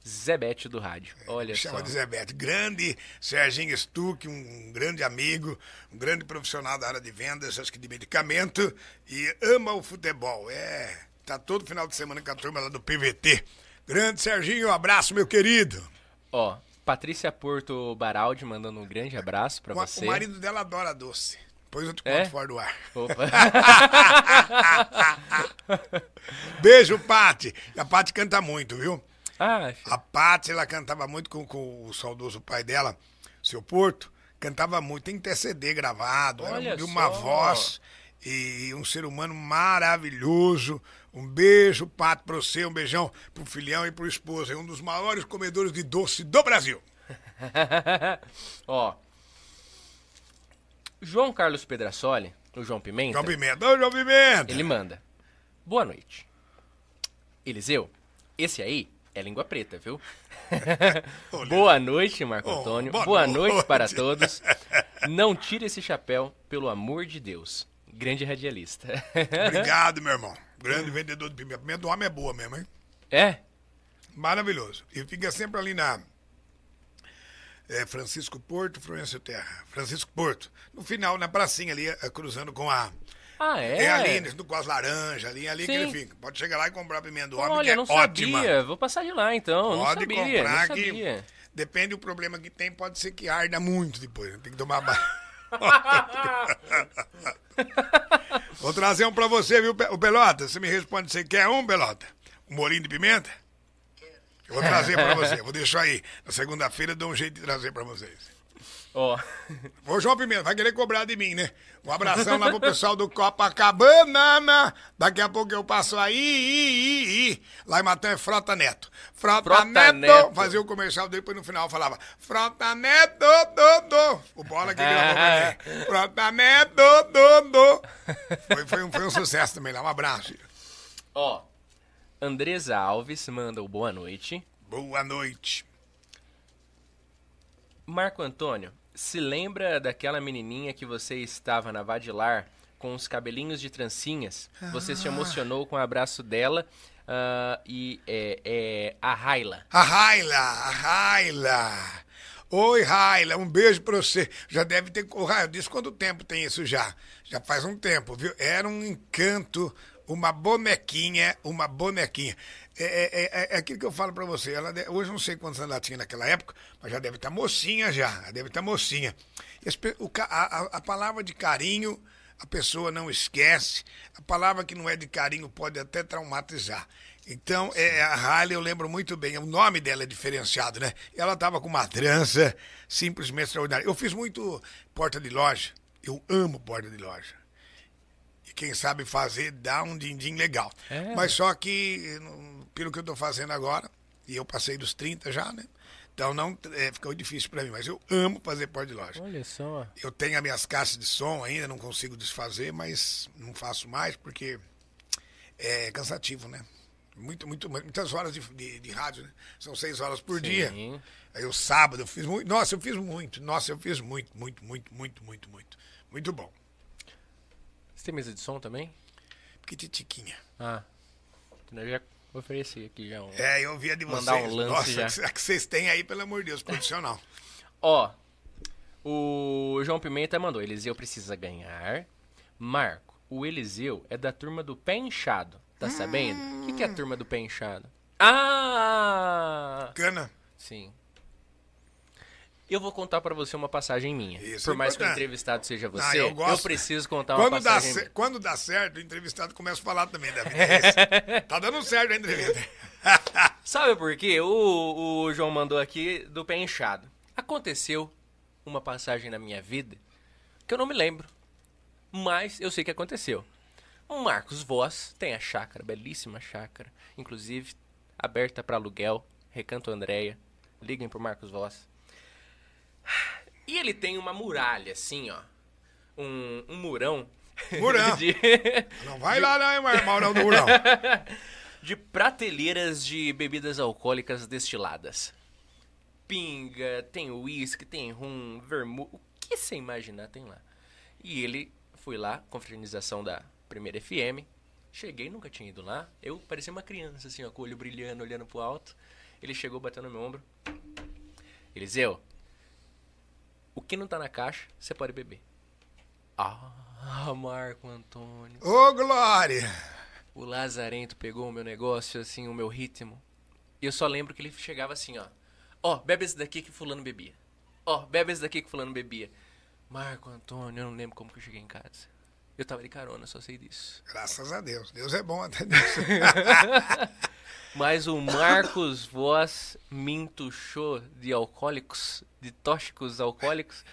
Zebete do rádio. Olha Chama só. de Zé Beto. Grande Serginho Stuck, um grande amigo, um grande profissional da área de vendas, acho que de medicamento, e ama o futebol. É, tá todo final de semana com a turma lá do PVT. Grande Serginho, um abraço, meu querido. Ó, Patrícia Porto Baraldi mandando um grande abraço pra O, você. o marido dela adora doce. Depois eu te conto É? fora do ar. Beijo, Pati. A Pati canta muito, viu? Ah, A Paty, ela cantava muito com, com o saudoso pai dela, seu Porto. Cantava muito, tem que ter CD gravado. Olha era de uma só. voz e um ser humano maravilhoso. Um beijo, Pato, pra você, um beijão pro filhão e pro esposo. É um dos maiores comedores de doce do Brasil. Ó. João Carlos Pedrasoli, o João Pimenta, João Pimenta. Ô, João Pimenta! ele manda. Boa noite. Eliseu, esse aí é língua preta, viu? Boa noite, Marco Oh, Antônio. boa boa noite. noite. para todos. Não tire esse chapéu, pelo amor de Deus. Grande radialista. Obrigado, meu irmão. Grande vendedor de pimenta. Pimenta do homem é boa mesmo, hein? é? Maravilhoso. E fica sempre ali na é, Francisco Porto, Florencio Terra. Francisco Porto. No final, na pracinha ali, é, cruzando com a. Ah, é? É, ali, né, com as laranjas, ali, ali que ele fica. Pode chegar lá e comprar pimenta do homem, Olha, que é não ótima. sabia. Vou passar de lá então. não Pode sabia, comprar não que. sabia. Depende do problema que tem, pode ser que arda muito depois. né? Tem que tomar banho. Vou trazer um pra você, viu, o Pelota? Você me responde, você quer um, Pelota? Um molinho de pimenta? Eu vou trazer pra você, vou deixar aí. Na segunda-feira eu dou um jeito de trazer pra vocês. Ó, Ô, João Pimenta, vai querer cobrar de mim, né? Um abração lá pro pessoal do Copacabana. Daqui a pouco eu passo aí, i, i, i. Lá em Matão é Frota Neto. Frota, Frota Neto. Neto. Fazia o comercial dele, depois no final falava Frota Neto, do, do. O Bola que gravou pra mim. Frota Neto, do, do. Foi, foi, um, foi um sucesso também lá. Um abraço. ó. Andresa Alves manda o boa noite. Boa noite. Marco Antônio, se lembra daquela menininha que você estava na Vadilar com os cabelinhos de trancinhas? Você se emocionou com o abraço dela ah, e é, é a Raila. A Raila, a Raila. Oi, Raila, um beijo pra você. Já deve ter. Ô, Raila, diz quanto tempo tem isso já? Já faz um tempo, viu? Era um encanto, uma bonequinha, uma bonequinha. É, é, é, é aquilo que eu falo pra você. Ela de- Hoje não sei quantos anos ela tinha naquela época, mas já deve estar mocinha já. Deve estar mocinha. E as pe- o a, a- palavra de carinho a pessoa não esquece. A palavra que não é de carinho pode até traumatizar. Então, é, a Riley eu lembro muito bem, o nome dela é diferenciado, né? Ela estava com uma trança simplesmente extraordinária. Eu fiz muito porta de loja, eu amo porta de loja. Quem sabe fazer dá um din-din legal. É. Mas só que, pelo que eu estou fazendo agora, e eu passei dos 30 já, né? Então não é, ficou difícil para mim, mas eu amo fazer porta de loja. Olha só. Eu tenho as minhas caixas de som ainda, não consigo desfazer, mas não faço mais porque é cansativo, né? Muito, muito, muitas horas de, de, de rádio, né? São seis horas por dia. Sim. Aí o sábado eu fiz muito. Nossa, eu fiz muito. Nossa, eu fiz muito, muito, muito, muito, muito, muito. Muito bom. Tem mesa de som também? Piquititiquinha. Ah. então Eu já ofereci aqui já um. É, eu vi a de vocês. Mandar um lance Nossa, já. a que vocês têm aí, pelo amor de Deus, profissional. Ó, o João Pimenta mandou, Eliseu precisa ganhar. Marco, o Eliseu é da turma do pé inchado, tá sabendo? O que, que é a turma do pé inchado? Ah! Cana. Sim. Eu vou contar pra você uma passagem minha. Isso Por é mais que o importante. entrevistado seja Ah, você, eu gosto. preciso contar uma Quando dá, passagem cer- minha. quando dá certo, o entrevistado começa a falar também da vida. É isso. tá dando certo a entrevista. Sabe por quê? O, o João mandou aqui do pé inchado. Aconteceu uma passagem na minha vida que eu não me lembro. Mas eu sei que aconteceu. O Marcos Voz tem a chácara, belíssima chácara, inclusive aberta para aluguel. Recanto Andréia. Liguem pro Marcos Voz. E ele tem uma muralha, assim, ó. Um, um murão. Murão. de- Não vai lá, não, hein, Maurão do Murão. de prateleiras de bebidas alcoólicas destiladas. Pinga, tem uísque, tem rum, vermute, o que você imaginar tem lá. E ele foi lá, confraternização da primeira FM. Cheguei, nunca tinha ido lá. Eu parecia uma criança, assim, ó, com o olho brilhando, olhando pro alto. Ele chegou batendo no meu ombro. Eliseu, o que não tá na caixa, você pode beber. Ah, Marco Antônio. Ô, Glória! O Lazarento pegou o meu negócio, assim, o meu ritmo. E eu só lembro que ele chegava assim, ó. Ó, bebe esse daqui que fulano bebia. Ó, bebe esse daqui que fulano bebia. Marco Antônio, eu não lembro como que eu cheguei em casa. Eu tava de carona, só sei disso. Graças a Deus. Deus é bom até nisso. Mas o Marcos Voz me entuchou de alcoólicos, de tóxicos alcoólicos.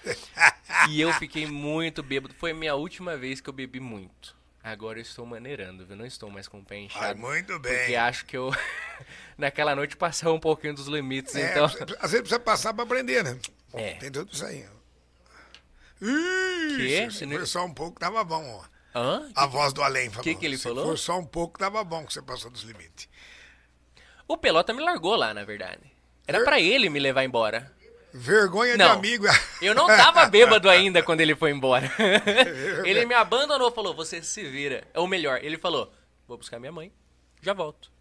e eu fiquei muito bêbado. Foi a minha última vez que eu bebi muito. Agora eu estou maneirando, viu? Não estou mais com o pé inchado. muito Porque bem. acho que eu, naquela noite, passei um pouquinho dos limites, É, então... às vezes precisa passar pra aprender, né? É. Tem tudo isso aí. Que? se for só um pouco, tava bom, ó. Hã? A voz do além falou. Que que ele se falou? for só um pouco, tava bom que você passou dos limites. O Pelota me largou lá, na verdade. Era Ver- pra ele me levar embora. Vergonha Não. de amigo. Eu não tava bêbado ainda quando ele foi embora. ele me abandonou, falou, você se vira. Ou melhor, ele falou, vou buscar minha mãe, já volto.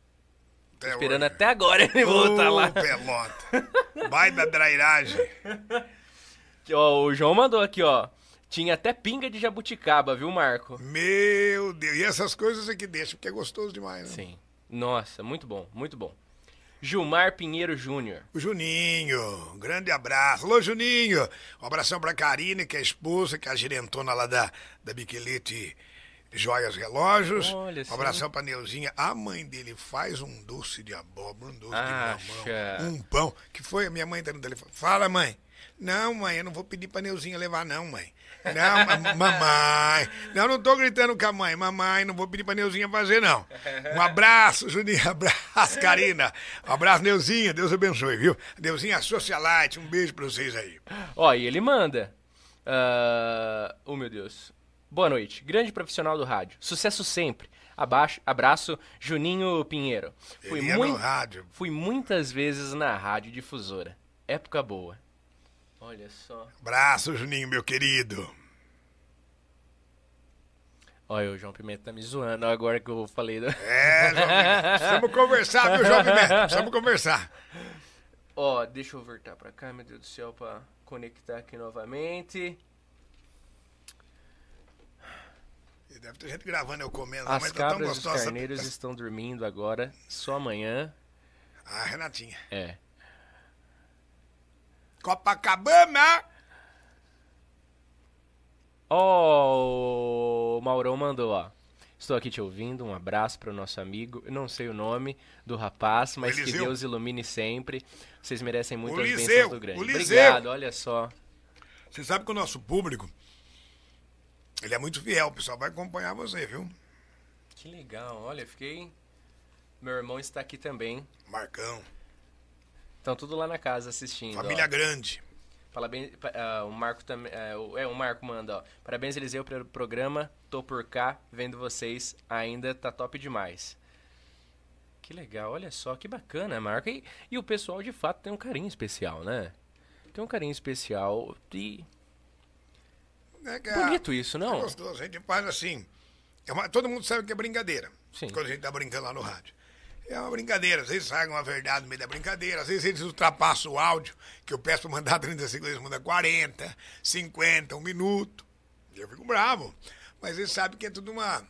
Até Esperando hoje. até agora ele voltar Ô, lá. pelota. Vai da drairagem. Ó, o João mandou aqui, ó. Tinha até pinga de jabuticaba, viu, Marco? Meu Deus. E essas coisas é que deixa, porque é gostoso demais, né? Sim. Nossa, muito bom, muito bom. Gilmar Pinheiro Júnior. O Juninho, um grande abraço. Alô, Juninho. Um abração pra Karine, que é a esposa, que é a gerentona lá da, da Biquelete Joias Relógios. Olha, um sim. abração pra Neuzinha. A mãe dele faz um doce de abóbora, um doce Acha. de mamão, um pão. Que foi a minha mãe tá no telefone. Fala, mãe. Não, mãe, eu não vou pedir pra Neuzinha levar, não, mãe. Não, ma- mamãe. Não, não tô gritando com a mãe. Mamãe, não vou pedir pra Neuzinha fazer, não. Um abraço, Juninho. Abraço, Karina. Um abraço, Neuzinha. Deus abençoe, viu? Neuzinha Socialite. Um beijo pra vocês aí. Ó, e ele manda. ah, oh, meu Deus. Boa noite. Grande profissional do rádio. Sucesso sempre. Abaixo, abraço, Juninho Pinheiro. Fui, é mui- rádio. fui muitas vezes na rádio difusora. Época boa. Olha só. Abraço, Juninho, meu querido. Olha, o João Pimenta tá me zoando agora que eu falei. Do... É, João Pimenta. Precisamos conversar, viu, João Pimenta? Precisamos conversar. Ó, deixa eu voltar pra cá, meu Deus do céu, pra conectar aqui novamente. Deve ter gente gravando eu comendo, As mas tá tão cabras e os gostosa. carneiros estão dormindo agora, só amanhã. Ah, Renatinha. É. Copacabana! Ó, o Maurão mandou, ó. Estou aqui te ouvindo, um abraço para o nosso amigo. Eu não sei o nome do rapaz, mas que. Deus ilumine sempre. Vocês merecem muito O as Liseu, bênçãos do grande. Obrigado, olha só. Você sabe que o nosso público, ele é muito fiel. O pessoal vai acompanhar você, viu? Que legal, olha, fiquei. Meu irmão está aqui também. Marcão. Estão tudo lá na casa assistindo. Família ó. grande. Parabéns, pa- ah, o Marco também. É, o- é, o Marco manda, ó. Parabéns, Eliseu, pelo programa. Tô por cá, vendo vocês. Ainda tá top demais. Que legal, olha só, que bacana, Marco. E, e o pessoal de fato tem um carinho especial, né? Tem um carinho especial e. É é- Bonito isso, É não? gostoso. A gente faz assim. é uma- todo mundo sabe que é brincadeira. Sim. Quando a gente tá brincando lá no rádio. É uma brincadeira. Às vezes sai uma verdade no meio da brincadeira. Às vezes eles ultrapassam o áudio, que eu peço pra mandar 30 segundos, eles mandam 40, 50, um minuto. Eu fico bravo. Mas eles sabem que é tudo uma.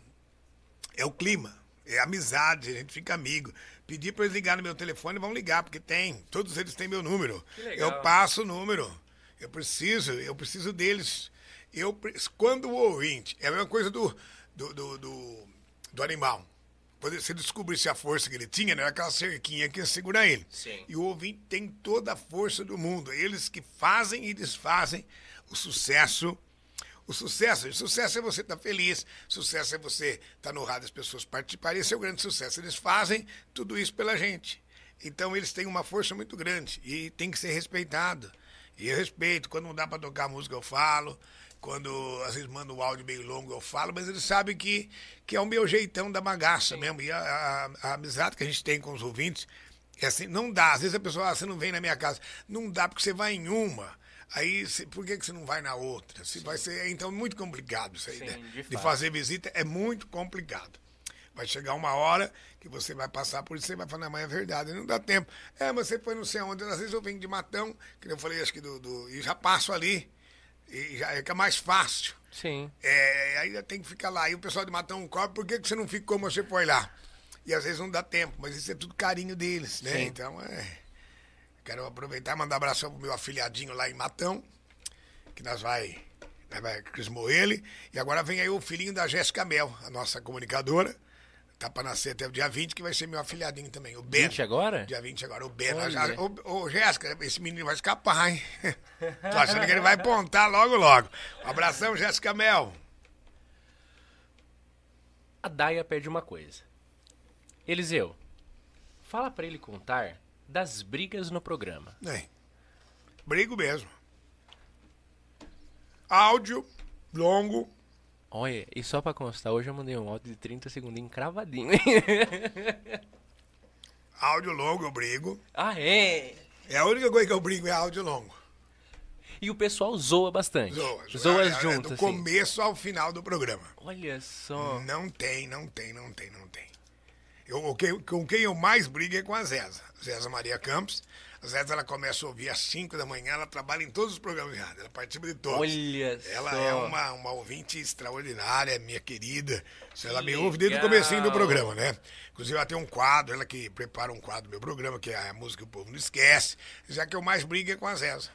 É o clima. É amizade, a gente fica amigo. Pedir pra eles ligarem no meu telefone, vão ligar, porque tem. Todos eles têm meu número. Eu passo o número. Eu preciso, eu preciso deles. Eu, quando o ouvinte, é a mesma coisa do, do, do, do, do animal. Quando você descobrisse a força que ele tinha, né, era aquela cerquinha que ia segurar ele. Sim. E o ouvinte tem toda a força do mundo. Eles que fazem e desfazem o sucesso. O sucesso, o sucesso é você estar feliz, sucesso é você estar no rádio, as pessoas participarem, esse é o grande sucesso. Eles fazem tudo isso pela gente. Então eles têm uma força muito grande e tem que ser respeitado. E eu respeito, quando não dá para tocar música eu falo, quando às vezes manda o áudio meio longo eu falo, mas eles sabem que, que é o meu jeitão da bagaça mesmo. E a, a- a amizade que a gente tem com os ouvintes é assim, não dá. Às vezes a pessoa, ah, você não vem na minha casa. Não dá porque você vai em uma. Aí, por que, que você não vai na outra? Se vai ser, então, muito complicado isso aí, Sim, né? de De fazer visita é muito complicado. Vai chegar uma hora que você vai passar por isso, você vai falar, mas é verdade, não dá tempo. É, mas você foi não sei onde, às vezes eu venho de Matão, que eu falei, acho que do, do- e já passo ali, e já fica mais fácil. Sim. É, aí tem que ficar lá. E o pessoal de Matão cobra, por que, que você não ficou como você foi lá? E às vezes não dá tempo, mas isso é tudo carinho deles, né? Sim. Então, é. Quero aproveitar e mandar um abração pro meu afilhadinho lá em Matão, que nós vai. Nós vai crismou ele. E agora vem aí o filhinho da Jéssica Mel, a nossa comunicadora. Tá pra nascer até o dia 20, que vai ser meu afilhadinho também, o Ben. 20 agora? Dia 20 agora, o Ben. Olha. Já- Ô, ô, Jéssica, esse menino vai escapar, hein? Tô achando que ele vai pontar logo, logo. Um abração, Jéssica Mel. A Daia pede uma coisa. Eliseu, fala pra ele contar das brigas no programa. É. Brigo mesmo. Áudio longo. Olha, e só pra constar, hoje eu mandei um áudio de 30 segundinhos cravadinho. Áudio longo eu brigo. ah, é? É a única coisa que eu brigo é áudio longo. E o pessoal zoa bastante. Zoa. Zoa é, é juntas, do assim. começo ao final do programa. Olha só. Não tem, não tem, não tem, não tem. Eu, com quem eu mais brigo é com a Zeza. Zeza Maria Campos. A Zeza ela começa a ouvir às 5 da manhã, ela trabalha em todos os programas de rádio, ela participa de todos. Olha ela só. é uma, uma ouvinte extraordinária, minha querida. Ela me Que ouve desde o comecinho do programa, né? Inclusive ela tem um quadro, ela que prepara um quadro do meu programa, que é a música que o povo não esquece. Já que eu mais brigo é com a Zeza.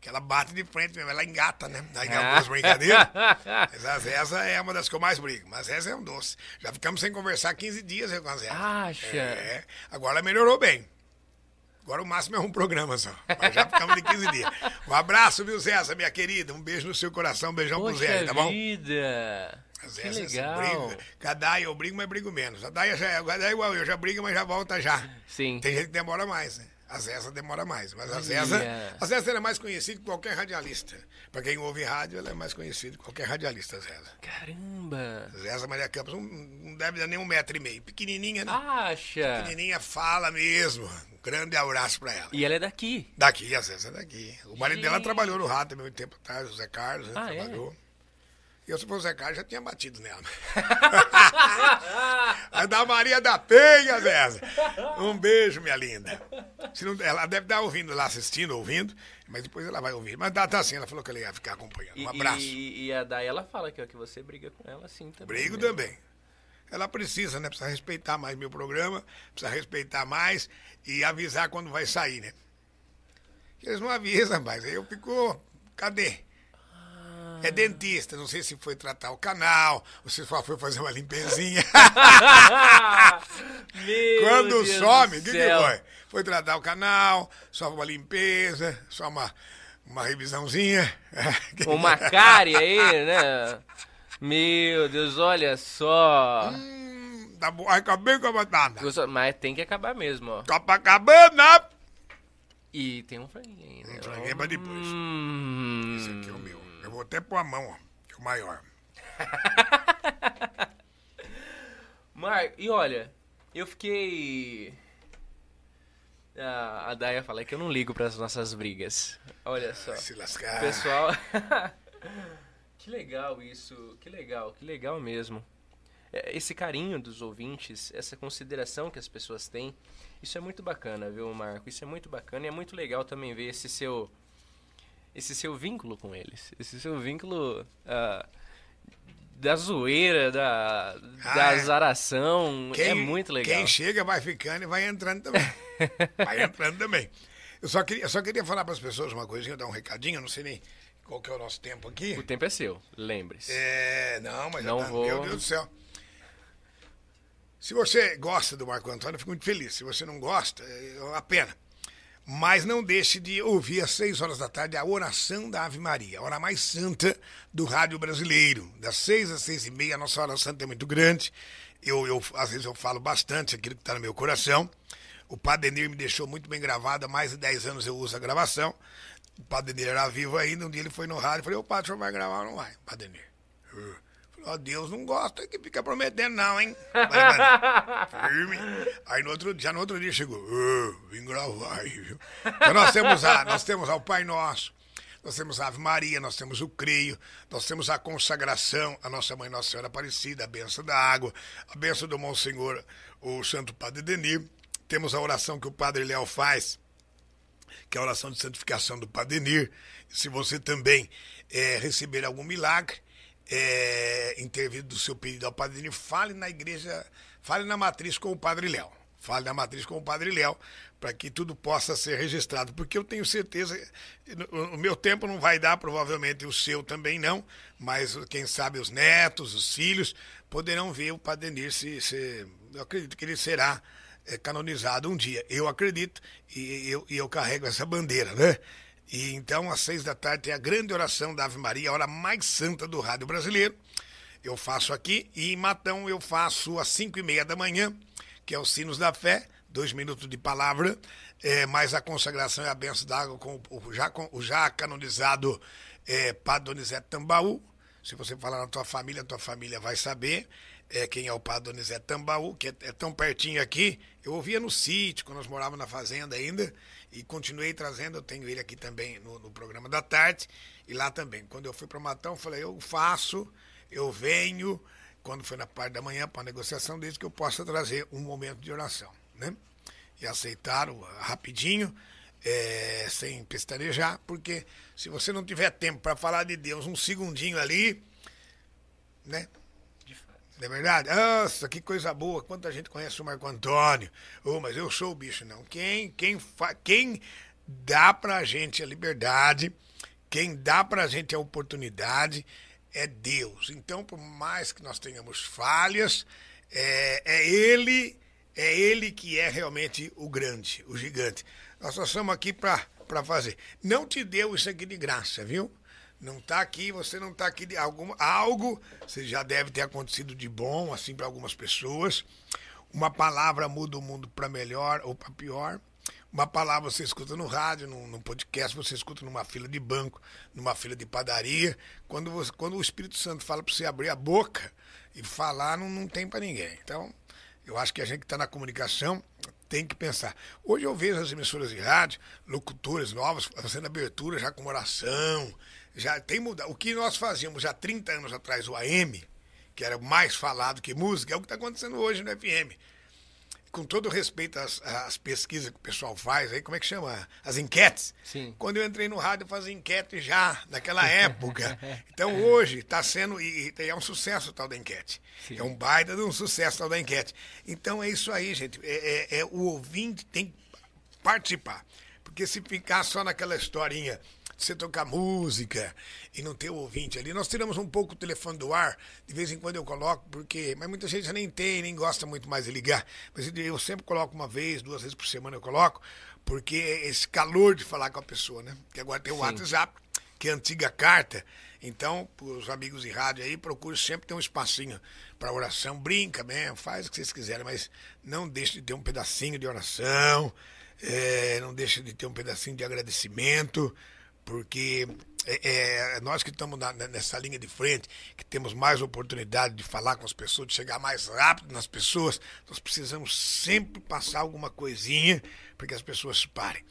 Que ela bate de frente mesmo, ela engata, né? Aí em algumas brincadeiras. Mas a Zeza é uma das que eu mais brigo. Mas a Zeza é um doce. Já ficamos sem conversar 15 dias eu com a Zeza. Acha? É. Agora ela melhorou bem. Agora o máximo é um programa só. Mas já ficamos de 15 dias. Um abraço, viu, Zeza, minha querida? Um beijo no seu coração, um beijão pro Poxa Zé, tá bom? vida! A Que legal. briga. Eu brigo, mas brigo menos. A Daia, já, é- a Daia é igual eu, já briga, mas já volta já. Sim. Tem gente que demora mais, né? A Zeza demora mais. Mas a. Zeza, a ela é mais conhecida que qualquer radialista. Pra quem ouve rádio, ela é mais conhecida que qualquer radialista, a Zeza. Caramba! A Zeza Maria Campos não, não deve dar nem um metro e meio. Pequenininha, né? Acha? Pequenininha fala mesmo. Um grande abraço pra ela. E ela é daqui. Daqui, a Zeza é daqui. O marido dela Gente. trabalhou no rádio também muito tempo atrás, o Zé Carlos, né? Ah, é? trabalhou. E eu, se fosse o Zé Carlos, já tinha batido nela. a da Maria da Penha, Zeza. Um beijo, minha linda. Não- ela deve estar ouvindo lá, assistindo, ouvindo, mas depois ela vai ouvir. Mas tá, tá assim, ela falou que ela ia ficar acompanhando. E, Um abraço. E, e a Day, ela fala que, ó, que você briga com ela assim também. Brigo né? também. Ela precisa, né? Precisa respeitar mais meu programa, precisa respeitar mais e avisar quando vai sair, né? Eles não avisam mais. Aí eu fico, cadê? É dentista, não sei se foi tratar o canal, ou se só foi fazer uma limpezinha. Quando Deus some, o que, foi? Foi tratar o canal, só uma limpeza, só uma, uma revisãozinha. Uma cárie aí, né? Meu Deus, olha só. Hum, tá bom, acabei com a batata. Mas tem que acabar mesmo, ó. Copacabana! E tem um franguinho aí, né? Um franguinho pra depois. Hum. Esse aqui é o vou até pôr a mão, ó, que é o maior. Marco, e olha, eu fiquei. Ah, a Daya fala que eu não ligo pras nossas brigas. Olha só. Se lascar. Pessoal. que legal isso. Que legal, que legal mesmo. É, Esse carinho dos ouvintes, essa consideração que as pessoas têm, isso é muito bacana, viu, Marco? Isso é muito bacana e é muito legal também ver esse seu. Esse seu vínculo com eles. Esse seu vínculo. ah, da zoeira, da, Ah, da é. azaração. é muito legal. Quem chega vai ficando e vai entrando também. vai entrando também. Eu só queria, eu só queria falar para as pessoas uma coisinha, dar um recadinho, eu não sei nem qual que é o nosso tempo aqui. O tempo é seu, lembre-se. É, não, mas Não tá- vou. meu Deus do céu. Se você gosta do Marco Antônio, eu fico muito feliz. Se você não gosta, é uma pena. Mas não deixe de ouvir às seis horas da tarde a oração da Ave Maria, a hora mais santa do rádio brasileiro. Das seis às seis e meia, a nossa hora santa é muito grande. Eu, eu, às vezes eu falo bastante aquilo que está no meu coração. O Padre Denir me deixou muito bem gravado, há mais de 10 anos eu uso a gravação. O Padre Denir era vivo ainda, um dia ele foi no rádio e falei, ô Padre, o senhor vai gravar ou não vai? Padre Denir. "Uh." Falei, ó, Deus não gosta que fica prometendo não, hein? Vai. Firme. Aí no outro, já no outro dia chegou, "Uh, vim gravar aí, viu? Então nós temos, a, nós temos ao Pai Nosso, nós temos a Ave Maria, nós temos o Creio, nós temos a consagração, a nossa Mãe Nossa Senhora Aparecida, a benção da água, a benção do Monsenhor, o Santo Padre Denir. Temos a oração que o Padre Léo faz, que é a oração de santificação do Padre Denir. Se você também eh, receber algum milagre, é, intervir do seu pedido ao Padre Denir, fale na igreja, fale na matriz com o Padre Léo. Fale na matriz com o Padre Léo, para que tudo possa ser registrado. Porque eu tenho certeza, o meu tempo não vai dar, provavelmente o seu também não, mas quem sabe os netos, os filhos, poderão ver o Padre Denir se, se eu acredito que ele será é, canonizado um dia. Eu acredito e eu, e eu carrego essa bandeira, né? E então, às seis da tarde, tem a grande oração da Ave Maria, a hora mais santa do rádio brasileiro. Eu faço aqui e em Matão eu faço às cinco e meia da manhã, que é os Sinos da Fé, dois minutos de palavra, é, mais a consagração e a benção da água com o já, com o já canonizado é, Padre Donizete Tambaú. Se você falar na tua família, a tua família vai saber é, quem é o Padre Donizete Tambaú, que é, é tão pertinho aqui. Eu ouvia no sítio, quando nós morávamos na fazenda ainda, e continuei trazendo, eu tenho ele aqui também no, no programa da tarde, e lá também. Quando eu fui para Matão, eu falei, eu faço, eu venho, quando foi na parte da manhã para a negociação, desde que eu possa trazer um momento de oração, né? E aceitaram rapidinho, é, sem pestanejar, porque se você não tiver tempo para falar de Deus um segundinho ali, né? Não é verdade? Nossa, que coisa boa. Quanta gente conhece o Marco Antônio. Oh, mas eu sou o bicho. Não. Quem, quem, fa... quem dá pra gente a liberdade, quem dá pra gente a oportunidade é Deus. Então, por mais que nós tenhamos falhas, é, é Ele, é Ele que é realmente o grande, o gigante. Nós só estamos aqui para fazer. Não te deu isso aqui de graça, viu? Não está aqui, você não está aqui de alguma, algo, você já deve ter acontecido de bom, assim, para algumas pessoas. Uma palavra muda o mundo para melhor ou para pior. Uma palavra você escuta no rádio, num, num, podcast, você escuta numa fila de banco, numa fila de padaria. Quando, você, quando o Espírito Santo fala para você abrir a boca e falar, não, não tem para ninguém. Então, eu acho que a gente que está na comunicação tem que pensar. Hoje eu vejo as emissoras de rádio, locutores novos, fazendo abertura já com oração, já tem mudado. O que nós fazíamos já 30 anos atrás, o AM, que era mais falado que música, é o que está acontecendo hoje no FM. Com todo respeito às, às, pesquisas que o pessoal faz, aí como é que chama? As enquetes. Sim. Quando eu entrei no rádio, eu fazia enquete já, naquela época. Então hoje está sendo, e, e, é um sucesso tal da enquete. Sim. É um baita de um sucesso tal da enquete. Então é isso aí, gente. É, é, é o ouvinte tem que participar. Porque se ficar só naquela historinha você tocar música e não ter o ouvinte ali. Nós tiramos um pouco o telefone do ar, de vez em quando eu coloco, porque. Mas muita gente já nem tem, nem gosta muito mais de ligar. Mas eu sempre coloco uma vez, duas vezes por semana eu coloco, porque é esse calor de falar com a pessoa, né? Que agora tem o Sim. WhatsApp, que é a antiga carta. Então, os amigos de rádio aí, procure sempre ter um espacinho para oração. Brinca mesmo, faz o que vocês quiserem, mas não deixe de ter um pedacinho de oração, é, não deixe de ter um pedacinho de agradecimento porque é, é, nós que estamos na, nessa linha de frente, que temos mais oportunidade de falar com as pessoas, de chegar mais rápido nas pessoas, nós precisamos sempre passar alguma coisinha para que as pessoas parem.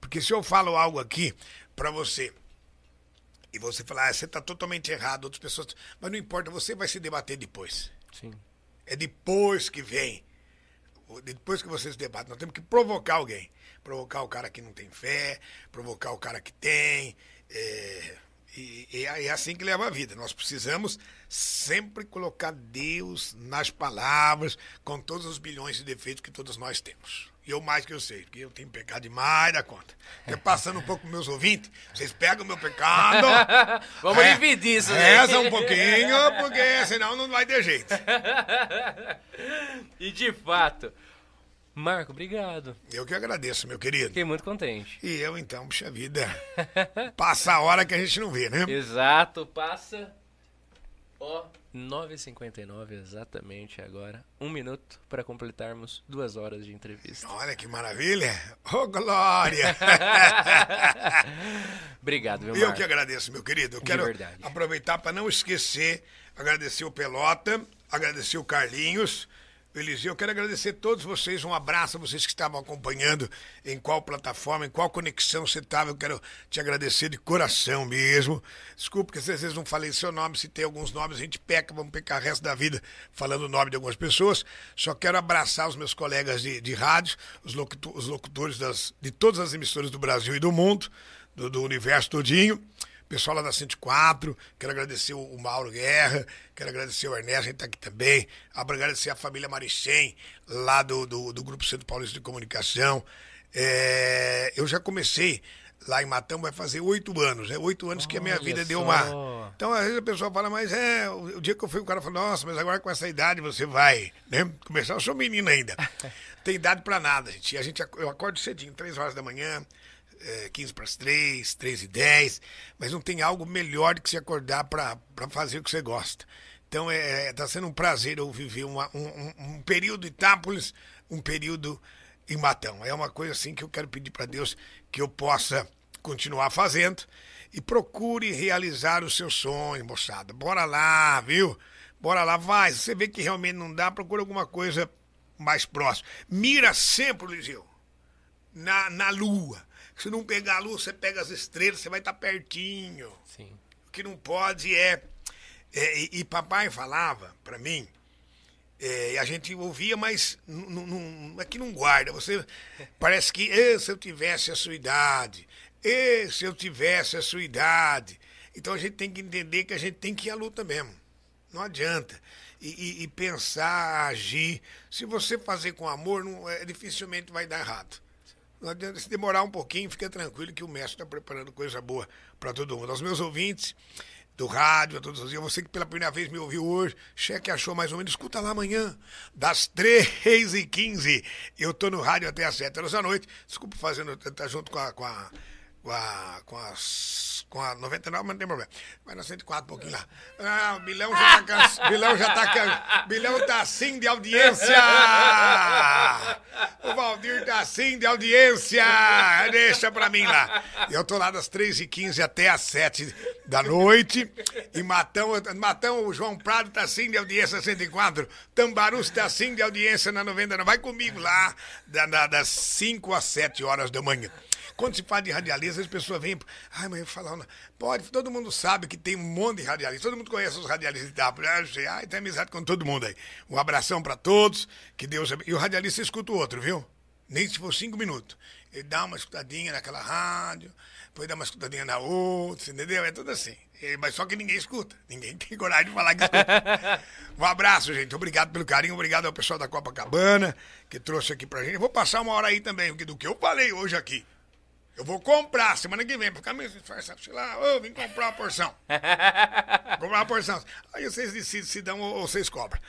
Porque se eu falo algo aqui para você e você falar, ah, você está totalmente errado, outras pessoas. Mas não importa, você vai se debater depois. Sim. É depois que vem. Depois que você se debate, nós temos que provocar alguém provocar o cara que não tem fé, provocar o cara que tem. É, e, e, é assim que leva a vida. Nós precisamos sempre colocar Deus nas palavras, com todos os bilhões de defeitos que todos nós temos. Eu mais que eu sei, porque eu tenho pecado demais da conta. Porque passando um pouco com meus ouvintes, vocês pegam o meu pecado. Vamos é, dividir isso, né? Reza um pouquinho, porque senão não vai ter jeito. e de fato, Marco, obrigado. Eu que agradeço, meu querido. Fiquei muito contente. E eu então, puxa vida. passa a hora que a gente não vê, né? Exato, passa. Ó, 9h59 exatamente agora. Um minuto para completarmos duas horas de entrevista. Olha que maravilha! Ô, oh, Glória! Obrigado, meu Eu que agradeço, meu querido. Eu quero aproveitar para não esquecer, agradecer o Pelota, agradecer o Carlinhos Eliseu, eu quero agradecer a todos vocês, um abraço a vocês que estavam acompanhando, em qual plataforma, em qual conexão você estava, eu quero te agradecer de coração mesmo. Desculpe que às vezes não falei seu nome, se tem alguns nomes, a gente peca, vamos pecar o resto da vida falando o nome de algumas pessoas. Só quero abraçar os meus colegas de, de rádio, os, locutor, os locutores das, de todas as emissoras do Brasil e do mundo, do, do universo todinho pessoal lá da 104, quero agradecer o Mauro Guerra, quero agradecer o Ernesto, a gente está aqui também, agradecer a família Marichem, lá do, do, do Grupo Centro Paulista de Comunicação. É, eu já comecei lá em Matão, vai fazer oito anos, né? Oito anos que a minha vida só. deu uma. Então, às vezes a pessoa fala, mas é, o, o dia que eu fui, o cara falou, nossa, mas agora com essa idade você vai, né? Começar, eu sou menino ainda. Tem idade para nada, gente. A gente. Eu acordo cedinho, três horas da manhã, é, 15 para as 3, 3 e 10, mas não tem algo melhor do que se acordar para fazer o que você gosta. Então está é, tá sendo um prazer eu viver uma, um, um, período em Itápolis, um período em Matão. É uma coisa assim que eu quero pedir para Deus que eu possa continuar fazendo e procure realizar o seu sonho, moçada. Bora lá, viu? Bora lá, vai. Se você vê que realmente não dá, procura alguma coisa mais próxima. Mira sempre, Liseu, na, na lua. Se não pegar a luz, você pega as estrelas, você vai estar tá pertinho. Sim. O que não pode é, É, e, e papai falava para mim, é, a gente ouvia, mas não, aqui não guarda. Você parece que se eu tivesse a sua idade, eh, se eu tivesse a sua idade. Então a gente tem que entender que a gente tem que ir à luta mesmo. Não adianta. E, e, e pensar, agir. Se você fazer com amor, não, é, dificilmente vai dar errado. Se demorar um pouquinho, fica tranquilo que o mestre está preparando coisa boa para todo mundo. Aos meus ouvintes, do rádio a todos os dias. Você que pela primeira vez me ouviu hoje, cheque achou mais ou menos, escuta lá amanhã, das 3h15. Eu tô no rádio até às 7 horas da noite. Desculpa fazendo, tá junto com a, com a, com a, com as com a 99, mas não tem problema. Vai na 104 um pouquinho lá. Ah, o Bilhão já tá cansado. Bilhão já tá cansado. Bilhão tá assim de audiência! O Valdir tá assim de audiência! Deixa pra mim lá. Eu tô lá das 3h15 até as 7 da noite. E Matão, Matão, o João Prado tá assim de audiência 104. Tambarus tá assim de audiência na 99. Vai comigo lá das 5 às 7 horas da manhã. Quando se fala de radialista, as pessoas vêm. Ai, mas eu falar. Pode, todo mundo sabe que tem um monte de radialistas. Todo mundo conhece os radialistas de Itápolis. Ai, tem amizade com todo mundo aí. Um abração para todos. Que Deus. E o radialista escuta o outro, viu? Nem se for cinco minutos. Ele dá uma escutadinha naquela rádio, depois dá uma escutadinha na outra, entendeu? É tudo assim. Mas só que ninguém escuta. Ninguém tem coragem de falar que escuta. um abraço, gente. Obrigado pelo carinho. Obrigado ao pessoal da Copacabana que trouxe aqui pra gente. Eu vou passar uma hora aí também, do que eu falei hoje aqui. Eu vou comprar semana que vem, pra ficar meio sei lá, eu vim comprar uma porção. comprar uma porção. Aí vocês decidem se dão ou vocês cobram.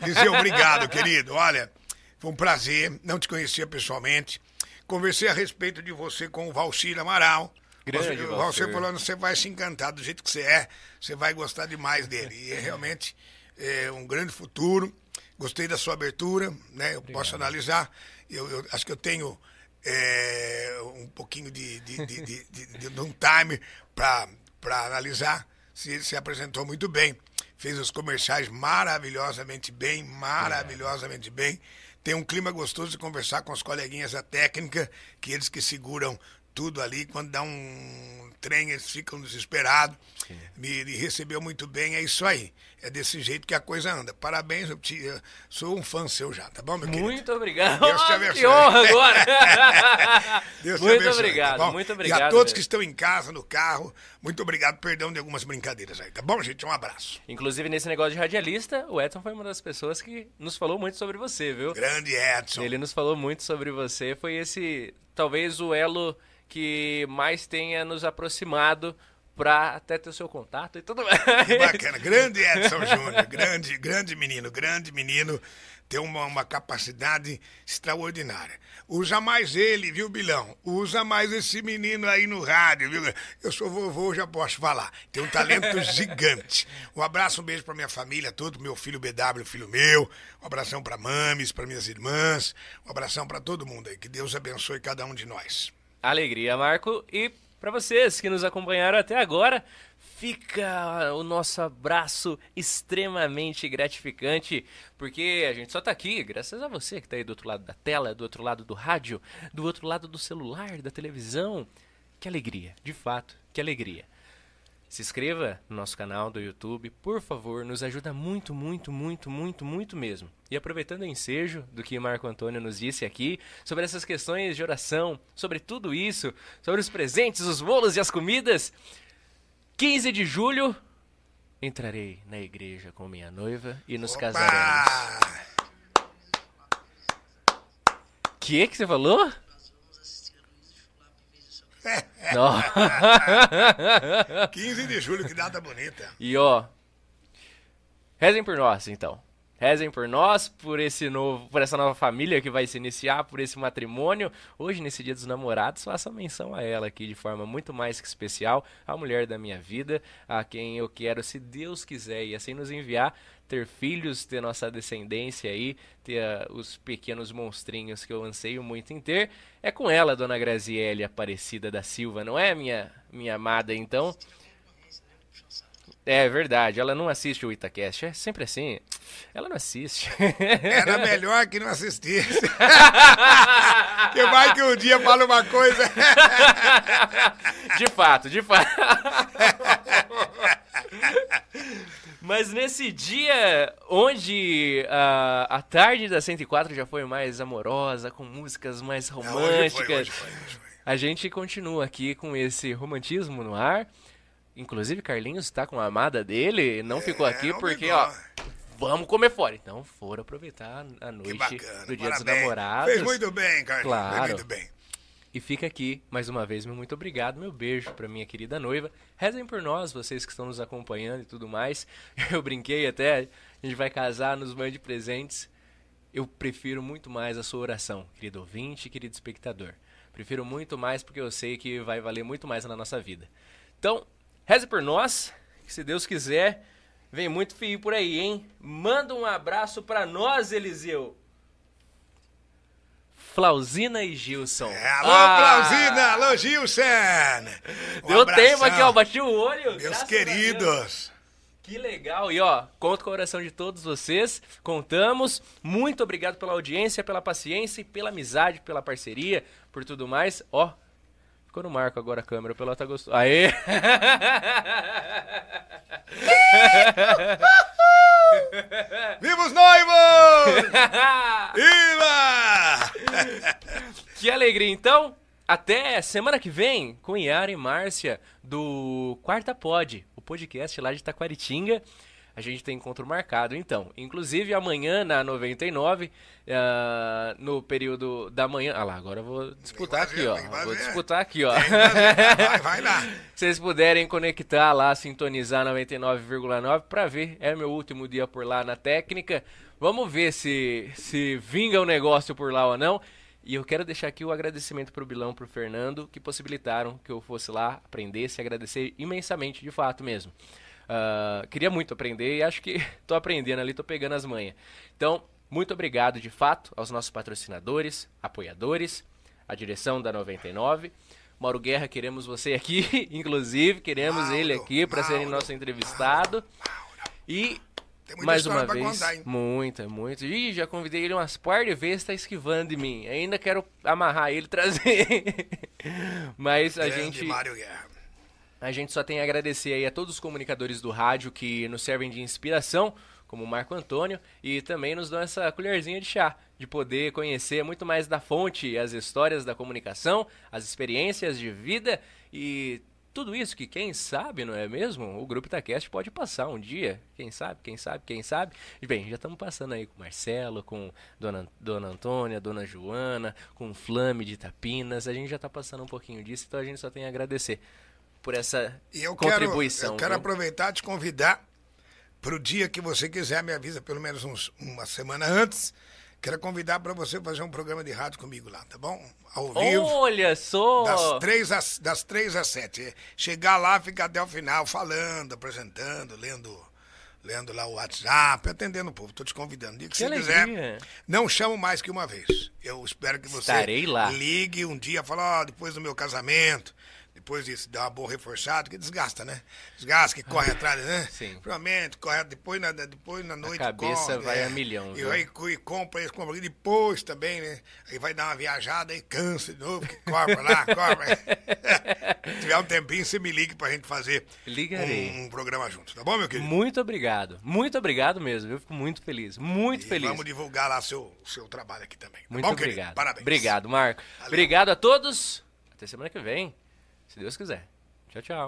Dizer obrigado, querido. Olha, foi um prazer, não te conhecia pessoalmente. Conversei a respeito de você com o Valcir Amaral. Grande, você, você falando, você vai se encantar do jeito que você é, você vai gostar demais dele. E é realmente é, um grande futuro. Gostei da sua abertura, né? Eu Obrigado. posso analisar. Eu, eu acho que eu tenho é, um pouquinho de, de, de, de, de, um time para analisar. Se, se apresentou muito bem. Fez os comerciais maravilhosamente bem, maravilhosamente bem. Tem um clima gostoso de conversar com os coleguinhas da técnica, que eles que seguram tudo ali. Quando dá um trem, eles ficam desesperados. Me, me, recebeu muito bem, é isso aí. É desse jeito que a coisa anda. Parabéns, eu, te, eu sou um fã seu já, tá bom, meu querido? Muito obrigado. Deus te abençoe. Que honra agora. Deus muito te abençoe, obrigado, tá muito obrigado. E a todos que estão em casa, no carro, muito obrigado. Perdão de algumas brincadeiras aí, tá bom, gente? Um abraço. Inclusive, nesse negócio de radialista, o Edson foi uma das pessoas que nos falou muito sobre você, viu? Grande Edson. Ele nos falou muito sobre você. Foi esse, talvez, o elo que mais tenha nos aproximado para até ter o seu contato e tudo mais. Bacana. Grande Edson Júnior, grande, grande menino, grande menino, tem uma, uma capacidade extraordinária. Usa mais ele, viu, Bilão? Usa mais esse menino aí no rádio, viu? Eu sou vovô, já posso falar. Tem um talento gigante. Um abraço, um beijo para minha família, todo meu filho BW, filho meu. Um abração para mames, para minhas irmãs. Um abração para todo mundo aí. Que Deus abençoe cada um de nós. Alegria, Marco. E para vocês que nos acompanharam até agora, fica o nosso abraço extremamente gratificante, porque a gente só tá aqui graças a você que tá aí do outro lado da tela, do outro lado do rádio, do outro lado do celular, da televisão. Que alegria, de fato, que alegria. Se inscreva no nosso canal do YouTube, por favor, nos ajuda muito, muito, muito, muito, muito mesmo. E aproveitando o ensejo do que Marco Antônio nos disse aqui, sobre essas questões de oração, sobre tudo isso, sobre os presentes, os bolos e as comidas, 15 de julho entrarei na igreja com minha noiva e nos Opa! casaremos. Que que você falou? Não. 15 de julho, que data bonita. E ó, rezem por nós, então. Rezem por nós, por esse novo, por essa nova família que vai se iniciar, por esse matrimônio. Hoje, nesse Dia dos Namorados, faça menção a ela aqui de forma muito mais que especial, a mulher da minha vida, a quem eu quero, se Deus quiser, e assim nos enviar, ter filhos, ter nossa descendência aí, ter uh, os pequenos monstrinhos que eu anseio muito em ter. É com ela, Dona Graziele Aparecida da Silva, não é, minha, minha amada, então? É verdade, ela não assiste o Itacast, é sempre assim. Ela não assiste. Era melhor que não assistisse. que vai que um dia fala uma coisa. de fato, de fato. Mas nesse dia onde a, a tarde da 104 já foi mais amorosa, com músicas mais Não, românticas, hoje foi, foi, foi. a gente continua aqui com esse romantismo no ar. Inclusive, Carlinhos está com a amada dele, não ficou aqui É, porque, ó, vamos comer fora. Então, foram aproveitar a noite bacana. do Dia dos parabéns. Namorados. Fez muito bem, Carlinhos. Claro. Fez muito bem. E fica aqui, mais uma vez, meu muito obrigado, meu beijo pra minha querida noiva. Rezem por nós, vocês que estão nos acompanhando e tudo mais. Eu brinquei até, a gente vai casar, nos mande presentes. Eu prefiro muito mais a sua oração, querido ouvinte, querido espectador. Prefiro muito mais porque eu sei que vai valer muito mais na nossa vida. Então, reze por nós, que se Deus quiser, vem muito fio por aí, hein? Manda um abraço pra nós, Eliseu. Flauzina e Gilson. É, alô, Ah! Clausina, alô, Gilson. Um Deu abração. tempo aqui, ó. Bati o olho. Meus queridos. Que legal. E ó, conto com o coração de todos vocês. Contamos. Muito obrigado pela audiência, pela paciência e pela amizade, pela parceria, por tudo mais. Ó, ficou no marco agora a câmera. O pelota gostou. Aê! Viva os noivos! Viva! que alegria. Então, até semana que vem com Yara e Márcia do Quarta Pod, o podcast lá de Taquaritinga. A gente tem encontro marcado, então. Inclusive, amanhã na 99, ah, no período da manhã. Ah lá, agora eu vou disputar aqui, ó. Vou disputar aqui, ó. Vai, vai lá. Se vocês puderem conectar lá, sintonizar 99,9 para ver. É meu último dia por lá na técnica. Vamos ver se se vinga o negócio por lá ou não. E eu quero deixar aqui o agradecimento pro Bilão, pro Fernando, que possibilitaram que eu fosse lá, aprendesse, agradecer imensamente, de fato mesmo. Ah, queria muito aprender e acho que tô aprendendo ali, tô pegando as manhas. Então, muito obrigado de fato aos nossos patrocinadores, apoiadores, a direção da 99. Mauro Guerra, queremos você aqui, inclusive, queremos Mauro, ele aqui para ser Mauro, nosso entrevistado. E Tem muita mais uma vez, contar, muita, muito. Ih, já convidei ele umas par de vezes, tá esquivando de mim. Ainda quero amarrar ele e trazer. Mas a Grande gente. A gente só tem a agradecer aí a todos os comunicadores do rádio que nos servem de inspiração, como o Marco Antônio, e também nos dão essa colherzinha de chá, de poder conhecer muito mais da fonte, as histórias da comunicação, as experiências de vida e tudo isso que, quem sabe, não é mesmo? O Grupo Itacast pode passar um dia. Quem sabe, quem sabe, quem sabe. E bem, já estamos passando aí com o Marcelo, com Dona, Dona Antônia, Dona Joana, com o Flame de Itapinas. A gente já está passando um pouquinho disso, então a gente só tem a agradecer por essa eu contribuição. quero, eu quero viu? aproveitar e te convidar para o dia que você quiser, me avisa pelo menos uns- uma semana antes. Quero convidar para você fazer um programa de rádio comigo lá, tá bom? Ao vivo. Olha só! Das três, às, das três às sete. Chegar lá, ficar até o final falando, apresentando, lendo, lendo lá o WhatsApp, atendendo o povo. Tô te convidando. Dia que, Que você alegria. quiser. Não chamo mais que uma vez. Eu espero que você Estarei lá. ligue um dia e fale, ó, depois do meu casamento, depois disso, dá uma boa reforçada, que desgasta, né? Desgasta, que corre atrás, né? Sim. Provavelmente, corre depois na, depois na noite. cabeça corre, vai é. a milhão, E aí e compra isso, compra depois também, né? Aí vai dar uma viajada, aí cansa de novo, que corre lá, corre. Se tiver um tempinho, você me ligue pra gente fazer um, um programa junto, tá bom, meu querido? Muito obrigado. Muito obrigado mesmo. Eu fico muito feliz. Muito E feliz. vamos divulgar lá seu, seu trabalho aqui também. Tá Muito bom, querido? obrigado. Parabéns. Obrigado, Marco. Valeu. Obrigado a todos. Até semana que vem, se Deus quiser. Tchau, tchau.